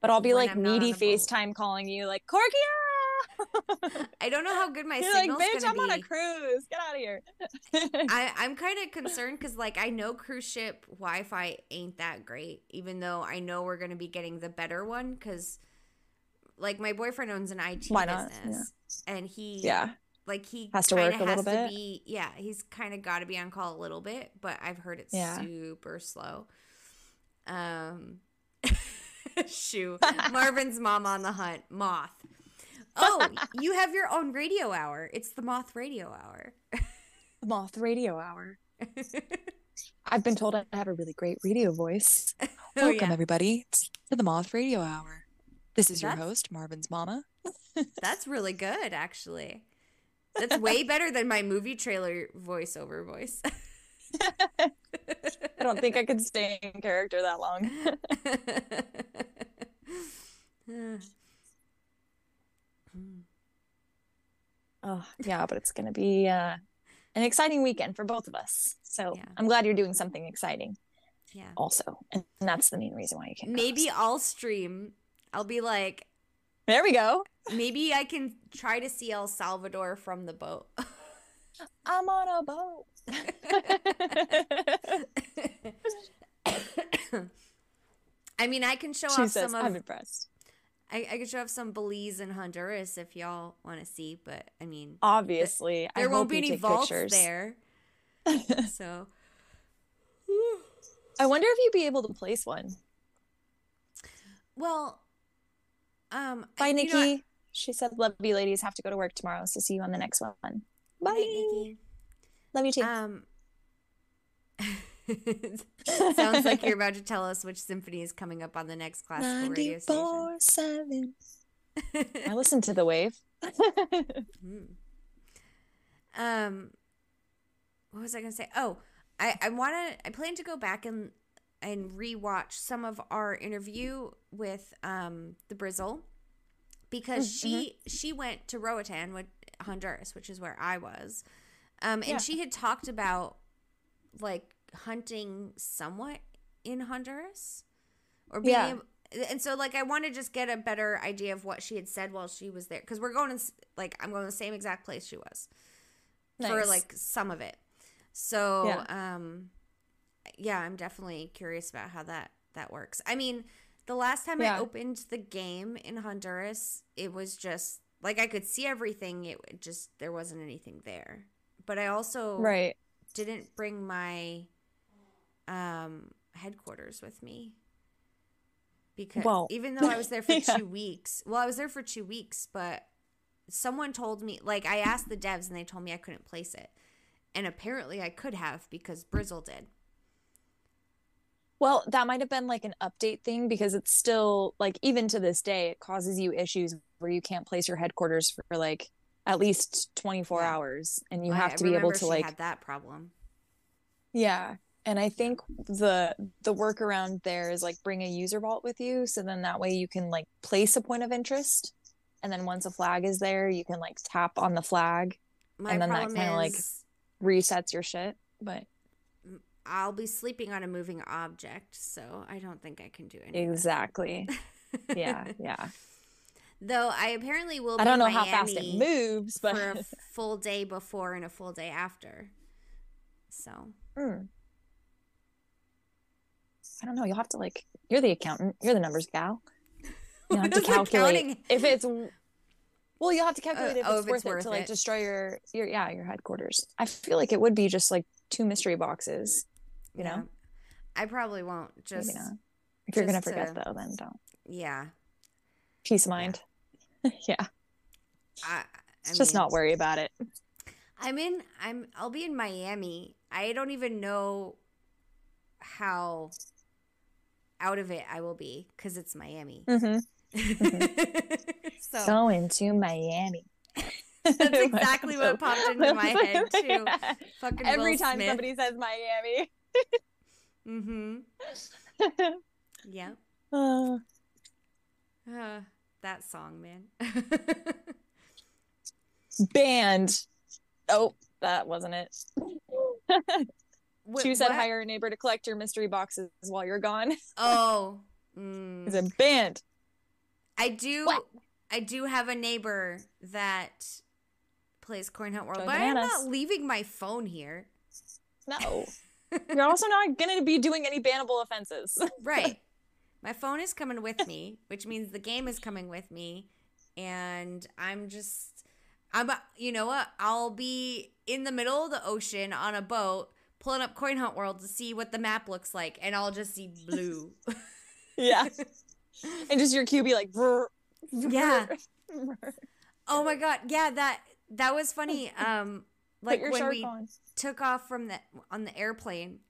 But I'll be like I'm not on needy. FaceTime calling you like Korkio. I don't know how good my You're like, signal's bitch, gonna I'm be. on a cruise. Get out of here. I, I'm kind of concerned because, like, I know cruise ship Wi Fi ain't that great, even though I know we're going to be getting the better one because, like, my boyfriend owns an IT Why not? business and he, yeah. like, he Has to work a little bit. Be, yeah, he's kind of got to be on call a little bit, but I've heard it's Yeah. super slow. Um, Shu. Marvin's mom on the hunt. Moth. Oh, you have your own radio hour. It's the Moth Radio Hour. Moth Radio Hour. I've been told I have a really great radio voice. Oh, Welcome, yeah. everybody, to the Moth Radio Hour. This is your host, Marvin's Mama. That's really good, actually. That's way better than my movie trailer voiceover voice. I don't think I could stay in character that long. Oh, yeah, but it's going to be uh, an exciting weekend for both of us. So Yeah. I'm glad you're doing something exciting yeah. also. And that's the main reason why you can. Maybe I'll stream. I'll be like, There we go. maybe I can try to see El Salvador from the boat. I'm on a boat. I mean, I can show she off says, some I'm of. impressed. I, I can show off some Belize and Honduras if y'all want to see, but I mean, Obviously, I there won't be any vaults pictures. there. so, I wonder if you'd be able to place one. well, um, Bye, you know Nikki. She said, "Love you, ladies. Have to go to work tomorrow, so see you on the next one." Bye. Nikki. Love you too. Um, sounds like you're about to tell us which symphony is coming up on the next classical radio station. I listen to the wave. Hmm. Um, what was I gonna say? Oh, I I want to. I plan to go back and and rewatch some of our interview with um the Brizzle because Mm, she she went to Roatan with Honduras, which is where I was, um, and Yeah. she had talked about like hunting somewhat in Honduras or being Yeah. able, and so like I want to just get a better idea of what she had said while she was there because we're going to like I'm going to the same exact place she was for like some of it. So um yeah, I'm definitely curious about how that that works. I mean, the last time I opened the game in Honduras, it was just like I could see everything. It it just there wasn't anything there. But I also right. didn't bring my um headquarters with me because Well, even though I was there for yeah. two weeks, well, I was there for two weeks, but someone told me, like, I asked the devs and they told me I couldn't place it, and apparently I could have because Brizzle did. Well, that might have been like an update thing because it's still like even to this day it causes you issues where you can't place your headquarters for like at least 24 Yeah. hours and you I- have I to be able to like had that problem. yeah. And I think the the workaround there is like bring a user vault with you so then that way you can like place a point of interest and then once a flag is there you can like tap on the flag My And then that kinda, like, resets your shit. But I'll be sleeping on a moving object, so I don't think I can do anything. exactly. yeah, yeah. Though I apparently will. Be I don't know in how fast it moves, but for a full day before and a full day after. So Mm. I don't know. You'll have to like. You're the accountant. You're the numbers gal. You have to calculate if it's. Well, you'll have to uh, calculate if, oh, it's if it's worth it worth to like destroy your your yeah your headquarters. I feel like it would be just like two mystery boxes. You yeah. know, I probably won't. Just. If you're gonna forget to- though, then don't. yeah. Peace of mind. Yeah, I, I just not worry about it. I'm in. I'm. I'll be in Miami. I don't even know how out of it I will be because it's Miami. hmm so Going to Miami. that's exactly what popped into my head too. Fucking Every Will time Smith. somebody says Miami. Mm-hmm. Yeah. Uh, Uh, that song, man. band. Oh, that wasn't it. Wh- She said what? hire a neighbor to collect your mystery boxes while you're gone. Oh. mm. He said band. I do. What? I do have a neighbor that plays Coin Hunt World, Go but I'm not leaving my phone here. No. You're also not going to be doing any bannable offenses. Right. my phone is coming with me, which means the game is coming with me, and I'm just. I'm. You know what? I'll be in the middle of the ocean on a boat. Pulling up Coin Hunt World to see what the map looks like, and I'll just see blue. yeah. and just your QB like brr, Yeah. brr. Oh my god, yeah, that that was funny. Um, like when we on. took off from the on the airplane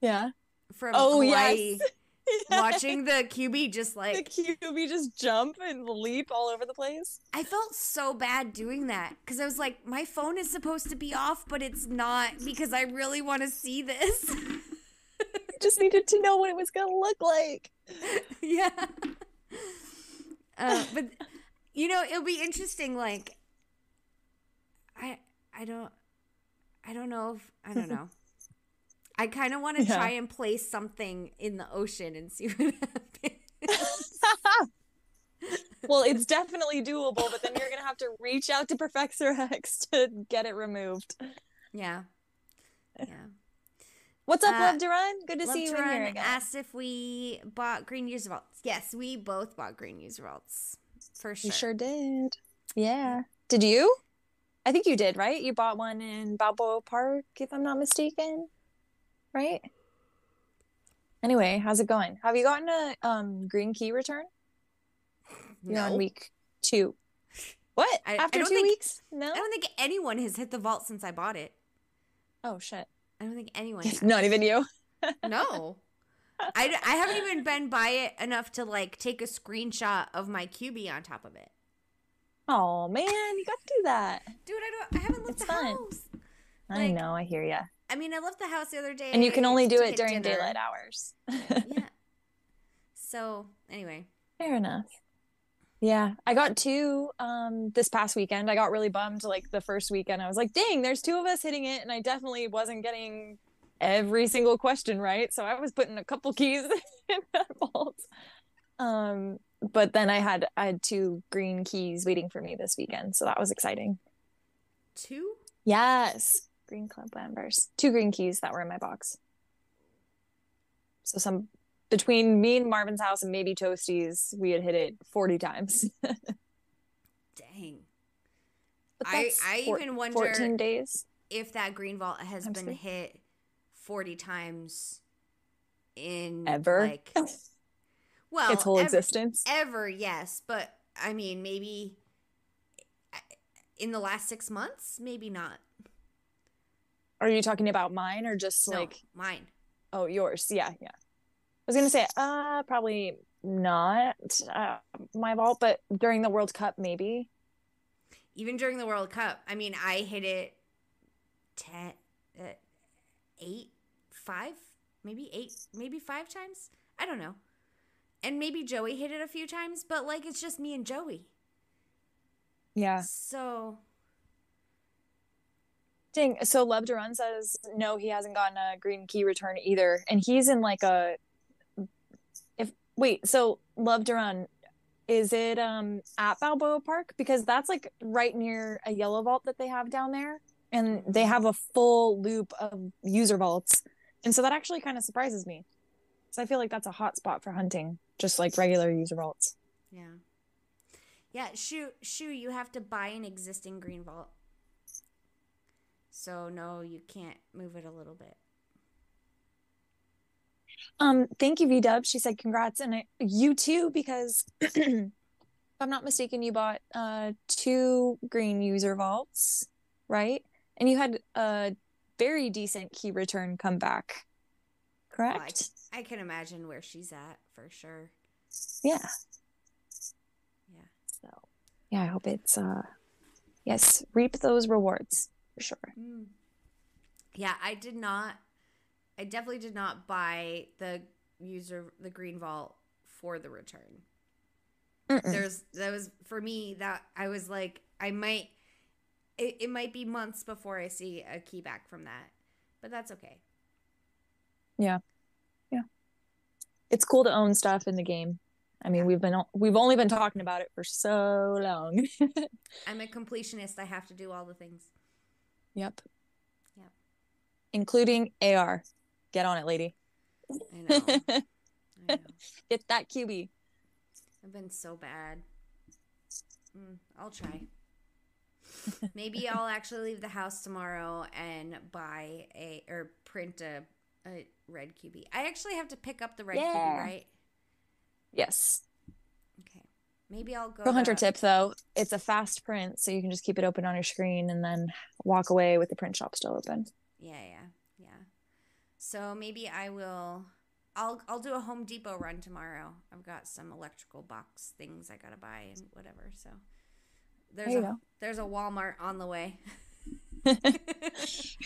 Yeah. from Oh, Hawaii, yes. watching the QB just like the QB just jump and leap all over the place. I felt so bad doing that because I was like, my phone is supposed to be off, but it's not because I really want to see this. Just needed to know what it was gonna look like. yeah. Uh, but you know, it'll be interesting. Like, I I don't I don't know if I don't know. I kind of want to Yeah. try and place something in the ocean and see what happens. well, it's definitely doable, but then you're gonna have to reach out to Professor X to get it removed. yeah. Yeah. What's up, Uh, Love Duran? Good to Love see you to in here again. asked if we bought green user vaults. Yes, we both bought green user vaults for sure. You sure did. Yeah. Did you? I think you did, right? You bought one in Balboa Park, if I'm not mistaken. Right? Anyway, how's it going? Have you gotten a um green key return? You're on week two. What? I- I After don't two think- weeks? No? I don't think anyone has hit the vault since I bought it. Oh shit. I don't think anyone. has. Not even you. No. I, I haven't even been by it enough to like take a screenshot of my QB on top of it. Oh man, you got to do that. Dude, I don't I haven't left It's the fun. house. I Like, know, I hear ya. I mean, I left the house the other day. And you can only do it during dinner. daylight hours. Yeah. So, anyway. Fair enough. Yeah, I got two um this past weekend. I got really bummed like the first weekend. I was like, "Dang, there's two of us hitting it." And I definitely wasn't getting every single question right. So I was putting a couple keys in that vault. Um but then I had I had two green keys waiting for me this weekend. So that was exciting. Two? Yes. Green club members. Two green keys that were in my box. So some between me and Marvin's house and maybe Toasties, we had hit it 40 times. Dang. I- I four- even wonder- 14 days. If that green vault has Times been three. hit 40 times in Ever. like well, its whole ever, existence. ever, yes, but I mean maybe uh, in the last 6 months, maybe not. Are you talking about mine or just No, like mine. oh yours? Yeah, yeah. I was gonna say uh probably not uh, my vault, but during the World Cup maybe. even during the World Cup. I mean, I hit it ten, uh, eight, five, maybe eight, maybe five times. I don't know. And maybe Joey hit it a few times, but like it's just me and Joey. Yeah. So Dang. So Love Run says no, he hasn't gotten a green key return either, and he's in like a. If wait, so Love Run, is it um at Balboa Park because that's like right near a yellow vault that they have down there, and they have a full loop of user vaults, and so that actually kind of surprises me, because I feel like that's a hot spot for hunting, just like regular user vaults. yeah, yeah. Shoe, shoe. You have to buy an existing green vault. So no, you can't move it a little bit. Um, thank you, V Dub. She said congrats, and I, you too, because if I'm not mistaken, you bought uh two green user vaults, right? And you had a very decent key return come back, Well, I, correct? I can imagine where she's at for sure. Yeah. Yeah. So, yeah, I hope it's uh, yes, reap those rewards for sure. Mm. Yeah, I did not. I definitely did not buy the user the green vault for the return. Mm-mm. There's that was for me that I was like I might it, it might be months before I see a key back from that. But that's okay. Yeah, yeah, it's cool to own stuff in the game. I mean, we've been we've only been talking about it for so long. I'm a completionist. I have to do all the things. Yep. Yep. Including AR. Get on it, lady. I know. I know. Get that QB. I've been so bad. Mm, I'll try. Maybe I'll actually leave the house tomorrow and buy a or print a, a red QB. I actually have to pick up the red QB, right? Yes. Maybe I'll go. Pro hunter tip though, it's a fast print, so you can just keep it open on your screen and then walk away with the print shop still open. Yeah, yeah, yeah. So maybe I will. I'll I'll do a Home Depot run tomorrow. I've got some electrical box things I gotta buy and whatever. So there's There a go. there's a Walmart on the way. I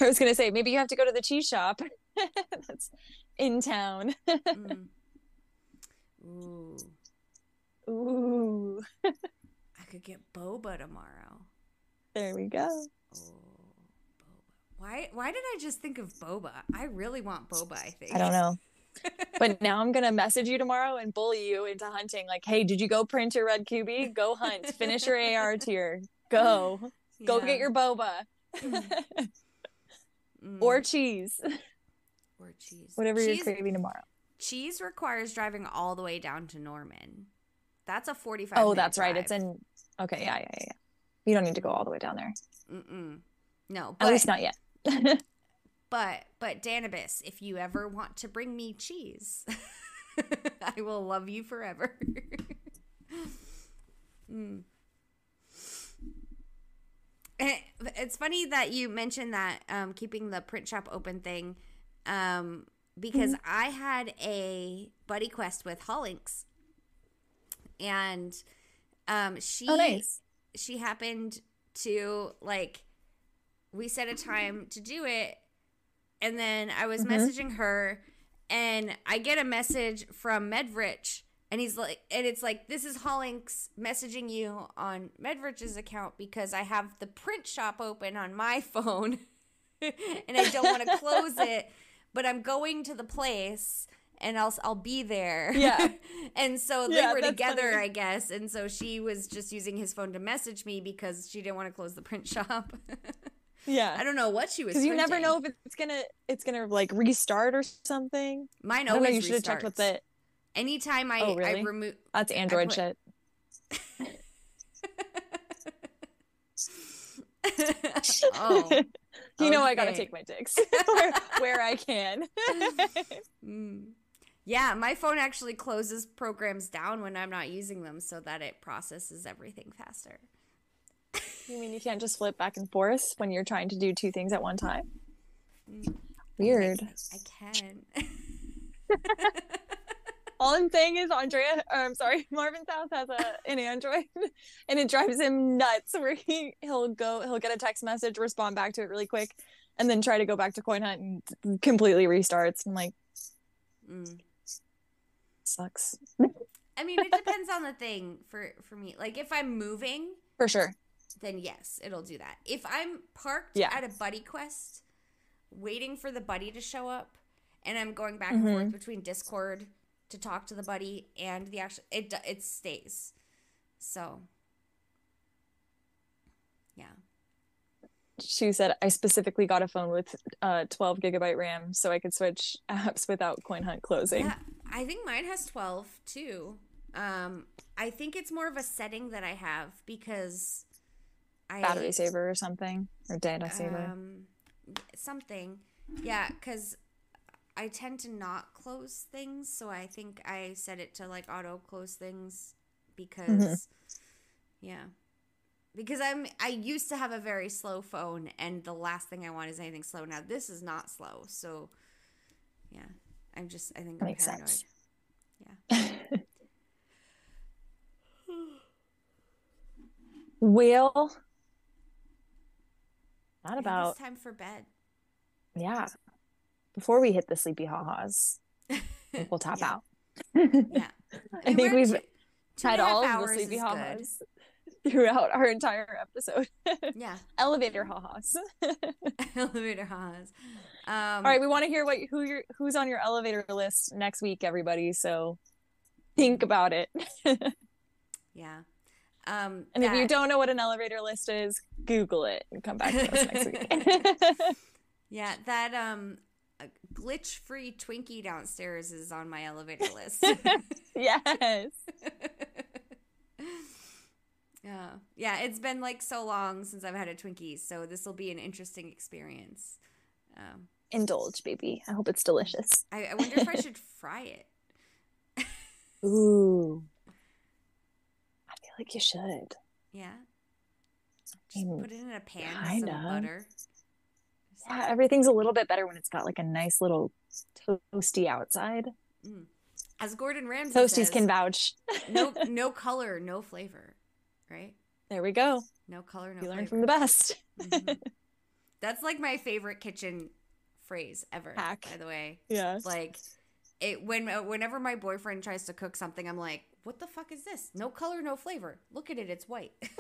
was gonna say maybe you have to go to the cheese shop that's in town. Mm. Ooh, Ooh, I could get boba tomorrow. there we go. Oh, boba. Why why did I just think of boba? I really want boba. I think I don't know. But now I'm gonna message you tomorrow and bully you into hunting. Like, hey, did you go print your red QB? Go hunt. Finish your AR tier. Go. Go get your boba. Mm. or cheese. or cheese. Whatever you're craving tomorrow. cheese requires driving all the way down to Norman. That's a forty-five. Oh, minute that's right. It's in okay, yeah, yeah, yeah. You don't need to go all the way down there. Mm-mm. No, At least not yet. but but Danibus, if you ever want to bring me cheese, I will love you forever. mm. Eh, It's funny that you mentioned that um, keeping the print shop open thing, um, because Mm-hmm. I had a buddy quest with Hollinks, and um, she oh nice. she happened to like we set a time to do it and then i was Mhm. messaging her and i get a message from medrich and he's like and it's like this is hollinks messaging you on medrich's account because i have the print shop open on my phone and i don't want to close it but i'm going to the place and I'll I'll be there. Yeah. and so they were together, funny. I guess. And so she was just using his phone to message me because she didn't want to close the print shop. Yeah. I don't know what she was. Because you never know if it's gonna it's gonna like restart or something. Mine I don't know. always You should have checked with it. Anytime I Oh, I remove. That's Android put- shit. oh. you know I gotta take my dicks where, where I can. Mm. Yeah, my phone actually closes programs down when I'm not using them so that it processes everything faster. you mean you can't just flip back and forth when you're trying to do two things at one time? Mm. Weird. I, I can. All I'm saying is Andrea, or I'm sorry, Marvin South has a an Android, and it drives him nuts. Where he he'll go, he'll get a text message, respond back to it really quick, and then try to go back to Coin Hunt and completely restarts. I'm like, Mm. Sucks I mean, it depends on the thing for for me. Like if I'm moving, for sure. then yes, it'll do that. If I'm parked Yeah. at a buddy quest, waiting for the buddy to show up, and I'm going back and Mhm. forth between Discord to talk to the buddy and the actual, it it stays. So, yeah. She said, I specifically got a phone with uh 12 gigabyte RAM so I could switch apps without Coin Hunt closing. Yeah, I think mine has 12 too. Um, I think it's more of a setting that I have because I Battery saver or something, or data saver. Um, something. Yeah, because I tend to not close things, so I think I set it to like auto close things because, Mm-hmm. yeah, because I'm I used to have a very slow phone, and the last thing I want is anything slow. Now this is not slow, so yeah, I'm just I think I'm Makes paranoid. sense. Will not about it's time for bed. yeah. Before we hit the sleepy ha-has, we'll tap Yeah. out. Yeah, I think we've two- two had all of the sleepy is ha-has throughout our entire episode. Yeah, Elevator ha-has. elevator ha-has. Um, all right, we want to hear what who you're who's on your elevator list next week, everybody. So think about it. Yeah. Um, And if you don't know what an elevator list is, Google it and come back to us next week. yeah, that um, glitch free Twinkie downstairs is on my elevator list. yes. Yeah, yeah, it's been like so long since I've had a Twinkie, so this will be an interesting experience. Um, Indulge, baby. I hope it's delicious. I, I wonder if I should fry it. Ooh. I feel like you should. Yeah. I mean, Put it in a pan with kinda. some butter. Yeah, everything's a little bit better when it's got like a nice little toasty outside. As Gordon Ramsay Toasties says, can vouch. no no color, no flavor. Right? There we go. No color, no you flavor. learn from the best. Mhm. That's like my favorite kitchen phrase ever. Hack. By the way, yeah. like it when uh, whenever my boyfriend tries to cook something, I'm like, "What the fuck is this? No color, no flavor. Look at it, it's white."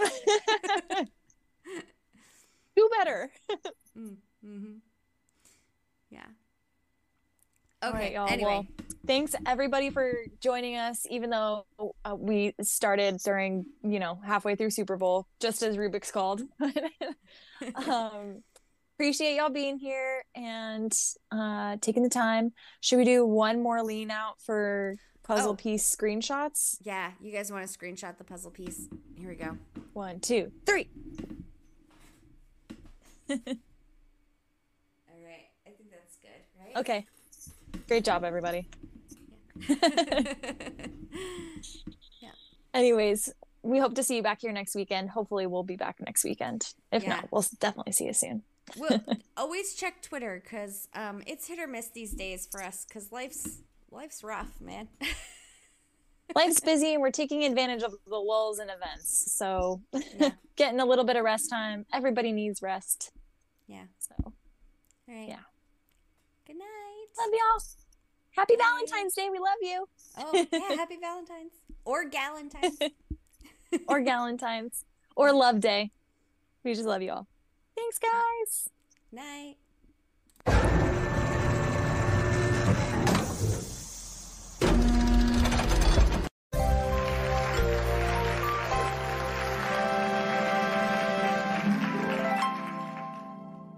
Do better. mm-hmm. Yeah. All Okay. right, y'all. anyway, Well, thanks everybody for joining us, even though uh, we started during, you know, halfway through Super Bowl, just as Rubik's called. um, appreciate y'all being here and uh, taking the time. Should we do one more lean out for puzzle Oh. piece screenshots? yeah, you guys want to screenshot the puzzle piece? Here we go. One, two, three. All right. I think that's good, right? Okay. Great job, everybody. Yeah. Anyways, we hope to see you back here next weekend. Hopefully, we'll be back next weekend. If Yeah. not, we'll definitely see you soon. well, always check Twitter because um, it's hit or miss these days for us because life's life's rough, man. Life's busy and we're taking advantage of the lulls and events. So, Yeah. getting a little bit of rest time. Everybody needs rest. yeah. So, All right. Yeah. Good night. love y'all. Happy Valentine's Day. We love you. Oh yeah, happy Valentine's or Galentine's. Or Galentine's. Or Love Day. We just love you all. Thanks, guys. night.